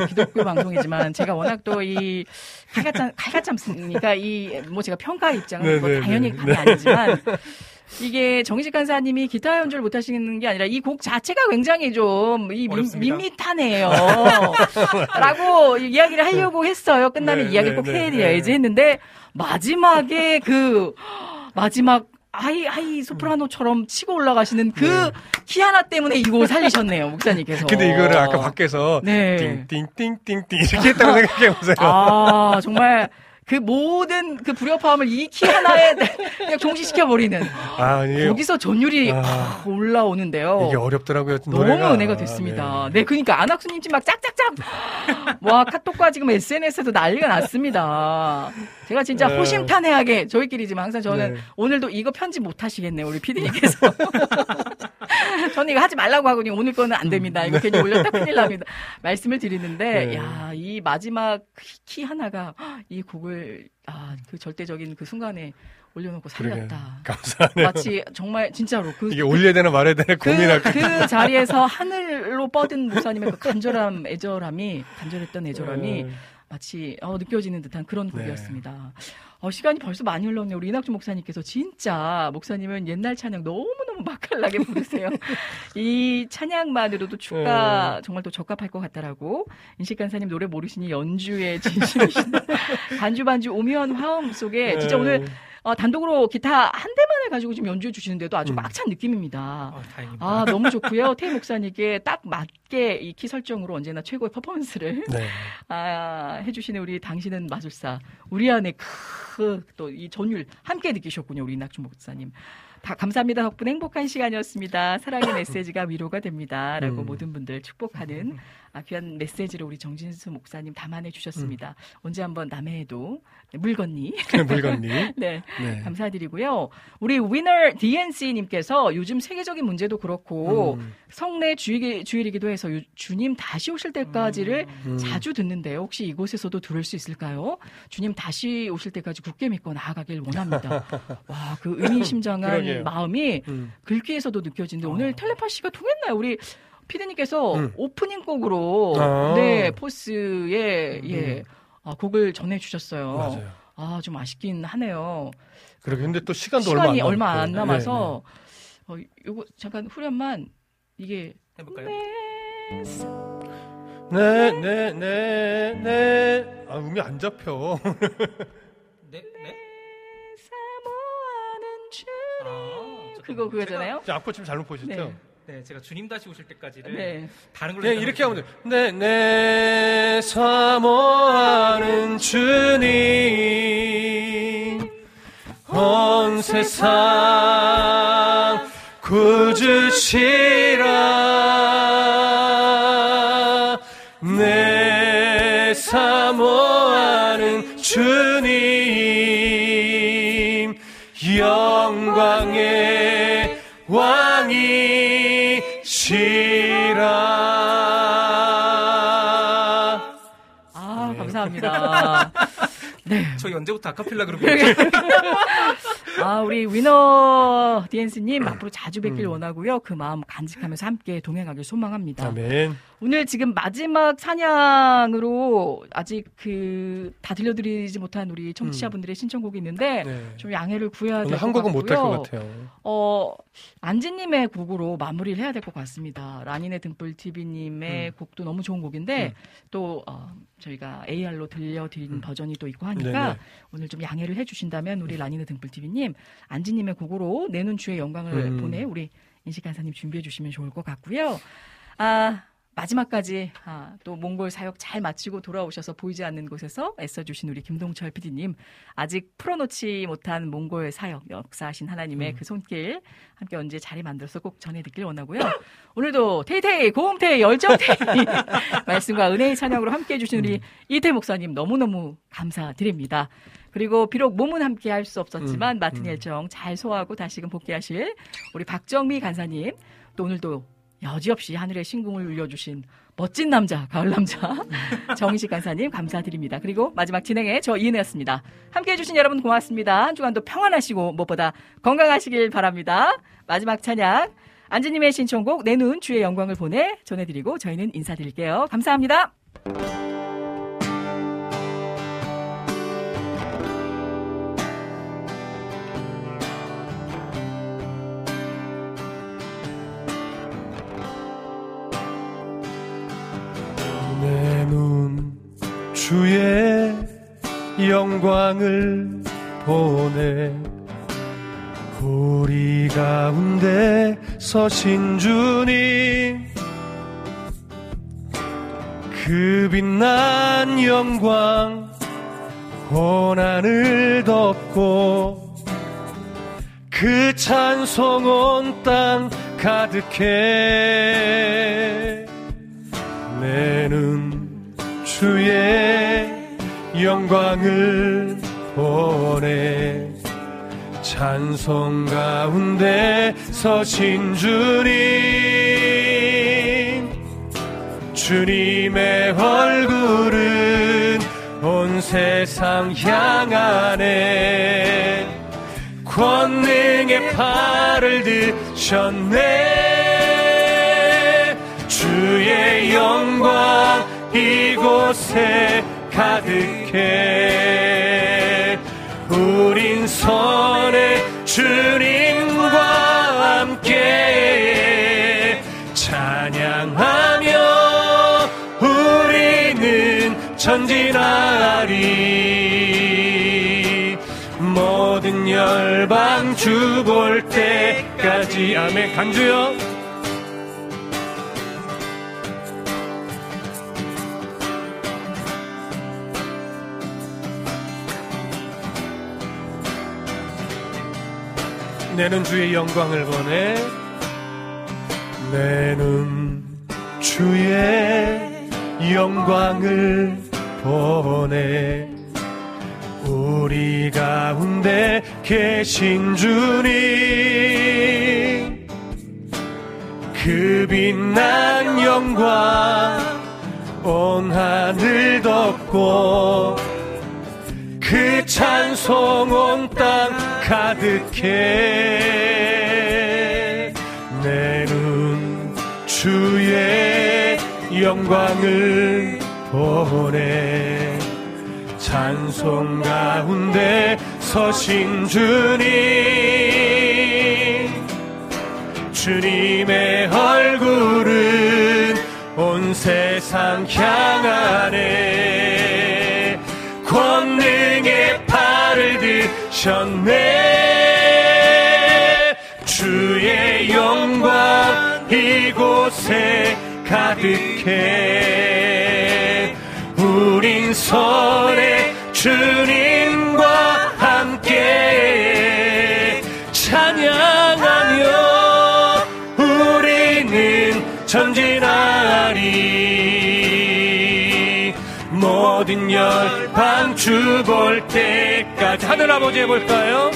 기독교 방송이지만 제가 워낙 또 이 칼같지 않습니까? 이뭐 제가 평가 입장은 뭐 네, 네, 당연히 네. 감이 아니지만 이게 정인식 간사님이 기타 연주를 못 하시는 게 아니라 이 곡 자체가 굉장히 좀 이. 밋밋하네요. 라고 이야기를 하려고 했어요. 끝나면 네, 이야기를 네, 꼭 네, 해드려야지 네. 했는데 마지막에 그 마지막 하이 하이 소프라노처럼 치고 올라가시는 그 네. 키 하나 때문에 이거 살리셨네요 목사님께서. 근데 이거를 아까 밖에서 네. 띵띵띵띵띵 이렇게 했다고 생각해 보세요. 아 정말 그 모든 그 불협화음을 이 키 하나에 그냥 종식시켜 버리는 아, 거기서 전율이 아. 아, 올라오는데요. 이게 어렵더라고요. 너무 노래가. 은혜가 됐습니다. 네. 네, 그러니까 안학수님 지금 막 짝짝짝. 와 카톡과 지금 SNS에도 난리가 났습니다. 제가 진짜 네. 호심탄회하게 저희끼리 지만 항상 저는 네. 오늘도 이거 편집 못 하시겠네요 우리 PD님께서. 저는 이거 하지 말라고 하거든요. 오늘 거는 안 됩니다. 이거 괜히 올렸다 큰일 납니다. 말씀을 드리는데, 네. 야, 이 마지막 키 하나가 이 곡을, 아, 그 절대적인 그 순간에 올려놓고. 살렸다. 감사하네요. 마치 정말 진짜로 그, 이게 올려야 되나 말아야 되나 그, 고민할 때. 그 자리에서 하늘로 뻗은 목사님의 그 간절함, 애절함이, 간절했던 애절함이 네. 마치 어, 느껴지는 듯한 그런 네. 곡이었습니다. 어, 시간이 벌써 많이 흘렀네요. 우리 이낙주 목사님께서 진짜 목사님은 옛날 찬양 너무너무 맛깔나게 부르세요. 이 찬양만으로도 축가 네. 정말 또 적합할 것 같다라고 인식 간사님 노래 모르시니 연주에 진심이신 반주 반주 오묘한 화음 속에 진짜 네. 오늘 어, 단독으로 기타 한 대만을 가지고 지금 연주해 주시는데도 아주 음. 막찬 느낌입니다. 아, 다행입니다. 아, 너무 좋고요. 태희 목사님께 딱 맞게 이 키 설정으로 언제나 최고의 퍼포먼스를 네. 아, 해주시는 우리 당신은 마술사. 우리 안에 크또 이 전율 함께 느끼셨군요. 우리 낙주 목사님. 다 감사합니다. 덕분에 행복한 시간이었습니다. 사랑의 메시지가 위로가 됩니다. 라고 음. 모든 분들 축복하는 아, 귀한 메시지를 우리 정진수 목사님 담아내 주셨습니다. 음. 언제 한번 남해에도 물건니 물건니. 네. 네. 감사드리고요. 우리 위너 DNC님께서 요즘 세계적인 문제도 그렇고 음, 성례 주일, 주일이기도 해서 유- 주님 다시 오실 때까지를 음. 자주 듣는데요. 혹시 이곳에서도 들을 수 있을까요? 주님 다시 오실 때까지 굳게 믿고 나아가길 원합니다. 와, 그 의미심장한. 마음이 음. 글귀에서도 느껴지는데 오늘 텔레파시가 통했나요? 우리 피디님께서 음. 오프닝 곡으로 아. 네 포스의 음. 예 아, 곡을 전해주셨어요. 맞아요. 아, 좀 아쉽긴 하네요. 그러게 근데 또 시간도 시간이 얼마 얼마 안, 안 남았고. 남아서 어, 요거 잠깐 후렴만 이게 해볼까요? 네, 네, 네, 네. 아, 음이 안 잡혀. 네, 네. 아. 그거 그거잖아요. 자, 앞으로 지금 잘못 보셨죠? 네. 네, 제가 주님 다시 오실 때까지를 네. 다른 걸로 했다가 이렇게 하면 돼. 네, 네, 사모하는 주님. 온 세상 구주시라 내 사모하는 주님 네. 저희 언제부터 아카펠라 그룹이 아, 우리 위너 디엔스님 앞으로 자주 뵙길 원하고요. 그 마음 간직하면서 함께 동행하길 소망합니다. 아멘 오늘 지금 마지막 사냥으로 아직 그 다 들려드리지 못한 우리 청취자분들의 신청곡이 있는데 네. 좀 양해를 구해야 될 오늘 것한 곡은 못할 것. 같아요 어, 안지님의 곡으로 마무리를 해야 될 것 같습니다. 라니네 등불 TV님의 음. 곡도 너무 좋은 곡인데 음. 또 어, 저희가 AR로 들려드린 음. 버전이 또 있고 하니까 네네. 오늘 좀 양해를 해주신다면 우리 라니네 등불 TV님 안지님의 곡으로 내 눈 주의 영광을 음. 보내 우리 인식 간사님 준비해 주시면 좋을 것 같고요. 아. 마지막까지 아, 또 몽골 사역 잘 마치고 돌아오셔서 보이지 않는 곳에서 애써주신 우리 김동철 PD님 아직 풀어놓지 못한 몽골 사역 역사하신 하나님의 음. 그 손길 함께 언제 자리 만들어서 꼭 전해듣길 원하고요. 오늘도 테이테이 고음테이 열정테이 말씀과 은혜의 찬양으로 함께해 주신 우리 이태 목사님 너무너무 감사드립니다. 그리고 비록 몸은 함께 할 수 없었지만 음, 맡은 음. 일정 잘 소화하고 다시금 복귀하실 우리 박정미 간사님 또 오늘도 여지없이 하늘의 신궁을 울려주신 멋진 남자, 가을 남자 정희식 간사님 감사드립니다. 그리고 마지막 진행에 저 이은혜였습니다. 함께해 주신 여러분 고맙습니다. 한 주간도 평안하시고 무엇보다 건강하시길 바랍니다. 마지막 찬양 안지님의 신청곡 내 눈 주의 영광을 보내 전해드리고 저희는 인사드릴게요. 감사합니다. 주의 영광을 보내 우리 가운데 서신 주님. 그 빛난 영광 고난을 덮고 그 찬송 온 땅 가득해 내는 주의 영광을 보내 찬송 가운데 서신 주님. 주님의 얼굴은 온 세상 향하네. 권능의 팔을 드셨네. 주의 영광 이곳에 가득 해 우린 선의 주님과 함께 찬양하며 우리는 전진하리 모든 열방 주 볼 때까지. 아멘. 간주요 내는 주의 영광을 보내 내는 주의 영광을 보내 우리 가운데 계신 주님 그 빛난 영광 온 하늘 덮고 그 찬송 온땅 가득해. 내 눈 주의 영광을 보내 찬송 가운데 서신 주님. 주님의 얼굴은 온 세상 향하네 오셨네. 주의 영광 이곳에 가득해. 우린 설에 주님과 함께 찬양하며 우리는 전진하 모든 열방 주볼 때까지. 하늘 아버지 해볼까요?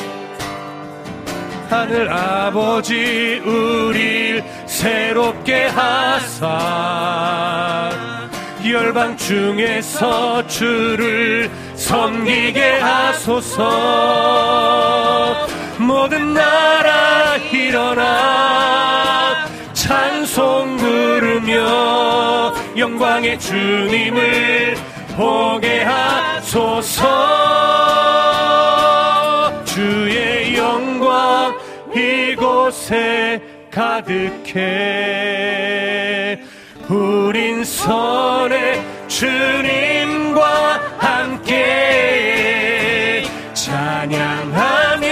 하늘 아버지 우릴 새롭게 하사. 열방 중에서 주를 섬기게 하소서. 모든 나라 일어나 찬송 부르며 영광의 주님을 보게 하소서. 주의 영광 이곳에 가득해. 우린 선의 주님과 함께 찬양하며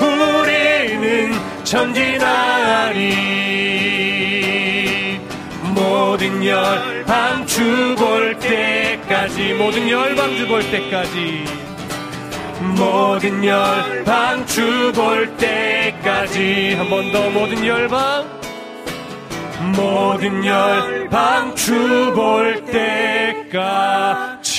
우리는 전진하 열방 주볼 때까지 모든 열방 주볼 때까지. 모든 열방 주볼 때까지. 한 번 더 모든 열방 모든 열방 주볼 때까지